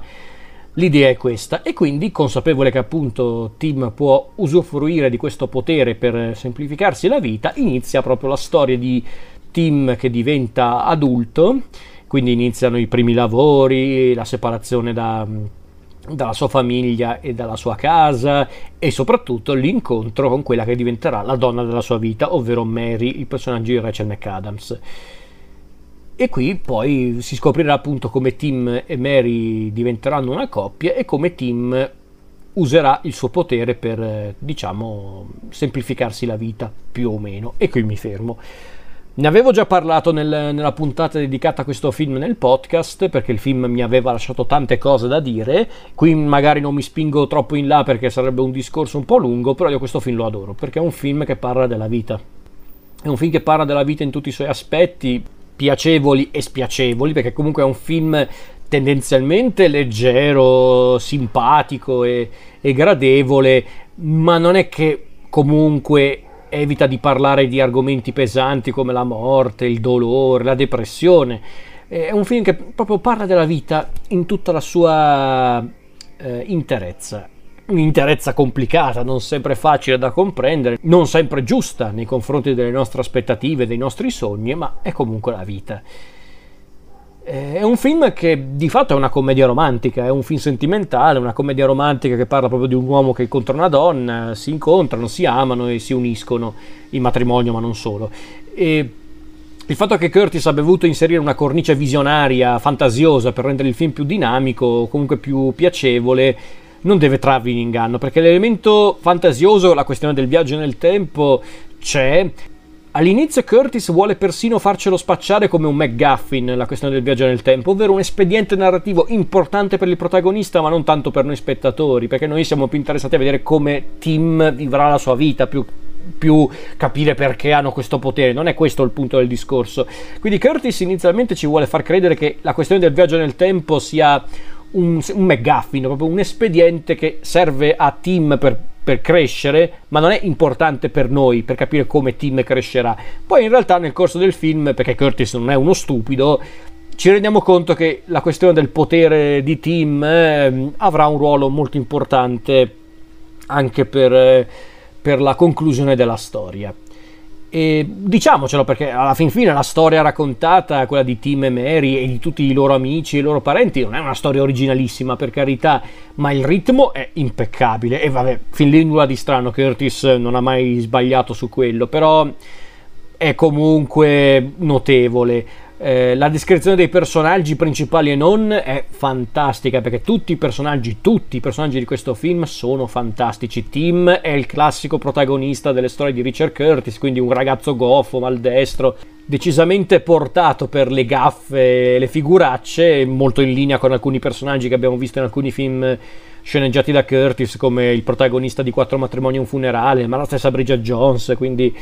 L'idea è questa e quindi consapevole che appunto Tim può usufruire di questo potere per semplificarsi la vita, inizia proprio la storia di Tim che diventa adulto quindi iniziano i primi lavori, la separazione da, dalla sua famiglia e dalla sua casa e soprattutto l'incontro con quella che diventerà la donna della sua vita, ovvero Mary, il personaggio di Rachel McAdams. E qui poi si scoprirà appunto come Tim e Mary diventeranno una coppia e come Tim userà il suo potere per, diciamo, semplificarsi la vita, più o meno. E qui mi fermo. Ne avevo già parlato nel, nella puntata dedicata a questo film nel podcast perché il film mi aveva lasciato tante cose da dire. Qui magari non mi spingo troppo in là perché sarebbe un discorso un po' lungo, però io questo film lo adoro perché è un film che parla della vita. È un film che parla della vita in tutti i suoi aspetti, piacevoli e spiacevoli, perché comunque è un film tendenzialmente leggero, simpatico e, e gradevole, ma non è che comunque evita di parlare di argomenti pesanti come la morte, il dolore, la depressione. È un film che proprio parla della vita in tutta la sua eh, interezza. Un'interezza complicata, non sempre facile da comprendere, non sempre giusta nei confronti delle nostre aspettative, dei nostri sogni, ma è comunque la vita. Eh, è un film che di fatto è una commedia romantica, è un film sentimentale, una commedia romantica che parla proprio di un uomo che incontra una donna, si incontrano, si amano e si uniscono in matrimonio, ma non solo. E il fatto che Curtis abbia voluto inserire una cornice visionaria, fantasiosa, per rendere il film più dinamico, comunque più piacevole, non deve trarvi in inganno, perché l'elemento fantasioso, la questione del viaggio nel tempo, c'è, All'inizio Curtis vuole persino farcelo spacciare come un McGuffin la questione del viaggio nel tempo, ovvero un espediente narrativo importante per il protagonista, ma non tanto per noi spettatori, perché noi siamo più interessati a vedere come Tim vivrà la sua vita, più, più capire perché hanno questo potere. Non è questo il punto del discorso. Quindi Curtis inizialmente ci vuole far credere che la questione del viaggio nel tempo sia un, un McGuffin, proprio un espediente che serve a Tim per per crescere, ma non è importante per noi per capire come Tim crescerà. Poi in realtà nel corso del film, perché Curtis non è uno stupido, ci rendiamo conto che la questione del potere di Tim eh, avrà un ruolo molto importante anche per, eh, per la conclusione della storia. E diciamocelo perché alla fin fine la storia raccontata, quella di Tim e Mary e di tutti i loro amici e i loro parenti, non è una storia originalissima per carità, ma il ritmo è impeccabile. E vabbè, fin lì nulla di strano, Curtis non ha mai sbagliato su quello, però è comunque notevole. Eh, la descrizione dei personaggi principali e non è fantastica perché tutti i personaggi, tutti i personaggi di questo film sono fantastici. Tim è il classico protagonista delle storie di Richard Curtis, quindi un ragazzo goffo, maldestro, decisamente portato per le gaffe e le figuracce, molto in linea con alcuni personaggi che abbiamo visto in alcuni film sceneggiati da Curtis, come il protagonista di Quattro matrimoni e un funerale, ma la stessa Bridget Jones, quindi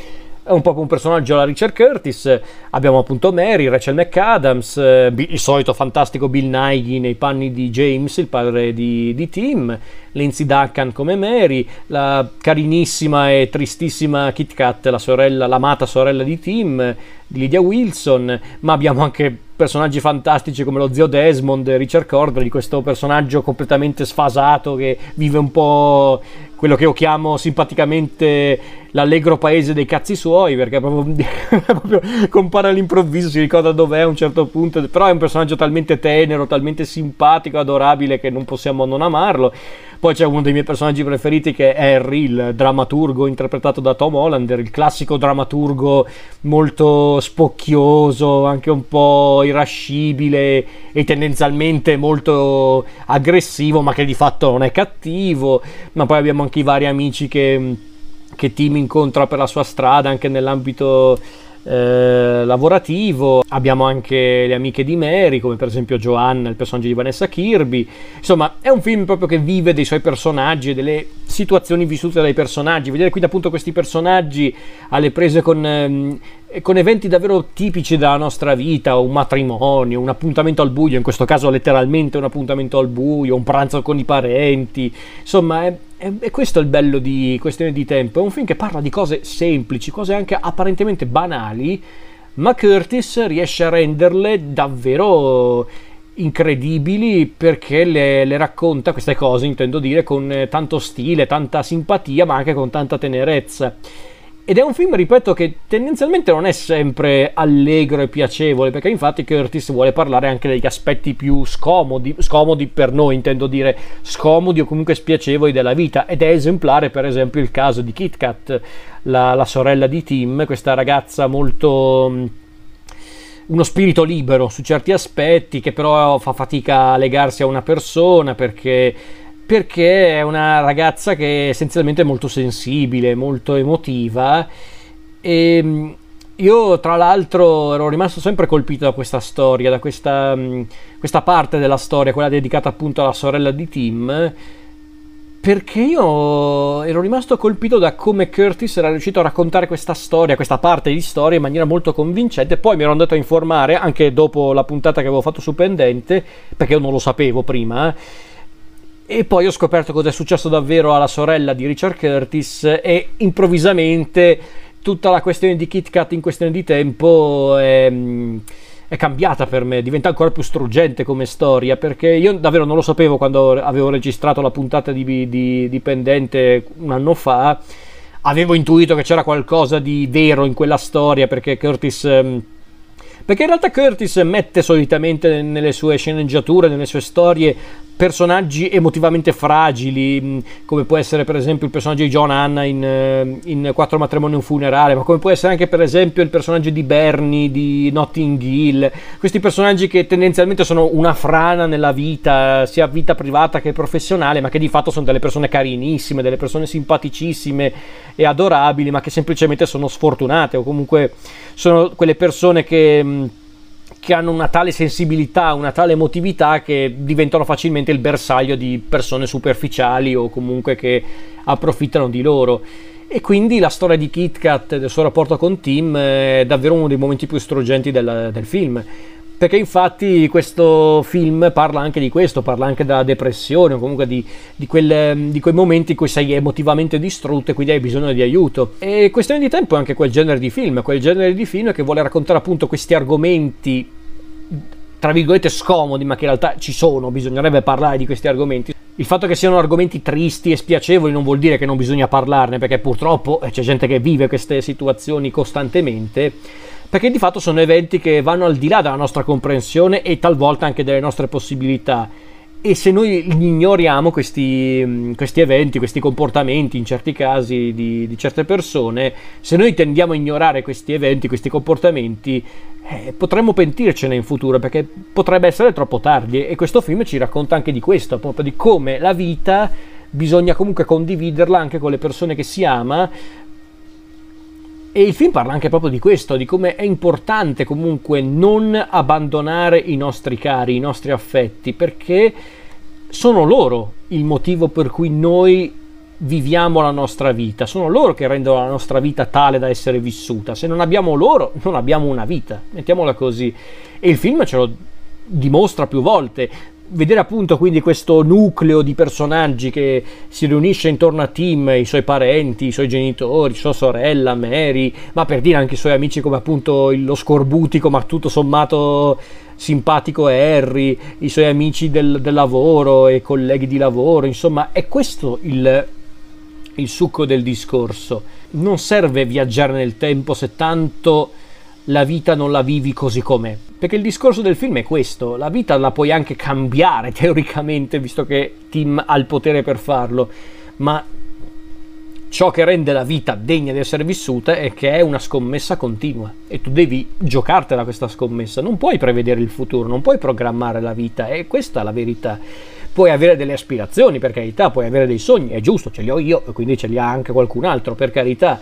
un po' un personaggio alla Richard Curtis. Abbiamo appunto Mary, Rachel McAdams, eh, il solito fantastico Bill Nighy nei panni di James, il padre di, di Tim, Lindsay Duncan come Mary, la carinissima e tristissima Kit Kat, la sorella, l'amata sorella di Tim, di Lydia Wilson, ma abbiamo anche personaggi fantastici come lo zio Desmond, Richard Cordray, questo personaggio completamente sfasato che vive un po' quello che io chiamo simpaticamente l'allegro paese dei cazzi suoi, perché proprio, proprio compare all'improvviso, si ricorda dov'è a un certo punto, però è un personaggio talmente tenero, talmente simpatico, adorabile che non possiamo non amarlo. Poi c'è uno dei miei personaggi preferiti che è Harry, il drammaturgo interpretato da Tom Hollander, il classico drammaturgo molto spocchioso, anche un po' irascibile e tendenzialmente molto aggressivo, ma che di fatto non è cattivo. Ma poi abbiamo anche i vari amici che, che Tim incontra per la sua strada, anche nell'ambito eh, lavorativo. Abbiamo anche le amiche di Mary, come per esempio Joanna, il personaggio di Vanessa Kirby. Insomma, è un film proprio che vive dei suoi personaggi e delle situazioni vissute dai personaggi. Vedere quindi appunto questi personaggi alle prese con, ehm, con eventi davvero tipici della nostra vita, un matrimonio, un appuntamento al buio, in questo caso letteralmente un appuntamento al buio, un pranzo con i parenti. Insomma, è e, questo è il bello di Questione di Tempo, è un film che parla di cose semplici, cose anche apparentemente banali, ma Curtis riesce a renderle davvero incredibili perché le, le racconta queste cose, intendo dire, con tanto stile, tanta simpatia, ma anche con tanta tenerezza. Ed è un film, ripeto, che tendenzialmente non è sempre allegro e piacevole, perché infatti Curtis vuole parlare anche degli aspetti più scomodi, scomodi per noi, intendo dire scomodi o comunque spiacevoli della vita. Ed è esemplare, per esempio, il caso di Kit Kat, la, la sorella di Tim, questa ragazza molto mm, uno spirito libero su certi aspetti, che però fa fatica a legarsi a una persona perché perché è una ragazza che è essenzialmente molto sensibile, molto emotiva e mm, io tra l'altro ero rimasto sempre colpito da questa storia, da questa, mm, questa parte della storia, quella dedicata appunto alla sorella di Tim, perché io ero rimasto colpito da come Curtis era riuscito a raccontare questa storia, questa parte di storia in maniera molto convincente. Poi mi ero andato a informare, anche dopo la puntata che avevo fatto su Pendente, perché io non lo sapevo prima e poi ho scoperto cosa è successo davvero alla sorella di Richard Curtis e improvvisamente tutta la questione di Kit Kat in questione di tempo è, è, cambiata per me, diventa ancora più struggente come storia perché io davvero non lo sapevo quando avevo registrato la puntata di, di, di Pendente un anno fa. Avevo intuito che c'era qualcosa di vero in quella storia perché Curtis ehm, perché in realtà Curtis mette solitamente nelle sue sceneggiature, nelle sue storie, personaggi emotivamente fragili, mm, come può essere per esempio il personaggio di John Hanna in, eh, in Quattro matrimoni e un funerale, ma come può essere anche per esempio il personaggio di Bernie di Notting Hill, questi personaggi che tendenzialmente sono una frana nella vita, sia vita privata che professionale, ma che di fatto sono delle persone carinissime, delle persone simpaticissime e adorabili, ma che semplicemente sono sfortunate o comunque sono quelle persone che mm, che hanno una tale sensibilità, una tale emotività che diventano facilmente il bersaglio di persone superficiali o comunque che approfittano di loro. E quindi la storia di Kit Kat e del suo rapporto con Tim è davvero uno dei momenti più struggenti del, del film. Perché infatti questo film parla anche di questo, parla anche della depressione o comunque di, di, quel, di, quei momenti in cui sei emotivamente distrutto e quindi hai bisogno di aiuto. E questione di tempo è anche quel genere di film, quel genere di film che vuole raccontare appunto questi argomenti tra virgolette scomodi, ma che in realtà ci sono, bisognerebbe parlare di questi argomenti. Il fatto che siano argomenti tristi e spiacevoli non vuol dire che non bisogna parlarne, perché purtroppo eh, c'è gente che vive queste situazioni costantemente, perché di fatto sono eventi che vanno al di là della nostra comprensione e talvolta anche delle nostre possibilità. E se noi ignoriamo questi, questi, eventi, questi comportamenti in certi casi di, di, certe persone, se noi tendiamo a ignorare questi eventi, questi comportamenti, eh, potremmo pentircene in futuro perché potrebbe essere troppo tardi. E questo film ci racconta anche di questo, proprio di come la vita bisogna comunque condividerla anche con le persone che si ama e il film parla anche proprio di questo, di come è importante comunque non abbandonare i nostri cari, i nostri affetti, perché sono loro il motivo per cui noi viviamo la nostra vita, sono loro che rendono la nostra vita tale da essere vissuta. Se non abbiamo loro, non abbiamo una vita, mettiamola così. E il film ce lo dimostra più volte vedere appunto quindi questo nucleo di personaggi che si riunisce intorno a Tim, i suoi parenti, i suoi genitori, sua sorella, Mary, ma per dire anche i suoi amici come appunto lo scorbutico ma tutto sommato simpatico Harry, i suoi amici del, del lavoro e colleghi di lavoro, insomma è questo il, il succo del discorso. Non serve viaggiare nel tempo se tanto la vita non la vivi così com'è. Perché il discorso del film è questo, la vita la puoi anche cambiare teoricamente, visto che Tim ha il potere per farlo, ma ciò che rende la vita degna di essere vissuta è che è una scommessa continua e tu devi giocartela questa scommessa, non puoi prevedere il futuro, non puoi programmare la vita, e questa è la verità. Puoi avere delle aspirazioni, per carità, puoi avere dei sogni, è giusto, ce li ho io, e quindi ce li ha anche qualcun altro, per carità.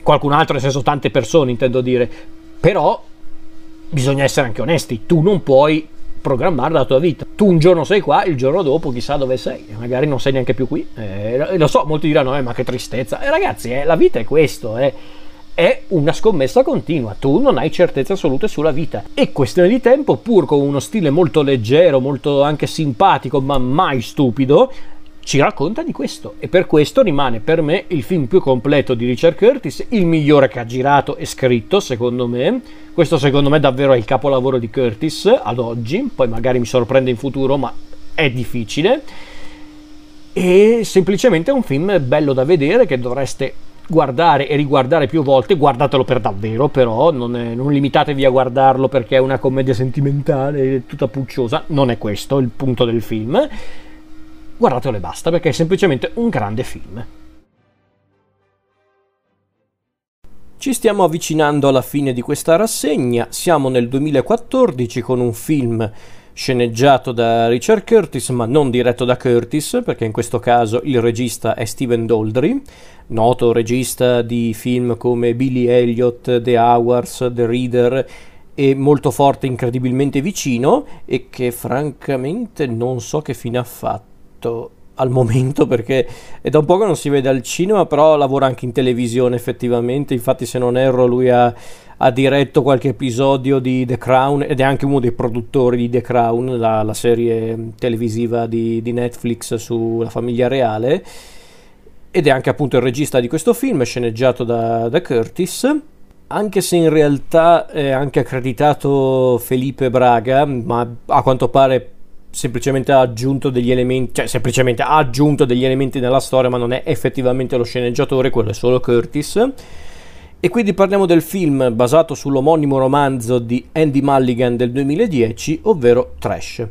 Qualcun altro, nel senso tante persone, intendo dire, però bisogna essere anche onesti, tu non puoi programmare la tua vita. Tu un giorno sei qua, il giorno dopo chissà dove sei, magari non sei neanche più qui. Eh, lo so, molti diranno, eh, ma che tristezza. Eh, ragazzi, eh, la vita è questo, eh. è una scommessa continua, tu non hai certezze assolute sulla vita. E questione di tempo, pur con uno stile molto leggero, molto anche simpatico, ma mai stupido, ci racconta di questo. E per questo rimane per me il film più completo di Richard Curtis, il migliore che ha girato e scritto secondo me. Questo secondo me davvero è il capolavoro di Curtis ad oggi, poi magari mi sorprende in futuro, ma è difficile. E semplicemente è un film bello da vedere che dovreste guardare e riguardare più volte, guardatelo per davvero però, non, è, non, limitatevi a guardarlo perché è una commedia sentimentale tutta pucciosa, non è questo il punto del film guardatelo e basta perché è semplicemente un grande film. Ci stiamo avvicinando alla fine di questa rassegna, siamo nel 2014 con un film sceneggiato da Richard Curtis ma non diretto da Curtis perché in questo caso il regista è Steven Doldry, noto regista di film come Billy Elliot, The Hours, The Reader e molto forte incredibilmente vicino e che francamente non so che fine ha fatto fatto al momento perché è da un po' che non si vede al cinema, però lavora anche in televisione effettivamente, infatti se non erro lui ha, ha diretto qualche episodio di The Crown ed è anche uno dei produttori di The Crown, la, la serie televisiva di, di, Netflix sulla famiglia reale. Ed è anche appunto il regista di questo film, sceneggiato da, da Curtis. Anche se in realtà è anche accreditato Felipe Braga, ma a quanto pare semplicemente ha aggiunto degli elementi, cioè semplicemente ha aggiunto degli elementi nella storia, ma non è effettivamente lo sceneggiatore, quello è solo Curtis. E quindi parliamo del film basato sull'omonimo romanzo di Andy Mulligan del 2010, ovvero Trash.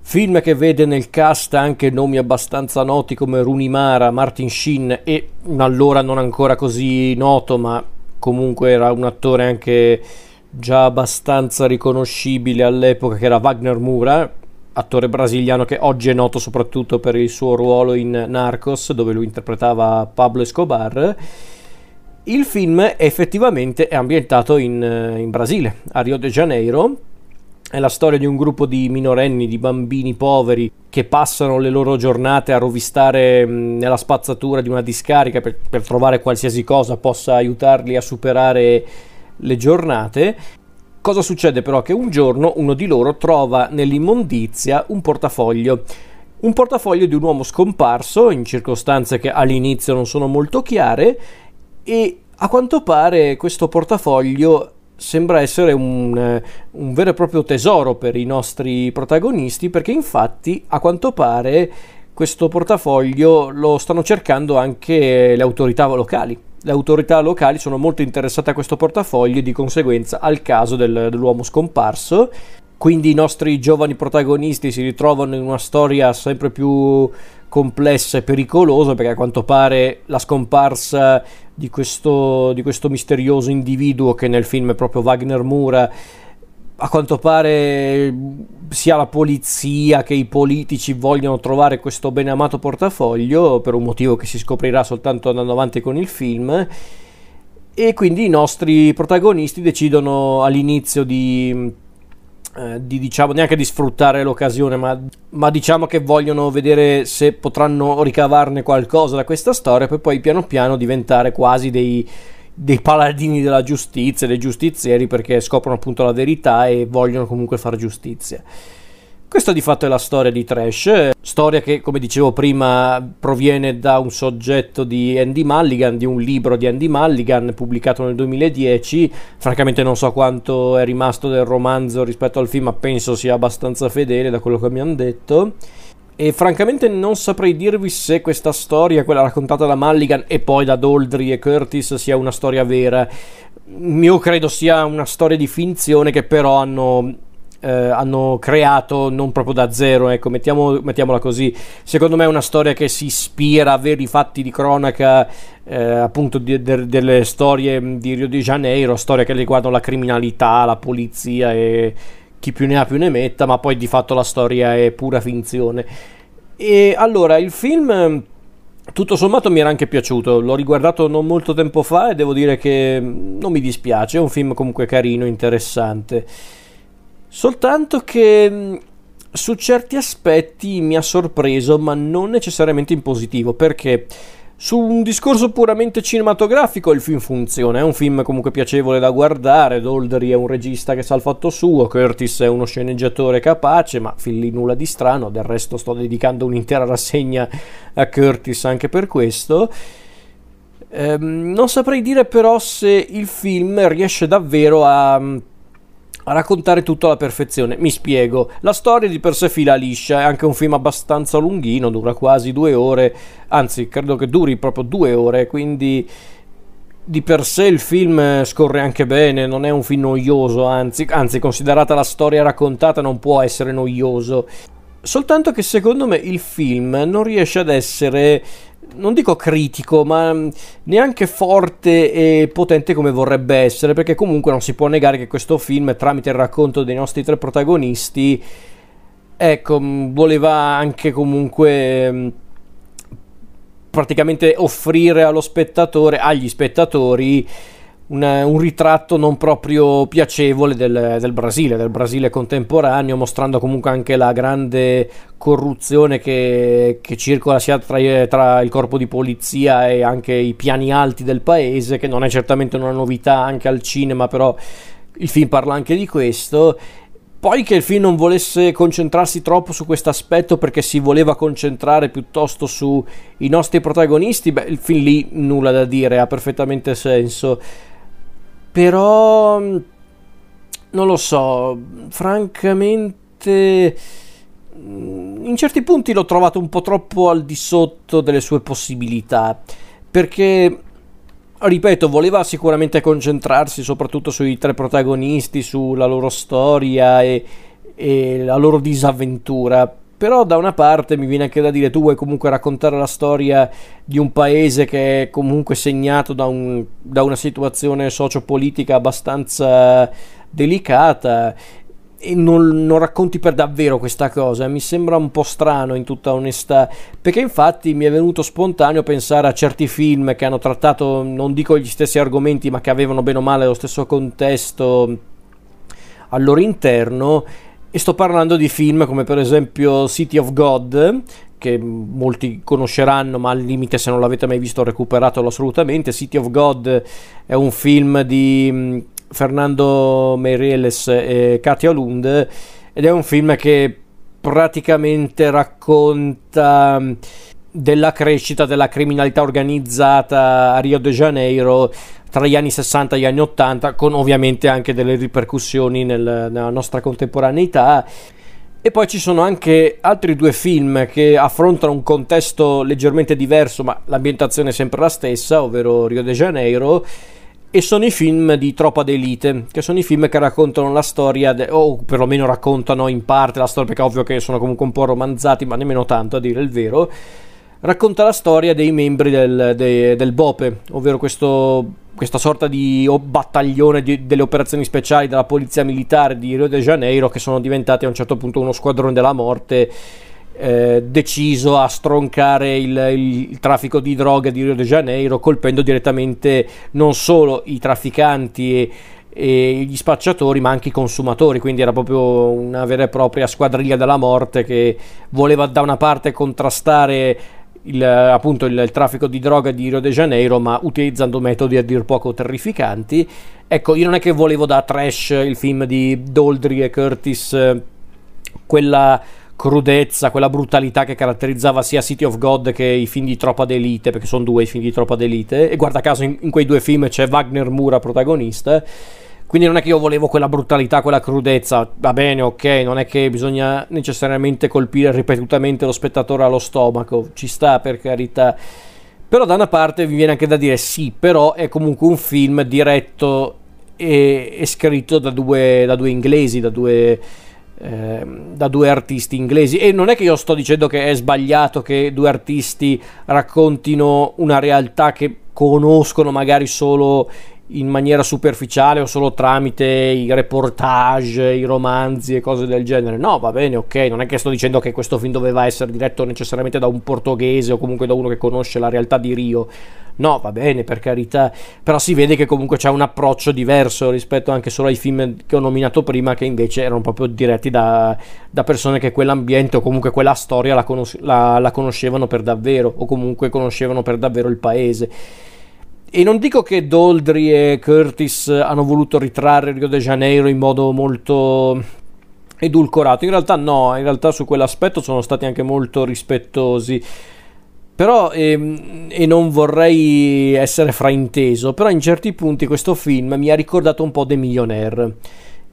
Film che vede nel cast anche nomi abbastanza noti come Rooney Mara, Martin Sheen e allora non ancora così noto, ma comunque era un attore anche già abbastanza riconoscibile all'epoca che era Wagner Mura, attore brasiliano che oggi è noto soprattutto per il suo ruolo in Narcos, dove lui interpretava Pablo Escobar. Il film effettivamente è ambientato in, eh, in Brasile, a Rio de Janeiro. È la storia di un gruppo di minorenni, di bambini poveri che passano le loro giornate a rovistare nella spazzatura di una discarica per, per trovare qualsiasi cosa possa aiutarli a superare le giornate Cosa succede però? Che un giorno uno di loro trova nell'immondizia un portafoglio. Un portafoglio di un uomo scomparso in circostanze che all'inizio non sono molto chiare e a quanto pare questo portafoglio sembra essere un, un, vero e proprio tesoro per i nostri protagonisti perché infatti a quanto pare questo portafoglio lo stanno cercando anche le autorità locali. Le autorità locali sono molto interessate a questo portafoglio e di conseguenza al caso del, dell'uomo scomparso. Quindi i nostri giovani protagonisti si ritrovano in una storia sempre più complessa e pericolosa perché a quanto pare la scomparsa di questo, di questo misterioso individuo che nel film è proprio Wagner Mura a quanto pare sia la polizia che i politici vogliono trovare questo beneamato portafoglio per un motivo che si scoprirà soltanto andando avanti con il film e quindi i nostri protagonisti decidono all'inizio di eh, di diciamo neanche di sfruttare l'occasione, ma, ma, diciamo che vogliono vedere se potranno ricavarne qualcosa da questa storia per poi piano piano diventare quasi dei, dei paladini della giustizia, dei giustizieri perché scoprono appunto la verità e vogliono comunque fare giustizia. Questa di fatto è la storia di Trash, storia che come dicevo prima proviene da un soggetto di Andy Mulligan, di un libro di Andy Mulligan pubblicato nel 2010, francamente non so quanto è rimasto del romanzo rispetto al film, ma penso sia abbastanza fedele da quello che mi hanno detto. E francamente non saprei dirvi se questa storia, quella raccontata da Mulligan e poi da Doldry e Curtis, sia una storia vera. Io credo sia una storia di finzione che però hanno eh, hanno creato non proprio da zero, ecco, mettiamo, mettiamola così. Secondo me è una storia che si ispira a veri fatti di cronaca, eh, appunto di, de, delle storie di Rio de Janeiro, storie che riguardano la criminalità, la polizia e chi più ne ha più ne metta, ma poi di fatto la storia è pura finzione. E allora il film tutto sommato mi era anche piaciuto, l'ho riguardato non molto tempo fa e devo dire che non mi dispiace, è un film comunque carino, interessante. Soltanto che su certi aspetti mi ha sorpreso, ma non necessariamente in positivo, perché su un discorso puramente cinematografico il film funziona, è un film comunque piacevole da guardare, Doldery è un regista che sa il fatto suo, Curtis è uno sceneggiatore capace, ma fin lì nulla di strano, del resto sto dedicando un'intera rassegna a Curtis anche per questo. Ehm, non saprei dire però se il film riesce davvero a a raccontare tutto alla perfezione. Mi spiego, la storia di per sé fila liscia, è anche un film abbastanza lunghino, dura quasi due ore, anzi credo che duri proprio due ore, quindi di per sé il film scorre anche bene, non è un film noioso, anzi, anzi considerata la storia raccontata non può essere noioso. Soltanto che secondo me il film non riesce ad essere non dico critico, ma mm, neanche forte e potente come vorrebbe essere, perché comunque non si può negare che questo film, tramite il racconto dei nostri tre protagonisti, ecco, mm, voleva anche comunque mm, praticamente offrire allo spettatore, agli spettatori, una, un ritratto non proprio piacevole del, del, Brasile, del Brasile contemporaneo, mostrando comunque anche la grande corruzione che, che circola sia tra, tra, il corpo di polizia e anche i piani alti del paese, che non è certamente una novità anche al cinema, però il film parla anche di questo. Poi che il film non volesse concentrarsi troppo su questo aspetto perché si voleva concentrare piuttosto sui nostri protagonisti, beh, il film lì nulla da dire, ha perfettamente senso però mm, non lo so, francamente mm, in certi punti l'ho trovato un po' troppo al di sotto delle sue possibilità, perché ripeto, voleva sicuramente concentrarsi soprattutto sui tre protagonisti, sulla loro storia e, e la loro disavventura però da una parte mi viene anche da dire tu vuoi comunque raccontare la storia di un paese che è comunque segnato da, un, da una situazione sociopolitica abbastanza delicata e non, non, racconti per davvero questa cosa. Mi sembra un po' strano in tutta onestà, perché infatti mi è venuto spontaneo pensare a certi film che hanno trattato, non dico gli stessi argomenti, ma che avevano bene o male lo stesso contesto al loro interno e sto parlando di film come per esempio City of God, che molti conosceranno, ma al limite se non l'avete mai visto recuperatelo assolutamente. City of God è un film di mm, Fernando Meireles e Katia Lund ed è un film che praticamente racconta mm, della crescita della criminalità organizzata a Rio de Janeiro tra gli anni 60 e gli anni 80, con ovviamente anche delle ripercussioni nel, nella nostra contemporaneità. E poi ci sono anche altri due film che affrontano un contesto leggermente diverso, ma l'ambientazione è sempre la stessa, ovvero Rio de Janeiro. E sono i film di Troppa d'Elite, che sono i film che raccontano la storia, de- o perlomeno raccontano in parte la storia, perché ovvio che sono comunque un po' romanzati, ma nemmeno tanto a dire il vero. Racconta la storia dei membri del, de- del BOPE, ovvero questo questa sorta di battaglione di, delle operazioni speciali della polizia militare di Rio de Janeiro che sono diventati a un certo punto uno squadrone della morte eh, deciso a stroncare il, il, il, traffico di droga di Rio de Janeiro colpendo direttamente non solo i trafficanti e, e gli spacciatori ma anche i consumatori. Quindi era proprio una vera e propria squadriglia della morte che voleva da una parte contrastare il, appunto il, il, traffico di droga di Rio de Janeiro, ma utilizzando metodi a dir poco terrificanti. Ecco, io non è che volevo da trash il film di Doldry e Curtis, quella crudezza, quella brutalità che caratterizzava sia City of God che i film di Troppa d'Elite, perché sono due i film di Troppa d'Elite, e guarda caso in, in quei due film c'è Wagner Mura protagonista quindi non è che io volevo quella brutalità, quella crudezza, va bene, ok, non è che bisogna necessariamente colpire ripetutamente lo spettatore allo stomaco, ci sta per carità. Però da una parte vi viene anche da dire sì, però è comunque un film diretto e, e scritto da due, da due, inglesi, da due, eh, da due artisti inglesi. E non è che io sto dicendo che è sbagliato che due artisti raccontino una realtà che conoscono magari solo in maniera superficiale o solo tramite i reportage, i romanzi e cose del genere. No, va bene, ok, non è che sto dicendo che questo film doveva essere diretto necessariamente da un portoghese o comunque da uno che conosce la realtà di Rio. No, va bene, per carità, però si vede che comunque c'è un approccio diverso rispetto anche solo ai film che ho nominato prima, che invece erano proprio diretti da, da persone che quell'ambiente o comunque quella storia la, conos- la, la conoscevano per davvero, o comunque conoscevano per davvero il paese. E non dico che Doldry e Curtis hanno voluto ritrarre Rio de Janeiro in modo molto edulcorato, in realtà no, in realtà su quell'aspetto sono stati anche molto rispettosi. Però, ehm, e non vorrei essere frainteso, però in certi punti questo film mi ha ricordato un po' The Millionaire.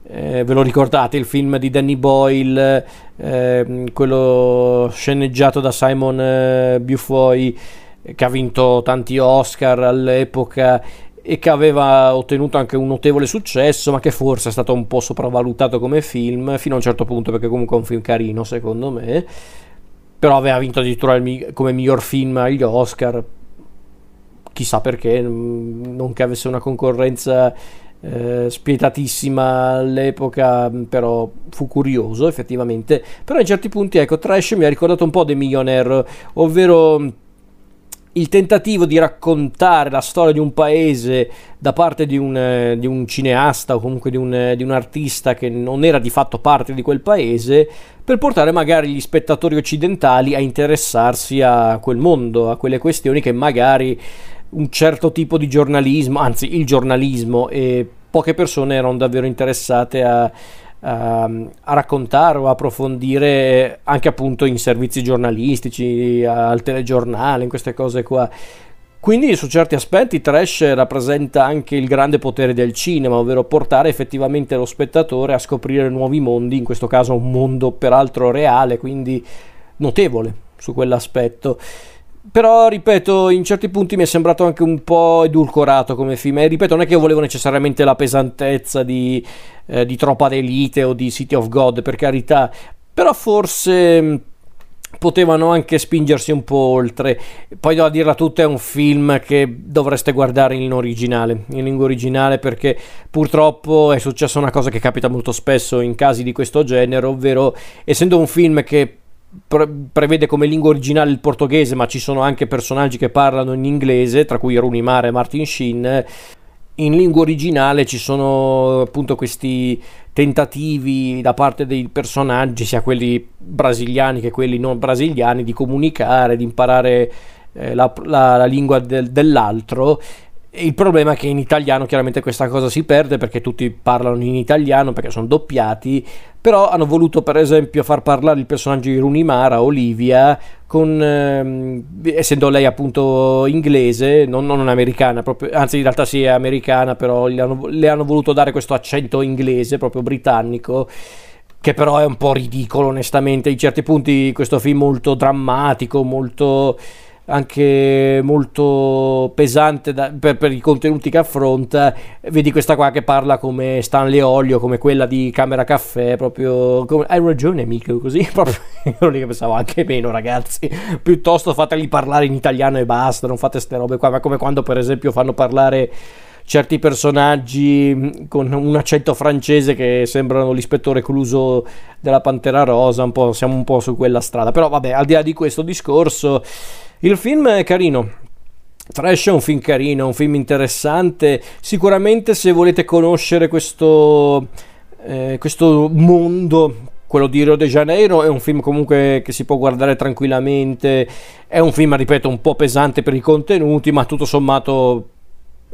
Eh, ve lo ricordate il film di Danny Boyle, eh, quello sceneggiato da Simon eh, Bufoy? Che ha vinto tanti Oscar all'epoca e che aveva ottenuto anche un notevole successo, ma che forse è stato un po' sopravvalutato come film, fino a un certo punto, perché comunque è un film carino secondo me, però aveva vinto addirittura come miglior film agli Oscar, chissà perché, non che avesse una concorrenza eh, spietatissima all'epoca, però fu curioso effettivamente, però in certi punti, ecco, Trash mi ha ricordato un po' The Millionaire, ovvero il tentativo di raccontare la storia di un paese da parte di un, eh, di un cineasta o comunque di un, eh, di un, artista che non era di fatto parte di quel paese, per portare magari gli spettatori occidentali a interessarsi a quel mondo, a quelle questioni che magari un certo tipo di giornalismo, anzi il giornalismo e poche persone erano davvero interessate a, Ehm, a raccontare o approfondire anche appunto in servizi giornalistici, al telegiornale, in queste cose qua. Quindi su certi aspetti Trash rappresenta anche il grande potere del cinema, ovvero portare effettivamente lo spettatore a scoprire nuovi mondi, in questo caso un mondo peraltro reale, quindi notevole su quell'aspetto. Però, ripeto, in certi punti mi è sembrato anche un po' edulcorato come film. E ripeto, non è che io volevo necessariamente la pesantezza di, eh, di Troppa d'Elite o di City of God, per carità. Però forse mm, potevano anche spingersi un po' oltre. Poi devo dirla tutta, è un film che dovreste guardare in originale, in lingua originale, perché purtroppo è successa una cosa che capita molto spesso in casi di questo genere, ovvero essendo un film che pre- prevede come lingua originale il portoghese, ma ci sono anche personaggi che parlano in inglese, tra cui Rooney Mara e Martin Sheen. In lingua originale ci sono appunto questi tentativi da parte dei personaggi, sia quelli brasiliani che quelli non brasiliani, di comunicare, di imparare eh, la, la, la, lingua del, dell'altro Il problema è che in italiano chiaramente questa cosa si perde perché tutti parlano in italiano perché sono doppiati, però hanno voluto per esempio far parlare il personaggio di Runimara, Olivia, con, ehm, essendo lei appunto inglese, non, non americana, proprio, anzi in realtà sì è americana, però le hanno, le hanno voluto dare questo accento inglese, proprio britannico che però è un po' ridicolo onestamente, in certi punti questo film molto drammatico, molto anche molto pesante da, per, per, i contenuti che affronta. Vedi questa qua che parla come Stanley Olio, come quella di Camera Caffè, proprio come, hai ragione amico, così proprio io che pensavo anche meno ragazzi, piuttosto fateli parlare in italiano e basta, non fate ste robe qua, ma come quando per esempio fanno parlare certi personaggi con un accento francese che sembrano l'ispettore Cluso della Pantera Rosa, un po', siamo un po' su quella strada, però vabbè, al di là di questo discorso il film è carino. Trash è un film carino, un film interessante. Sicuramente se volete conoscere questo, eh, questo mondo, quello di Rio de Janeiro, è un film comunque che si può guardare tranquillamente. È un film, ripeto, un po' pesante per i contenuti, ma tutto sommato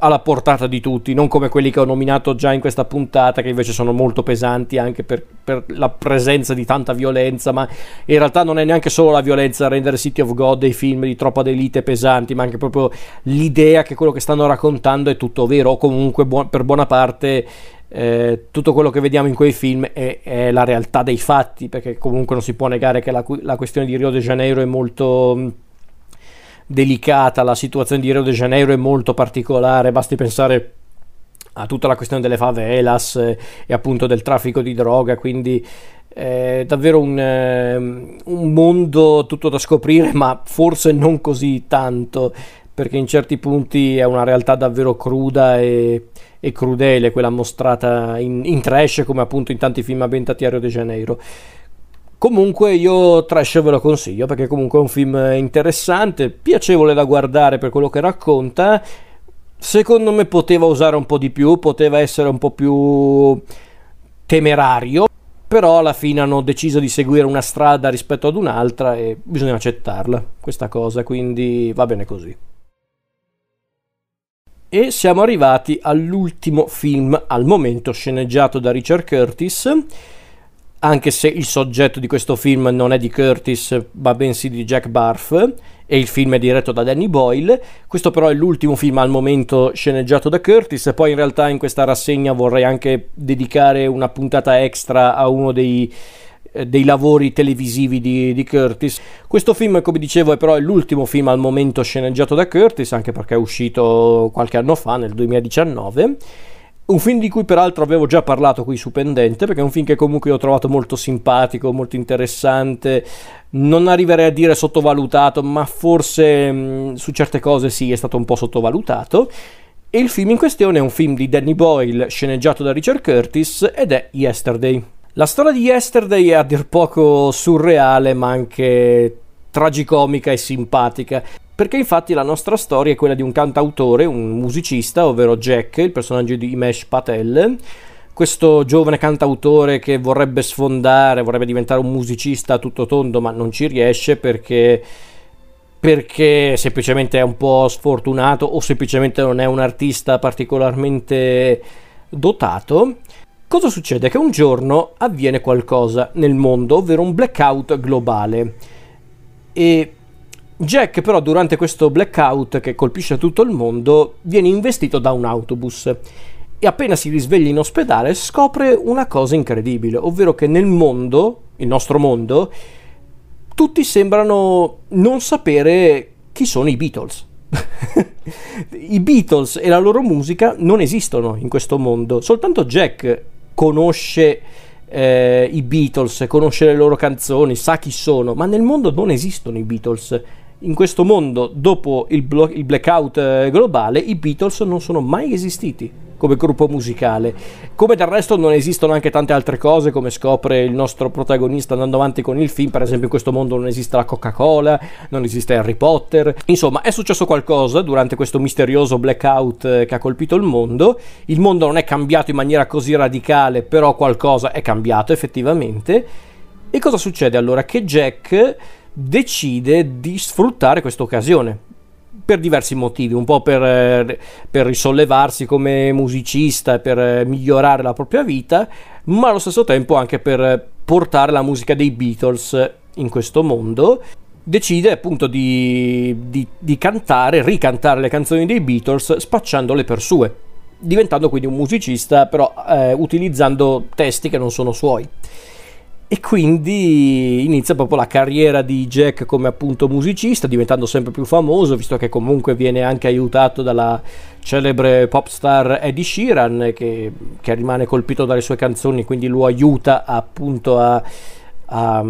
alla portata di tutti, non come quelli che ho nominato già in questa puntata, che invece sono molto pesanti anche per, per, la presenza di tanta violenza, ma in realtà non è neanche solo la violenza a rendere City of God dei film di troppa d'elite pesanti, ma anche proprio l'idea che quello che stanno raccontando è tutto vero, o comunque buon, per buona parte eh, tutto quello che vediamo in quei film è, è, la realtà dei fatti, perché comunque non si può negare che la, la questione di Rio de Janeiro è molto delicata, la situazione di Rio de Janeiro è molto particolare, basti pensare a tutta la questione delle favelas e appunto del traffico di droga, quindi è davvero un, eh, un mondo tutto da scoprire, ma forse non così tanto, perché in certi punti è una realtà davvero cruda e, e crudele, quella mostrata in, in trash come appunto in tanti film ambientati a Rio de Janeiro. Comunque io Trash ve lo consiglio perché comunque è un film interessante, piacevole da guardare per quello che racconta. Secondo me poteva usare un po' di più, poteva essere un po' più temerario, però alla fine hanno deciso di seguire una strada rispetto ad un'altra e bisogna accettarla questa cosa, quindi va bene così. E siamo arrivati all'ultimo film al momento sceneggiato da Richard Curtis anche se il soggetto di questo film non è di Curtis, ma bensì di Jack Barth, e il film è diretto da Danny Boyle. Questo però è l'ultimo film al momento sceneggiato da Curtis, e poi in realtà in questa rassegna vorrei anche dedicare una puntata extra a uno dei, eh, dei lavori televisivi di, di, Curtis. Questo film, come dicevo, è però l'ultimo film al momento sceneggiato da Curtis, anche perché è uscito qualche anno fa, nel 2019 un film di cui peraltro avevo già parlato qui su Pendente, perché è un film che comunque ho trovato molto simpatico, molto interessante. Non arriverei a dire sottovalutato, ma forse mh, su certe cose sì, è stato un po' sottovalutato. E il film in questione è un film di Danny Boyle, sceneggiato da Richard Curtis, ed è Yesterday. La storia di Yesterday è a dir poco surreale, ma anche tragicomica e simpatica perché infatti la nostra storia è quella di un cantautore, un musicista, ovvero Jack, il personaggio di Imesh Patel, questo giovane cantautore che vorrebbe sfondare, vorrebbe diventare un musicista a tutto tondo, ma non ci riesce perché perché semplicemente è un po' sfortunato o semplicemente non è un artista particolarmente dotato. Cosa succede? Che un giorno avviene qualcosa nel mondo, ovvero un blackout globale. E Jack però durante questo blackout che colpisce tutto il mondo viene investito da un autobus e appena si risveglia in ospedale scopre una cosa incredibile, ovvero che nel mondo, il nostro mondo, tutti sembrano non sapere chi sono i Beatles. I Beatles e la loro musica non esistono in questo mondo, soltanto Jack conosce eh, i Beatles, conosce le loro canzoni, sa chi sono, ma nel mondo non esistono i Beatles in questo mondo, dopo il, blo- il, blackout eh, globale, i Beatles non sono mai esistiti come gruppo musicale. Come del resto non esistono anche tante altre cose, come scopre il nostro protagonista andando avanti con il film. Per esempio, in questo mondo non esiste la Coca-Cola, non esiste Harry Potter. Insomma, è successo qualcosa durante questo misterioso blackout eh, che ha colpito il mondo. Il mondo non è cambiato in maniera così radicale, però qualcosa è cambiato effettivamente. E cosa succede allora? Che Jack decide di sfruttare questa occasione. per diversi motivi, un po' per, per risollevarsi come musicista per migliorare la propria vita, ma allo stesso tempo anche per portare la musica dei Beatles in questo mondo decide appunto di, di, di, cantare, ricantare le canzoni dei Beatles spacciandole per sue, diventando quindi un musicista però eh, utilizzando testi che non sono suoi. E quindi inizia proprio la carriera di Jack come appunto musicista, diventando sempre più famoso, visto che comunque viene anche aiutato dalla celebre pop star Eddie Sheeran, che, che rimane colpito dalle sue canzoni, quindi lo aiuta appunto a, a,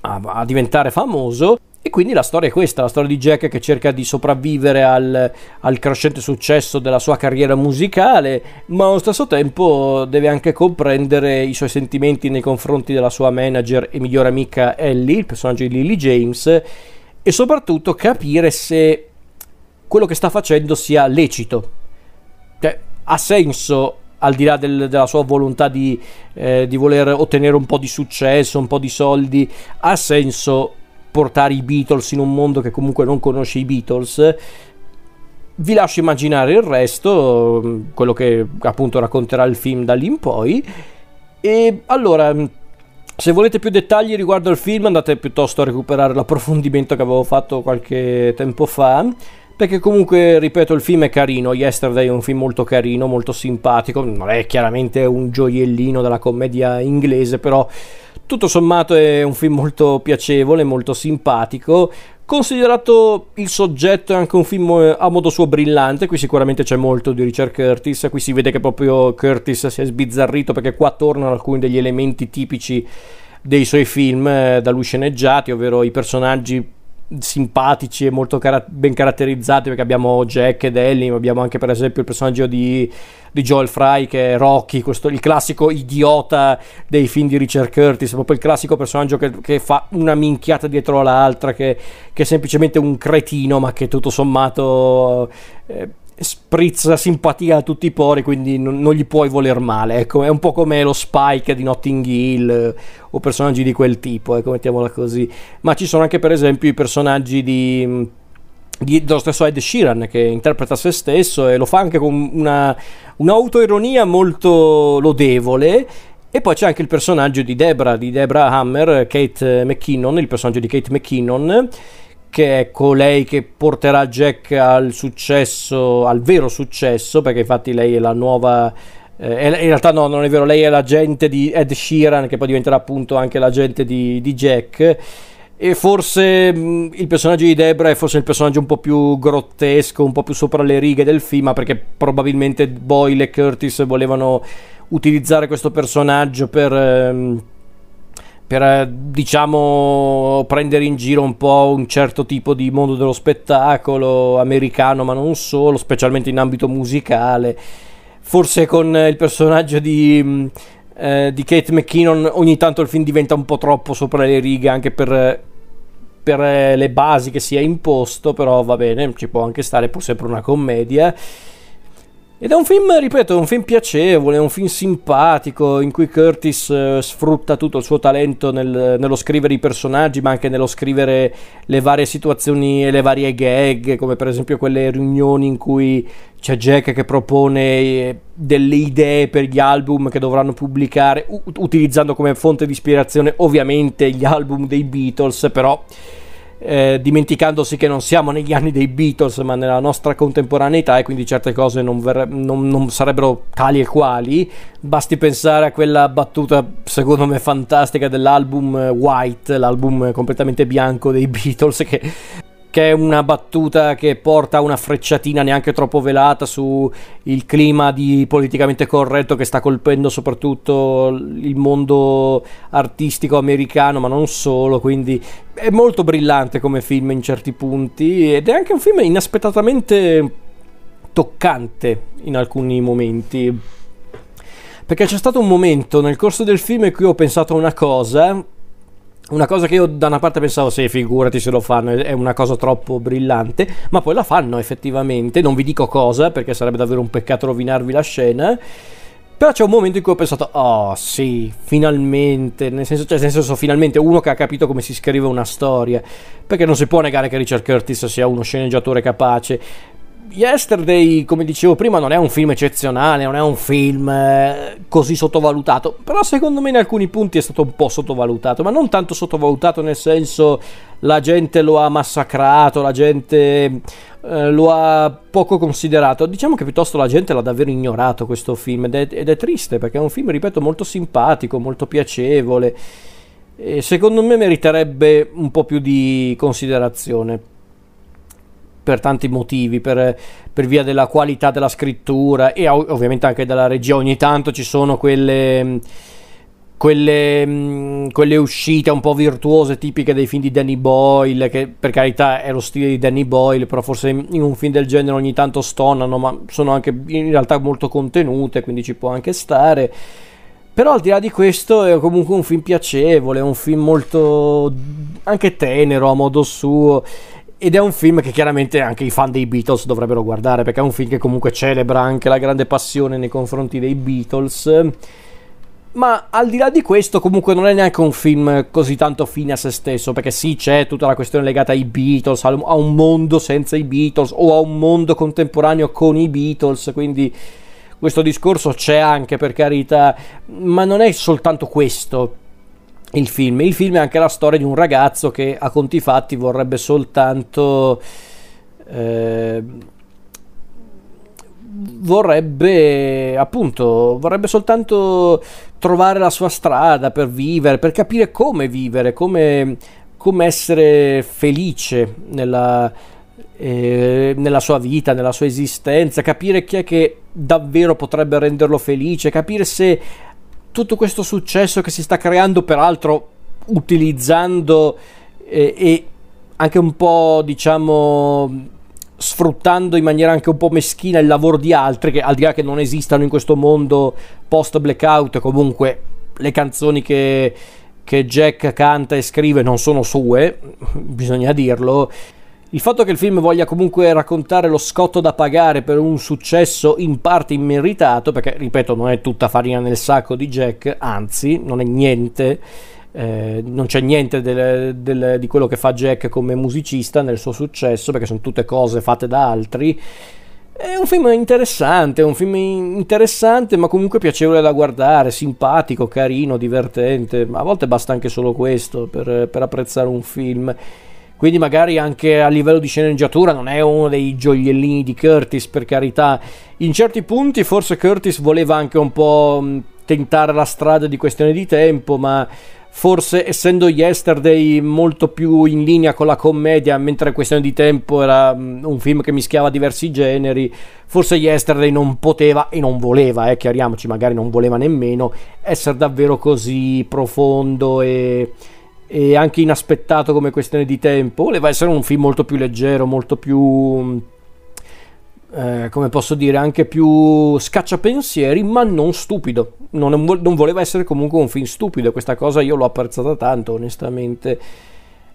a, a diventare famoso. E quindi la storia è questa, la storia di Jack che cerca di sopravvivere al, al, crescente successo della sua carriera musicale, ma allo stesso tempo deve anche comprendere i suoi sentimenti nei confronti della sua manager e migliore amica Ellie, il personaggio di Lily James, e soprattutto capire se quello che sta facendo sia lecito. Cioè, ha senso al di là del, della sua volontà di, eh, di voler ottenere un po' di successo, un po' di soldi, ha senso portare i Beatles in un mondo che comunque non conosce i Beatles. Vi lascio immaginare il resto, quello che appunto racconterà il film da lì in poi. E allora, se volete più dettagli riguardo al film, andate piuttosto a recuperare l'approfondimento che avevo fatto qualche tempo fa. Perché comunque, ripeto, il film è carino. Yesterday è un film molto carino, molto simpatico. Non è chiaramente un gioiellino della commedia inglese, però tutto sommato è un film molto piacevole, molto simpatico. Considerato il soggetto è anche un film eh, a modo suo brillante, qui sicuramente c'è molto di Richard Curtis, qui si vede che proprio Curtis si è sbizzarrito perché qua tornano alcuni degli elementi tipici dei suoi film eh, da lui sceneggiati, ovvero i personaggi simpatici e molto car- ben caratterizzati perché abbiamo Jack ed Ellie, abbiamo anche per esempio il personaggio di, di Joel Fry che è Rocky, questo, il classico idiota dei film di Richard Curtis, proprio il classico personaggio che, che fa una minchiata dietro l'altra, che, che, è semplicemente un cretino ma che tutto sommato... Eh, sprizza simpatia a tutti i pori, quindi non, non, gli puoi voler male. Ecco, è un po' come lo Spike di Notting Hill eh, o personaggi di quel tipo, ecco, mettiamola così. Ma ci sono anche, per esempio, i personaggi di, di, dello stesso Ed Sheeran che interpreta se stesso e lo fa anche con una, un'autoironia molto lodevole. E poi c'è anche il personaggio di Debra, di Debra Hammer, Kate McKinnon, il personaggio di Kate McKinnon che è colei che porterà Jack al successo, al vero successo, perché infatti lei è la nuova... Eh, in realtà no, non è vero, lei è l'agente di Ed Sheeran, che poi diventerà appunto anche l'agente di, di Jack. E forse mh, il personaggio di Debra è forse il personaggio un po' più grottesco, un po' più sopra le righe del film, perché probabilmente Boyle e Curtis volevano utilizzare questo personaggio per... Ehm, per eh, diciamo prendere in giro un po' un certo tipo di mondo dello spettacolo americano, ma non solo, specialmente in ambito musicale. Forse con il personaggio di, mm, eh, di Kate McKinnon ogni tanto il film diventa un po' troppo sopra le righe anche per, per eh, le basi che si è imposto, però va bene, ci può anche stare, pur sempre una commedia. Ed è un film, ripeto, un film piacevole, un film simpatico in cui Curtis eh, sfrutta tutto il suo talento nel, nello scrivere i personaggi, ma anche nello scrivere le varie situazioni e le varie gag, come per esempio quelle riunioni in cui c'è Jack che propone eh, delle idee per gli album che dovranno pubblicare, u- utilizzando come fonte di ispirazione ovviamente gli album dei Beatles, però eh, dimenticandosi che non siamo negli anni dei Beatles ma nella nostra contemporaneità e quindi certe cose non, ver- non, non, sarebbero tali e quali. Basti pensare a quella battuta secondo me fantastica dell'album White l'album completamente bianco dei Beatles che che è una battuta che porta una frecciatina neanche troppo velata su il clima di politicamente corretto che sta colpendo soprattutto il mondo artistico americano, ma non solo, quindi è molto brillante come film in certi punti ed è anche un film inaspettatamente toccante in alcuni momenti. Perché c'è stato un momento nel corso del film in cui ho pensato a una cosa una cosa che io da una parte pensavo, sì, figurati se lo fanno, è una cosa troppo brillante, ma poi la fanno effettivamente, non vi dico cosa perché sarebbe davvero un peccato rovinarvi la scena, Però c'è un momento in cui ho pensato, oh sì, finalmente, nel senso, cioè, nel senso finalmente uno che ha capito come si scrive una storia, perché non si può negare che Richard Curtis sia uno sceneggiatore capace. Yesterday, come dicevo prima, non è un film eccezionale, non è un film eh, così sottovalutato, però secondo me in alcuni punti è stato un po' sottovalutato, ma non tanto sottovalutato nel senso la gente lo ha massacrato, la gente eh, lo ha poco considerato, diciamo che piuttosto la gente l'ha davvero ignorato questo film ed è, ed è triste perché è un film, ripeto, molto simpatico, molto piacevole e secondo me meriterebbe un po' più di considerazione per tanti motivi, per, per, via della qualità della scrittura e ovviamente anche della regia. Ogni tanto ci sono quelle, quelle, quelle, uscite un po' virtuose tipiche dei film di Danny Boyle, che per carità è lo stile di Danny Boyle, però forse in un film del genere ogni tanto stonano, ma sono anche in realtà molto contenute, quindi ci può anche stare. Però al di là di questo è comunque un film piacevole, un film molto anche tenero a modo suo ed è un film che chiaramente anche i fan dei Beatles dovrebbero guardare perché è un film che comunque celebra anche la grande passione nei confronti dei Beatles. Ma al di là di questo, comunque non è neanche un film così tanto fine a se stesso, perché sì, c'è tutta la questione legata ai Beatles, a un mondo senza i Beatles o a un mondo contemporaneo con i Beatles, quindi questo discorso c'è anche per carità, ma non è soltanto questo il film. Il film è anche la storia di un ragazzo che a conti fatti vorrebbe soltanto... Eh, vorrebbe appunto vorrebbe soltanto trovare la sua strada per vivere per capire come vivere come, come essere felice nella, eh, nella sua vita nella sua esistenza capire chi è che davvero potrebbe renderlo felice capire se tutto questo successo che si sta creando, peraltro utilizzando eh, e anche un po', diciamo, sfruttando in maniera anche un po' meschina il lavoro di altri, che al di là che non esistano in questo mondo post blackout, comunque le canzoni che, che Jack canta e scrive non sono sue, bisogna dirlo il fatto che il film voglia comunque raccontare lo scotto da pagare per un successo in parte immeritato, perché ripeto, non è tutta farina nel sacco di Jack, anzi, non è niente. Eh, non c'è niente del, del, di quello che fa Jack come musicista nel suo successo, perché sono tutte cose fatte da altri. È un film interessante, un film interessante, ma comunque piacevole da guardare, simpatico, carino, divertente. A volte basta anche solo questo per, per apprezzare un film quindi magari anche a livello di sceneggiatura non è uno dei gioiellini di Curtis per carità. In certi punti forse Curtis voleva anche un po' tentare la strada di questione di tempo ma forse essendo Yesterday molto più in linea con la commedia mentre questione di tempo era un film che mischiava diversi generi forse Yesterday non poteva e non voleva eh, chiariamoci magari non voleva nemmeno essere davvero così profondo e e anche inaspettato come questione di tempo. Voleva essere un film molto più leggero, molto più, eh, come posso dire, anche più scacciapensieri, ma non stupido. Non, non voleva essere comunque un film stupido, questa cosa io l'ho apprezzata tanto, onestamente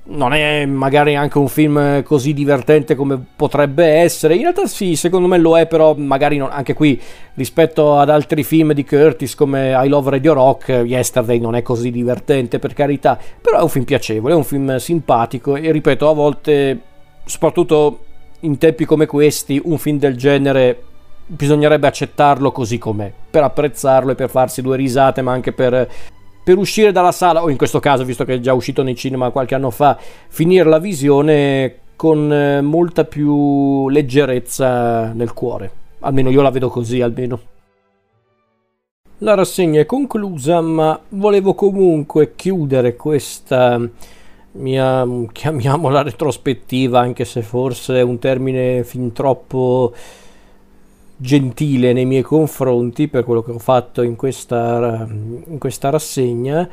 non è magari anche un film così divertente come potrebbe essere. In realtà sì, secondo me lo è, però magari non, anche qui rispetto ad altri film di Curtis come I Love Radio Rock, Yesterday non è così divertente per carità, però è un film piacevole, è un film simpatico e ripeto, a volte, soprattutto in tempi come questi, un film del genere bisognerebbe accettarlo così com'è, per apprezzarlo e per farsi due risate, ma anche per per uscire dalla sala, o in questo caso, visto che è già uscito nei cinema qualche anno fa, finire la visione con eh, molta più leggerezza nel cuore. Almeno io la vedo così, almeno. La rassegna è conclusa, ma volevo comunque chiudere questa mia, chiamiamola retrospettiva, anche se forse è un termine fin troppo gentile nei miei confronti per quello che ho fatto in questa, in questa rassegna.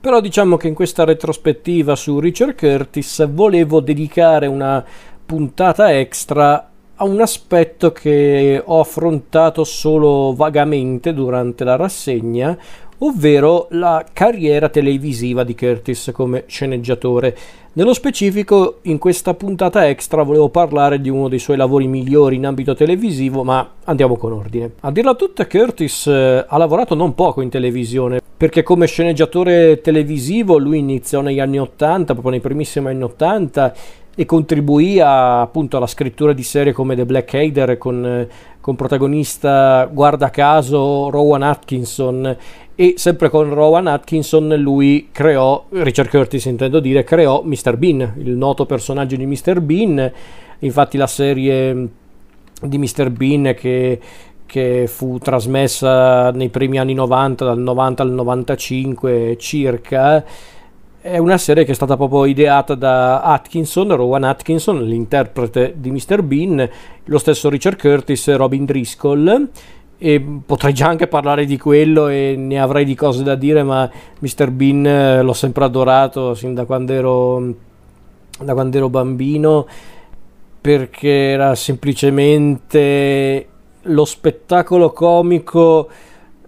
Però diciamo che in questa retrospettiva su Richard Curtis volevo dedicare una puntata extra a un aspetto che ho affrontato solo vagamente durante la rassegna, ovvero la carriera televisiva di Curtis come sceneggiatore. Nello specifico, in questa puntata extra volevo parlare di uno dei suoi lavori migliori in ambito televisivo, ma andiamo con ordine. A dirla tutta, Curtis eh, ha lavorato non poco in televisione, perché come sceneggiatore televisivo lui iniziò negli anni 80, proprio nei primissimi anni 80, e contribuì a, appunto alla scrittura di serie come The Black Hader con, eh, con protagonista, guarda caso, Rowan Atkinson e sempre con Rowan Atkinson lui creò, Richard Curtis intendo dire, creò Mr. Bean, il noto personaggio di Mr. Bean, infatti la serie di Mr. Bean che, che fu trasmessa nei primi anni 90, dal 90 al 95 circa, è una serie che è stata proprio ideata da Atkinson, Rowan Atkinson, l'interprete di Mr. Bean, lo stesso Richard Curtis, Robin Driscoll e potrei già anche parlare di quello e ne avrei di cose da dire, ma Mr. Bean eh, l'ho sempre adorato sin da quando ero, da quando ero bambino perché era semplicemente lo spettacolo comico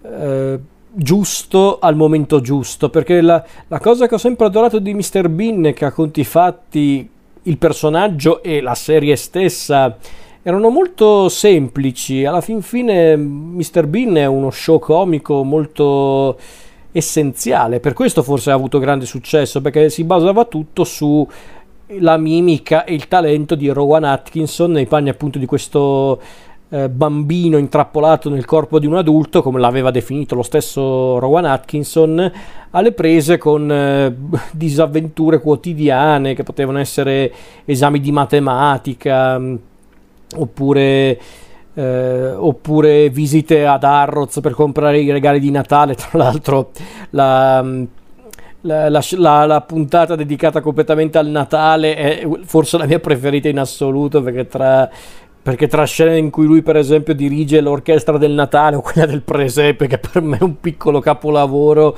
eh, giusto al momento giusto perché la, la, cosa che ho sempre adorato di Mr. Bean che a conti fatti il personaggio e la serie stessa erano molto semplici. Alla fin fine Mr. Bean è uno show comico molto essenziale, per questo forse ha avuto grande successo, perché si basava tutto su la mimica e il talento di Rowan Atkinson nei panni appunto di questo eh, bambino intrappolato nel corpo di un adulto, come l'aveva definito lo stesso Rowan Atkinson, alle prese con eh, disavventure quotidiane che potevano essere esami di matematica oppure, eh, oppure visite ad Harrods per comprare i regali di Natale. Tra l'altro, la, la, la, la, puntata dedicata completamente al Natale è forse la mia preferita in assoluto perché tra, perché tra scene in cui lui per esempio dirige l'orchestra del Natale o quella del presepe che per me è un piccolo capolavoro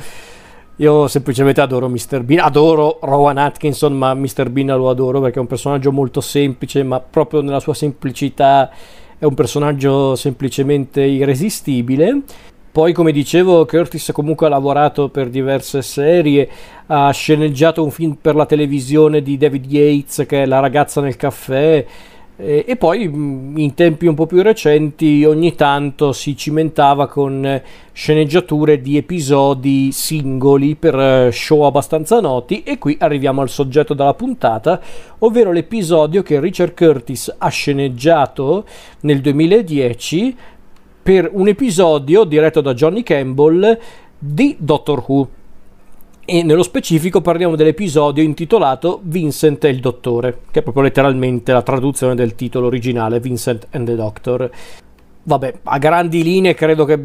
io semplicemente adoro Mr. Bean, adoro Rowan Atkinson, ma Mr. Bean lo adoro perché è un personaggio molto semplice, ma proprio nella sua semplicità è un personaggio semplicemente irresistibile. Poi, come dicevo, Curtis comunque ha lavorato per diverse serie, ha sceneggiato un film per la televisione di David Yates che è La ragazza nel caffè, e, poi mm, in tempi un po' più recenti ogni tanto si cimentava con eh, sceneggiature di episodi singoli per eh, show abbastanza noti. E qui arriviamo al soggetto della puntata, ovvero l'episodio che Richard Curtis ha sceneggiato nel 2010 per un episodio diretto da Johnny Campbell di Doctor Who e nello specifico parliamo dell'episodio intitolato Vincent e il Dottore, che è proprio letteralmente la traduzione del titolo originale Vincent and the Doctor. Vabbè, a grandi linee credo che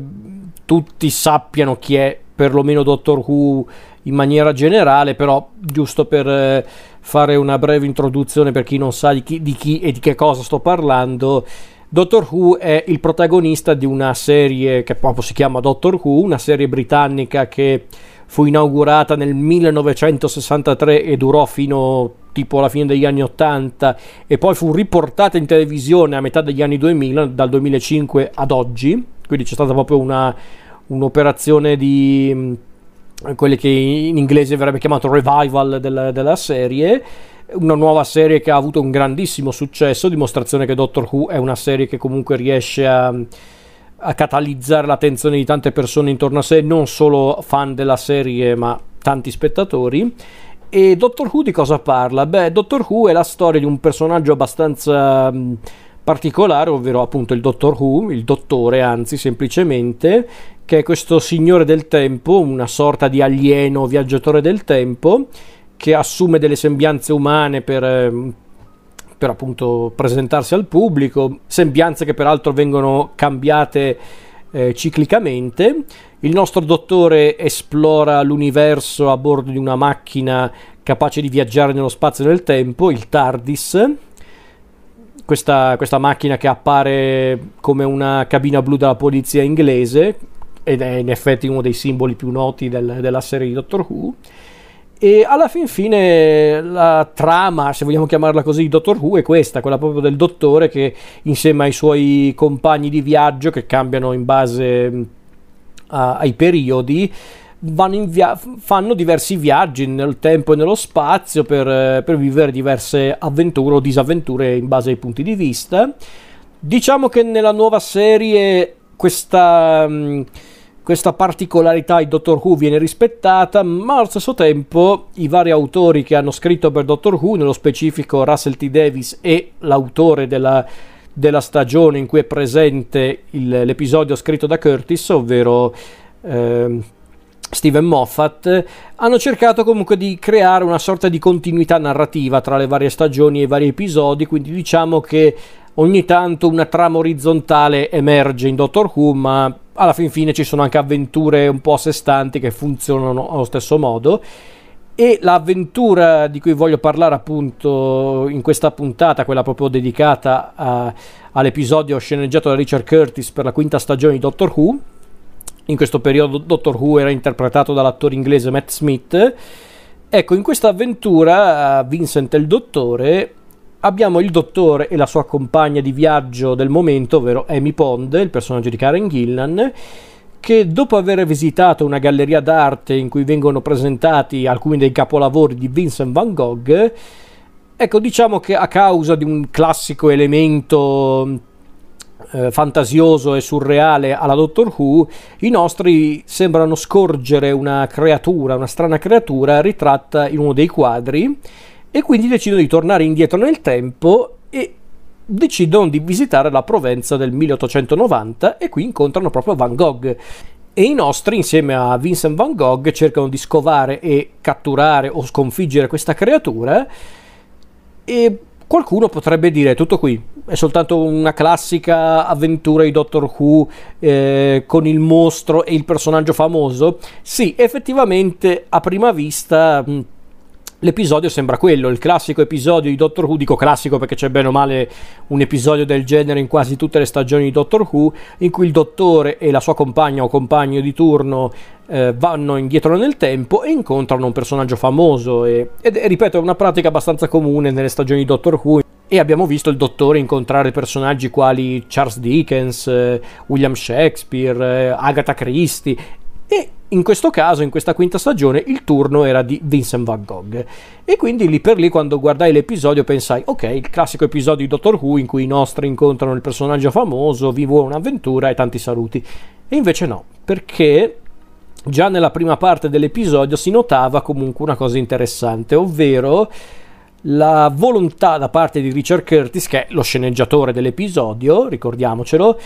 tutti sappiano chi è perlomeno Doctor Who in maniera generale, però giusto per eh, fare una breve introduzione per chi non sa di chi, di chi e di che cosa sto parlando, Doctor Who è il protagonista di una serie che proprio si chiama Doctor Who, una serie britannica che fu inaugurata nel 1963 e durò fino tipo alla fine degli anni 80 e poi fu riportata in televisione a metà degli anni 2000, dal 2005 ad oggi, quindi c'è stata proprio una, un'operazione di quelle che in inglese verrebbe chiamato revival della, della serie una nuova serie che ha avuto un grandissimo successo, dimostrazione che Doctor Who è una serie che comunque riesce a a catalizzare l'attenzione di tante persone intorno a sé, non solo fan della serie, ma tanti spettatori. E Doctor Who di cosa parla? Beh, Doctor Who è la storia di un personaggio abbastanza mh, particolare, ovvero appunto il Doctor Who, il dottore, anzi, semplicemente, che è questo signore del tempo, una sorta di alieno viaggiatore del tempo, che assume delle sembianze umane per per appunto presentarsi al pubblico, sembianze che peraltro vengono cambiate eh, ciclicamente. Il nostro dottore esplora l'universo a bordo di una macchina capace di viaggiare nello spazio e nel tempo, il TARDIS. Questa, questa macchina che appare come una cabina blu della polizia inglese ed è in effetti uno dei simboli più noti del, della serie di Doctor Who. E alla fin fine la trama, se vogliamo chiamarla così, di Doctor Who è questa, quella proprio del dottore che insieme ai suoi compagni di viaggio che cambiano in base a, ai periodi via- fanno diversi viaggi nel tempo e nello spazio per, per, vivere diverse avventure o disavventure in base ai punti di vista. Diciamo che nella nuova serie questa, mm, questa particolarità di Doctor Who viene rispettata, ma allo stesso tempo i vari autori che hanno scritto per Doctor Who, nello specifico Russell T. Davis e l'autore della, della stagione in cui è presente il, l'episodio scritto da Curtis, ovvero... Eh, Steven Moffat, hanno cercato comunque di creare una sorta di continuità narrativa tra le varie stagioni e i vari episodi, quindi diciamo che ogni tanto una trama orizzontale emerge in Doctor Who, ma alla fin fine ci sono anche avventure un po' a sé stanti che funzionano allo stesso modo. E l'avventura di cui voglio parlare appunto in questa puntata, quella proprio dedicata a, all'episodio sceneggiato da Richard Curtis per la quinta stagione di Doctor Who, in questo periodo Doctor Who era interpretato dall'attore inglese Matt Smith. Ecco, in questa avventura Vincent e il dottore abbiamo il dottore e la sua compagna di viaggio del momento, ovvero Amy Pond, il personaggio di Karen Gillan, che dopo aver visitato una galleria d'arte in cui vengono presentati alcuni dei capolavori di Vincent van Gogh, ecco diciamo che a causa di un classico elemento eh, fantasioso e surreale alla Doctor Who, i nostri sembrano scorgere una creatura, una strana creatura ritratta in uno dei quadri e quindi decidono di tornare indietro nel tempo e decidono di visitare la Provenza del 1890 e qui incontrano proprio Van Gogh. E i nostri, insieme a Vincent Van Gogh, cercano di scovare e catturare o sconfiggere questa creatura e Qualcuno potrebbe dire tutto qui, è soltanto una classica avventura di Doctor Who eh, con il mostro e il personaggio famoso. Sì, effettivamente a prima vista mh, L'episodio sembra quello, il classico episodio di Doctor Who, dico classico perché c'è bene o male un episodio del genere in quasi tutte le stagioni di Doctor Who, in cui il dottore e la sua compagna o compagno di turno eh, vanno indietro nel tempo e incontrano un personaggio famoso e, ed è, ripeto, è una pratica abbastanza comune nelle stagioni di Doctor Who e abbiamo visto il dottore incontrare personaggi quali Charles Dickens, eh, William Shakespeare, eh, Agatha Christie in questo caso, in questa quinta stagione, il turno era di Vincent Van Gogh. E quindi lì per lì, quando guardai l'episodio, pensai: ok, il classico episodio di Doctor Who in cui i nostri incontrano il personaggio famoso, vivono un'avventura e tanti saluti. E invece no, perché già nella prima parte dell'episodio si notava comunque una cosa interessante, ovvero la volontà da parte di Richard Curtis, che è lo sceneggiatore dell'episodio, ricordiamocelo,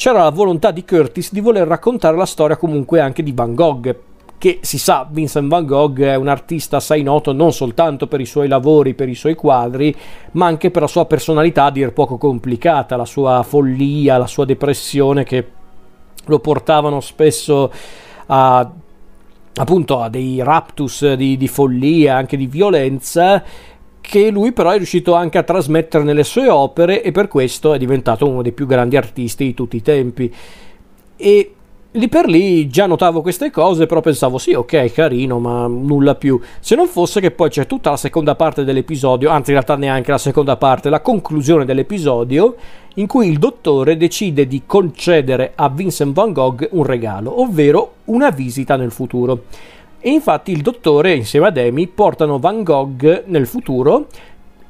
c'era la volontà di Curtis di voler raccontare la storia comunque anche di Van Gogh, che si sa Vincent Van Gogh è un artista assai noto non soltanto per i suoi lavori, per i suoi quadri, ma anche per la sua personalità a dir poco complicata, la sua follia, la sua depressione che lo portavano spesso a appunto a dei raptus di, di follia, anche di violenza che lui però è riuscito anche a trasmettere nelle sue opere e per questo è diventato uno dei più grandi artisti di tutti i tempi. E lì per lì già notavo queste cose, però pensavo sì, ok, carino, ma nulla più. Se non fosse che poi c'è tutta la seconda parte dell'episodio, anzi in realtà neanche la seconda parte, la conclusione dell'episodio, in cui il dottore decide di concedere a Vincent van Gogh un regalo, ovvero una visita nel futuro. E infatti il dottore insieme ad Amy portano Van Gogh nel futuro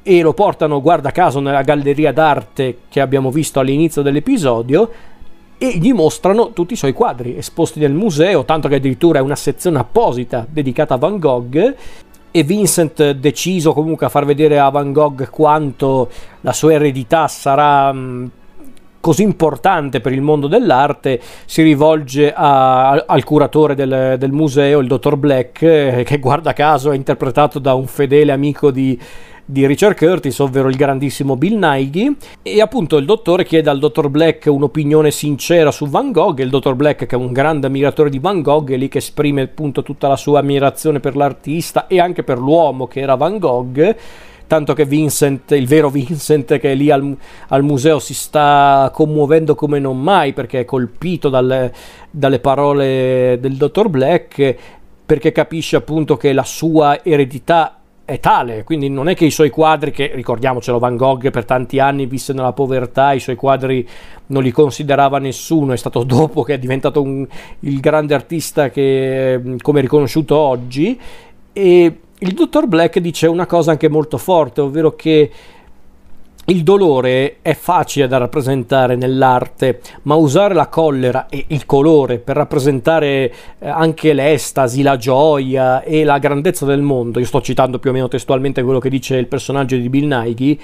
e lo portano, guarda caso, nella galleria d'arte che abbiamo visto all'inizio dell'episodio e gli mostrano tutti i suoi quadri esposti nel museo, tanto che addirittura è una sezione apposita dedicata a Van Gogh. E Vincent deciso comunque a far vedere a Van Gogh quanto la sua eredità sarà così importante per il mondo dell'arte si rivolge a, al curatore del, del, museo, il dottor Black, eh, che guarda caso è interpretato da un fedele amico di, di Richard Curtis, ovvero il grandissimo Bill Nighy, e appunto il dottore chiede al dottor Black un'opinione sincera su Van Gogh, il dottor Black che è un grande ammiratore di Van Gogh, è lì che esprime appunto tutta la sua ammirazione per l'artista e anche per l'uomo che era Van Gogh, tanto che Vincent, il vero Vincent che è lì al, al museo si sta commuovendo come non mai perché è colpito dalle, dalle parole del dottor Black perché capisce appunto che la sua eredità è tale, quindi non è che i suoi quadri, che ricordiamocelo, Van Gogh per tanti anni visse nella povertà, i suoi quadri non li considerava nessuno, è stato dopo che è diventato un, il grande artista che come è riconosciuto oggi. E il dottor Black dice una cosa anche molto forte, ovvero che il dolore è facile da rappresentare nell'arte, ma usare la collera e il colore per rappresentare eh, anche l'estasi, la gioia e la grandezza del mondo, io sto citando più o meno testualmente quello che dice il personaggio di Bill Nighy,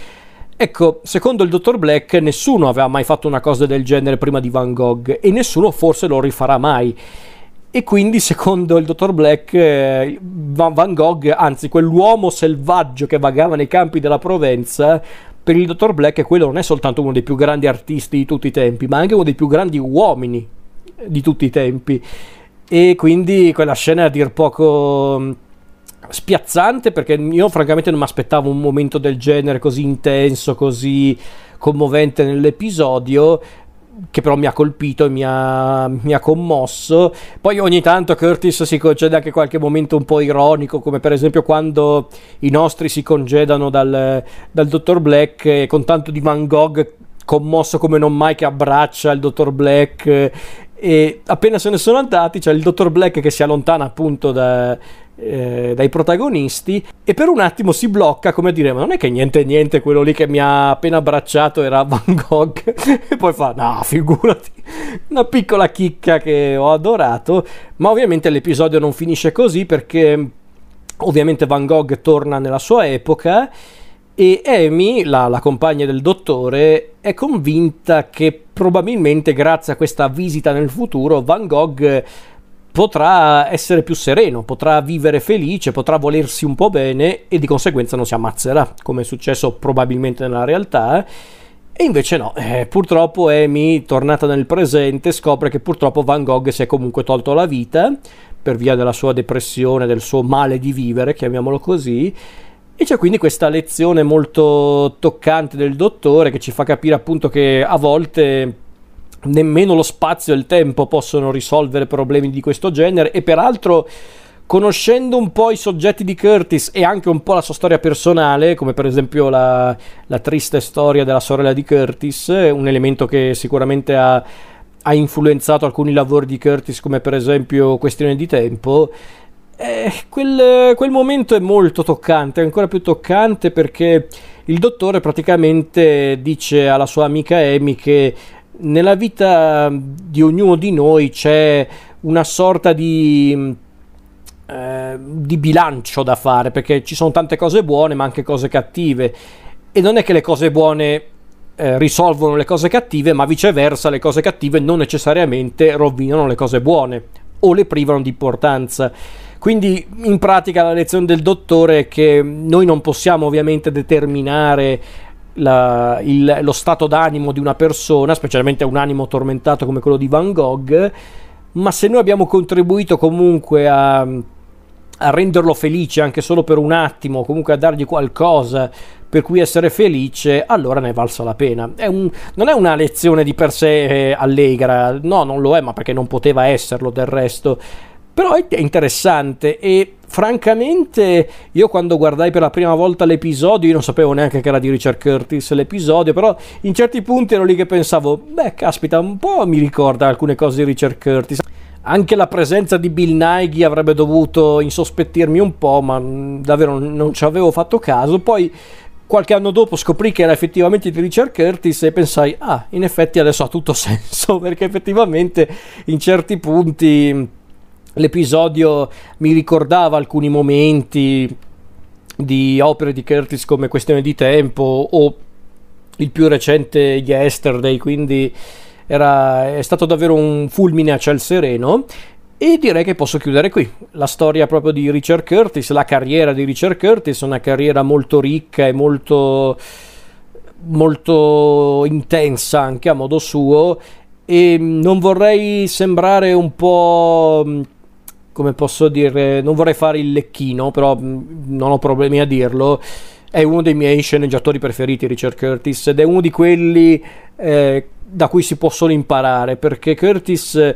Ecco, secondo il dottor Black, nessuno aveva mai fatto una cosa del genere prima di Van Gogh e nessuno forse lo rifarà mai. E quindi, secondo il dottor Black, eh, Van Gogh, anzi quell'uomo selvaggio che vagava nei campi della Provenza, per il dottor Black quello non è soltanto uno dei più grandi artisti di tutti i tempi, ma anche uno dei più grandi uomini di tutti i tempi. E quindi quella scena è a dir poco mm, spiazzante perché io francamente non mi aspettavo un momento del genere così intenso, così commovente nell'episodio che però mi ha colpito e mi ha, mi ha, commosso. Poi ogni tanto Curtis si concede anche qualche momento un po' ironico, come per esempio quando i nostri si congedano dal, dal dottor Black con tanto di Van Gogh commosso come non mai che abbraccia il dottor Black e appena se ne sono andati c'è il dottor Black che si allontana appunto da, eh, dai protagonisti e per un attimo si blocca come a dire ma non è che niente niente quello lì che mi ha appena abbracciato era Van Gogh e poi fa no figurati una piccola chicca che ho adorato ma ovviamente l'episodio non finisce così perché ovviamente Van Gogh torna nella sua epoca e Amy, la, la, compagna del dottore, è convinta che probabilmente grazie a questa visita nel futuro Van Gogh potrà essere più sereno, potrà vivere felice, potrà volersi un po' bene e di conseguenza non si ammazzerà, come è successo probabilmente nella realtà. E invece no, eh, purtroppo Amy, tornata nel presente, scopre che purtroppo Van Gogh si è comunque tolto la vita per via della sua depressione, del suo male di vivere, chiamiamolo così. E c'è quindi questa lezione molto toccante del dottore che ci fa capire appunto che a volte nemmeno lo spazio e il tempo possono risolvere problemi di questo genere e peraltro conoscendo un po' i soggetti di Curtis e anche un po' la sua storia personale, come per esempio la, la triste storia della sorella di Curtis, un elemento che sicuramente ha, ha, influenzato alcuni lavori di Curtis, come per esempio Questione di tempo. Eh, quel, quel momento è molto toccante, è ancora più toccante perché il dottore praticamente dice alla sua amica Amy che nella vita di ognuno di noi c'è una sorta di, eh, di bilancio da fare perché ci sono tante cose buone ma anche cose cattive. E non è che le cose buone eh, risolvono le cose cattive ma viceversa le cose cattive non necessariamente rovinano le cose buone o le privano di importanza. Quindi in pratica la lezione del dottore è che noi non possiamo ovviamente determinare la, il, lo stato d'animo di una persona, specialmente un animo tormentato come quello di Van Gogh, ma se noi abbiamo contribuito comunque a, a renderlo felice anche solo per un attimo, comunque a dargli qualcosa per cui essere felice, allora ne è valsa la pena. È un, non è una lezione di per sé eh, allegra, no, non lo è, ma perché non poteva esserlo del resto. Però è interessante e francamente io quando guardai per la prima volta l'episodio io non sapevo neanche che era di Richard Curtis l'episodio però in certi punti ero lì che pensavo beh caspita un po' mi ricorda alcune cose di Richard Curtis. Anche la presenza di Bill Nighy avrebbe dovuto insospettirmi un po' ma davvero non ci avevo fatto caso. Poi qualche anno dopo scoprì che era effettivamente di Richard Curtis e pensai ah in effetti adesso ha tutto senso perché effettivamente in certi punti L'episodio mi ricordava alcuni momenti di opere di Curtis come Questione di tempo o il più recente Yesterday, quindi era, è stato davvero un fulmine a ciel sereno e direi che posso chiudere qui. La storia proprio di Richard Curtis, la carriera di Richard Curtis, una carriera molto ricca e molto, molto intensa anche a modo suo e non vorrei sembrare un po' come posso dire, non vorrei fare il lecchino, però mm, non ho problemi a dirlo. È uno dei miei sceneggiatori preferiti, Richard Curtis, ed è uno di quelli eh, da cui si può solo imparare, perché Curtis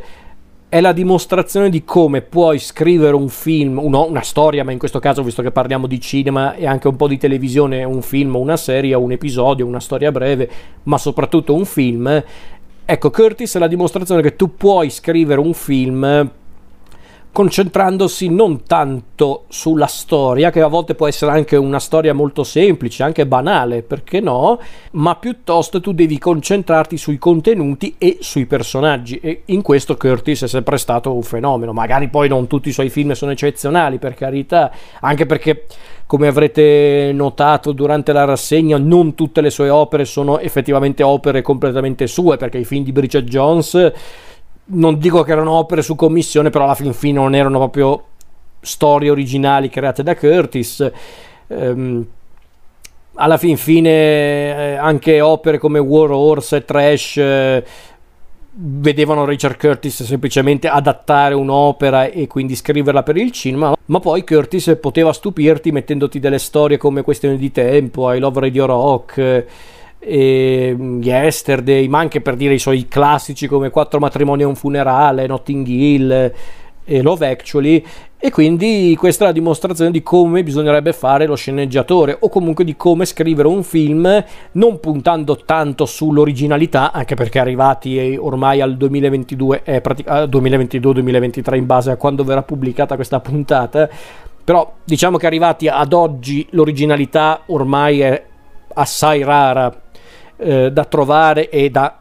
è la dimostrazione di come puoi scrivere un film, uno, una storia, ma in questo caso, visto che parliamo di cinema e anche un po' di televisione, un film, una serie, un episodio, una storia breve, ma soprattutto un film. Ecco, Curtis è la dimostrazione che tu puoi scrivere un film concentrandosi non tanto sulla storia, che a volte può essere anche una storia molto semplice, anche banale, perché no, ma piuttosto tu devi concentrarti sui contenuti e sui personaggi. E in questo Curtis è sempre stato un fenomeno, magari poi non tutti i suoi film sono eccezionali, per carità, anche perché come avrete notato durante la rassegna, non tutte le sue opere sono effettivamente opere completamente sue, perché i film di Bridget Jones non dico che erano opere su commissione, però alla fin fine non erano proprio storie originali create da Curtis. Ehm, alla fin fine eh, anche opere come War Horse e Trash eh, vedevano Richard Curtis semplicemente adattare un'opera e quindi scriverla per il cinema, ma poi Curtis poteva stupirti mettendoti delle storie come Questione di tempo, I Love Radio Rock e mm, Yesterday, ma anche per dire i suoi classici come Quattro matrimoni e un funerale, Notting Hill e Love Actually. E quindi questa è la dimostrazione di come bisognerebbe fare lo sceneggiatore o comunque di come scrivere un film non puntando tanto sull'originalità anche perché arrivati ormai al 2022 è pratic- 2022-2023 in base a quando verrà pubblicata questa puntata. Però diciamo che arrivati ad oggi l'originalità ormai è assai rara eh, da trovare e da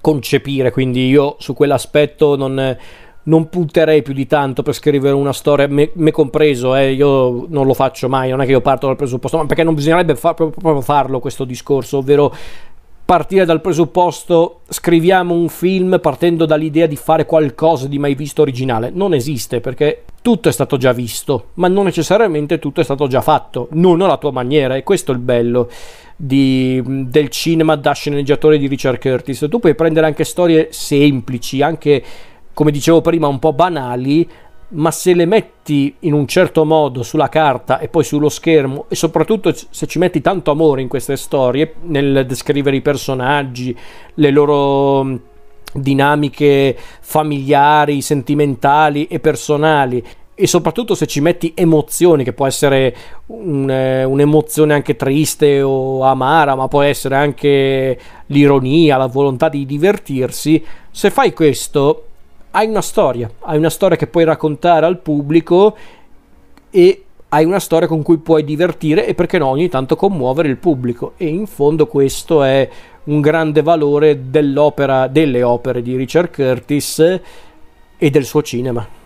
concepire, quindi io su quell'aspetto non, non punterei più di tanto per scrivere una storia, me, me compreso, eh, io non lo faccio mai, non è che io parto dal presupposto, ma perché non bisognerebbe fa, proprio farlo questo discorso, ovvero partire dal presupposto scriviamo un film partendo dall'idea di fare qualcosa di mai visto originale. Non esiste perché tutto è stato già visto, ma non necessariamente tutto è stato già fatto, non alla tua maniera e questo è il bello di, del cinema da sceneggiatore di Richard Curtis. Tu puoi prendere anche storie semplici, anche come dicevo prima un po' banali, ma se le metti in un certo modo sulla carta e poi sullo schermo e soprattutto se ci metti tanto amore in queste storie nel descrivere i personaggi, le loro mm, dinamiche familiari, sentimentali e personali e soprattutto se ci metti emozioni che può essere un, eh, un'emozione anche triste o amara ma può essere anche l'ironia, la volontà di divertirsi se fai questo hai una storia, hai una storia che puoi raccontare al pubblico e hai una storia con cui puoi divertire e perché no ogni tanto commuovere il pubblico e in fondo questo è un grande valore dell'opera, delle opere di Richard Curtis e del suo cinema.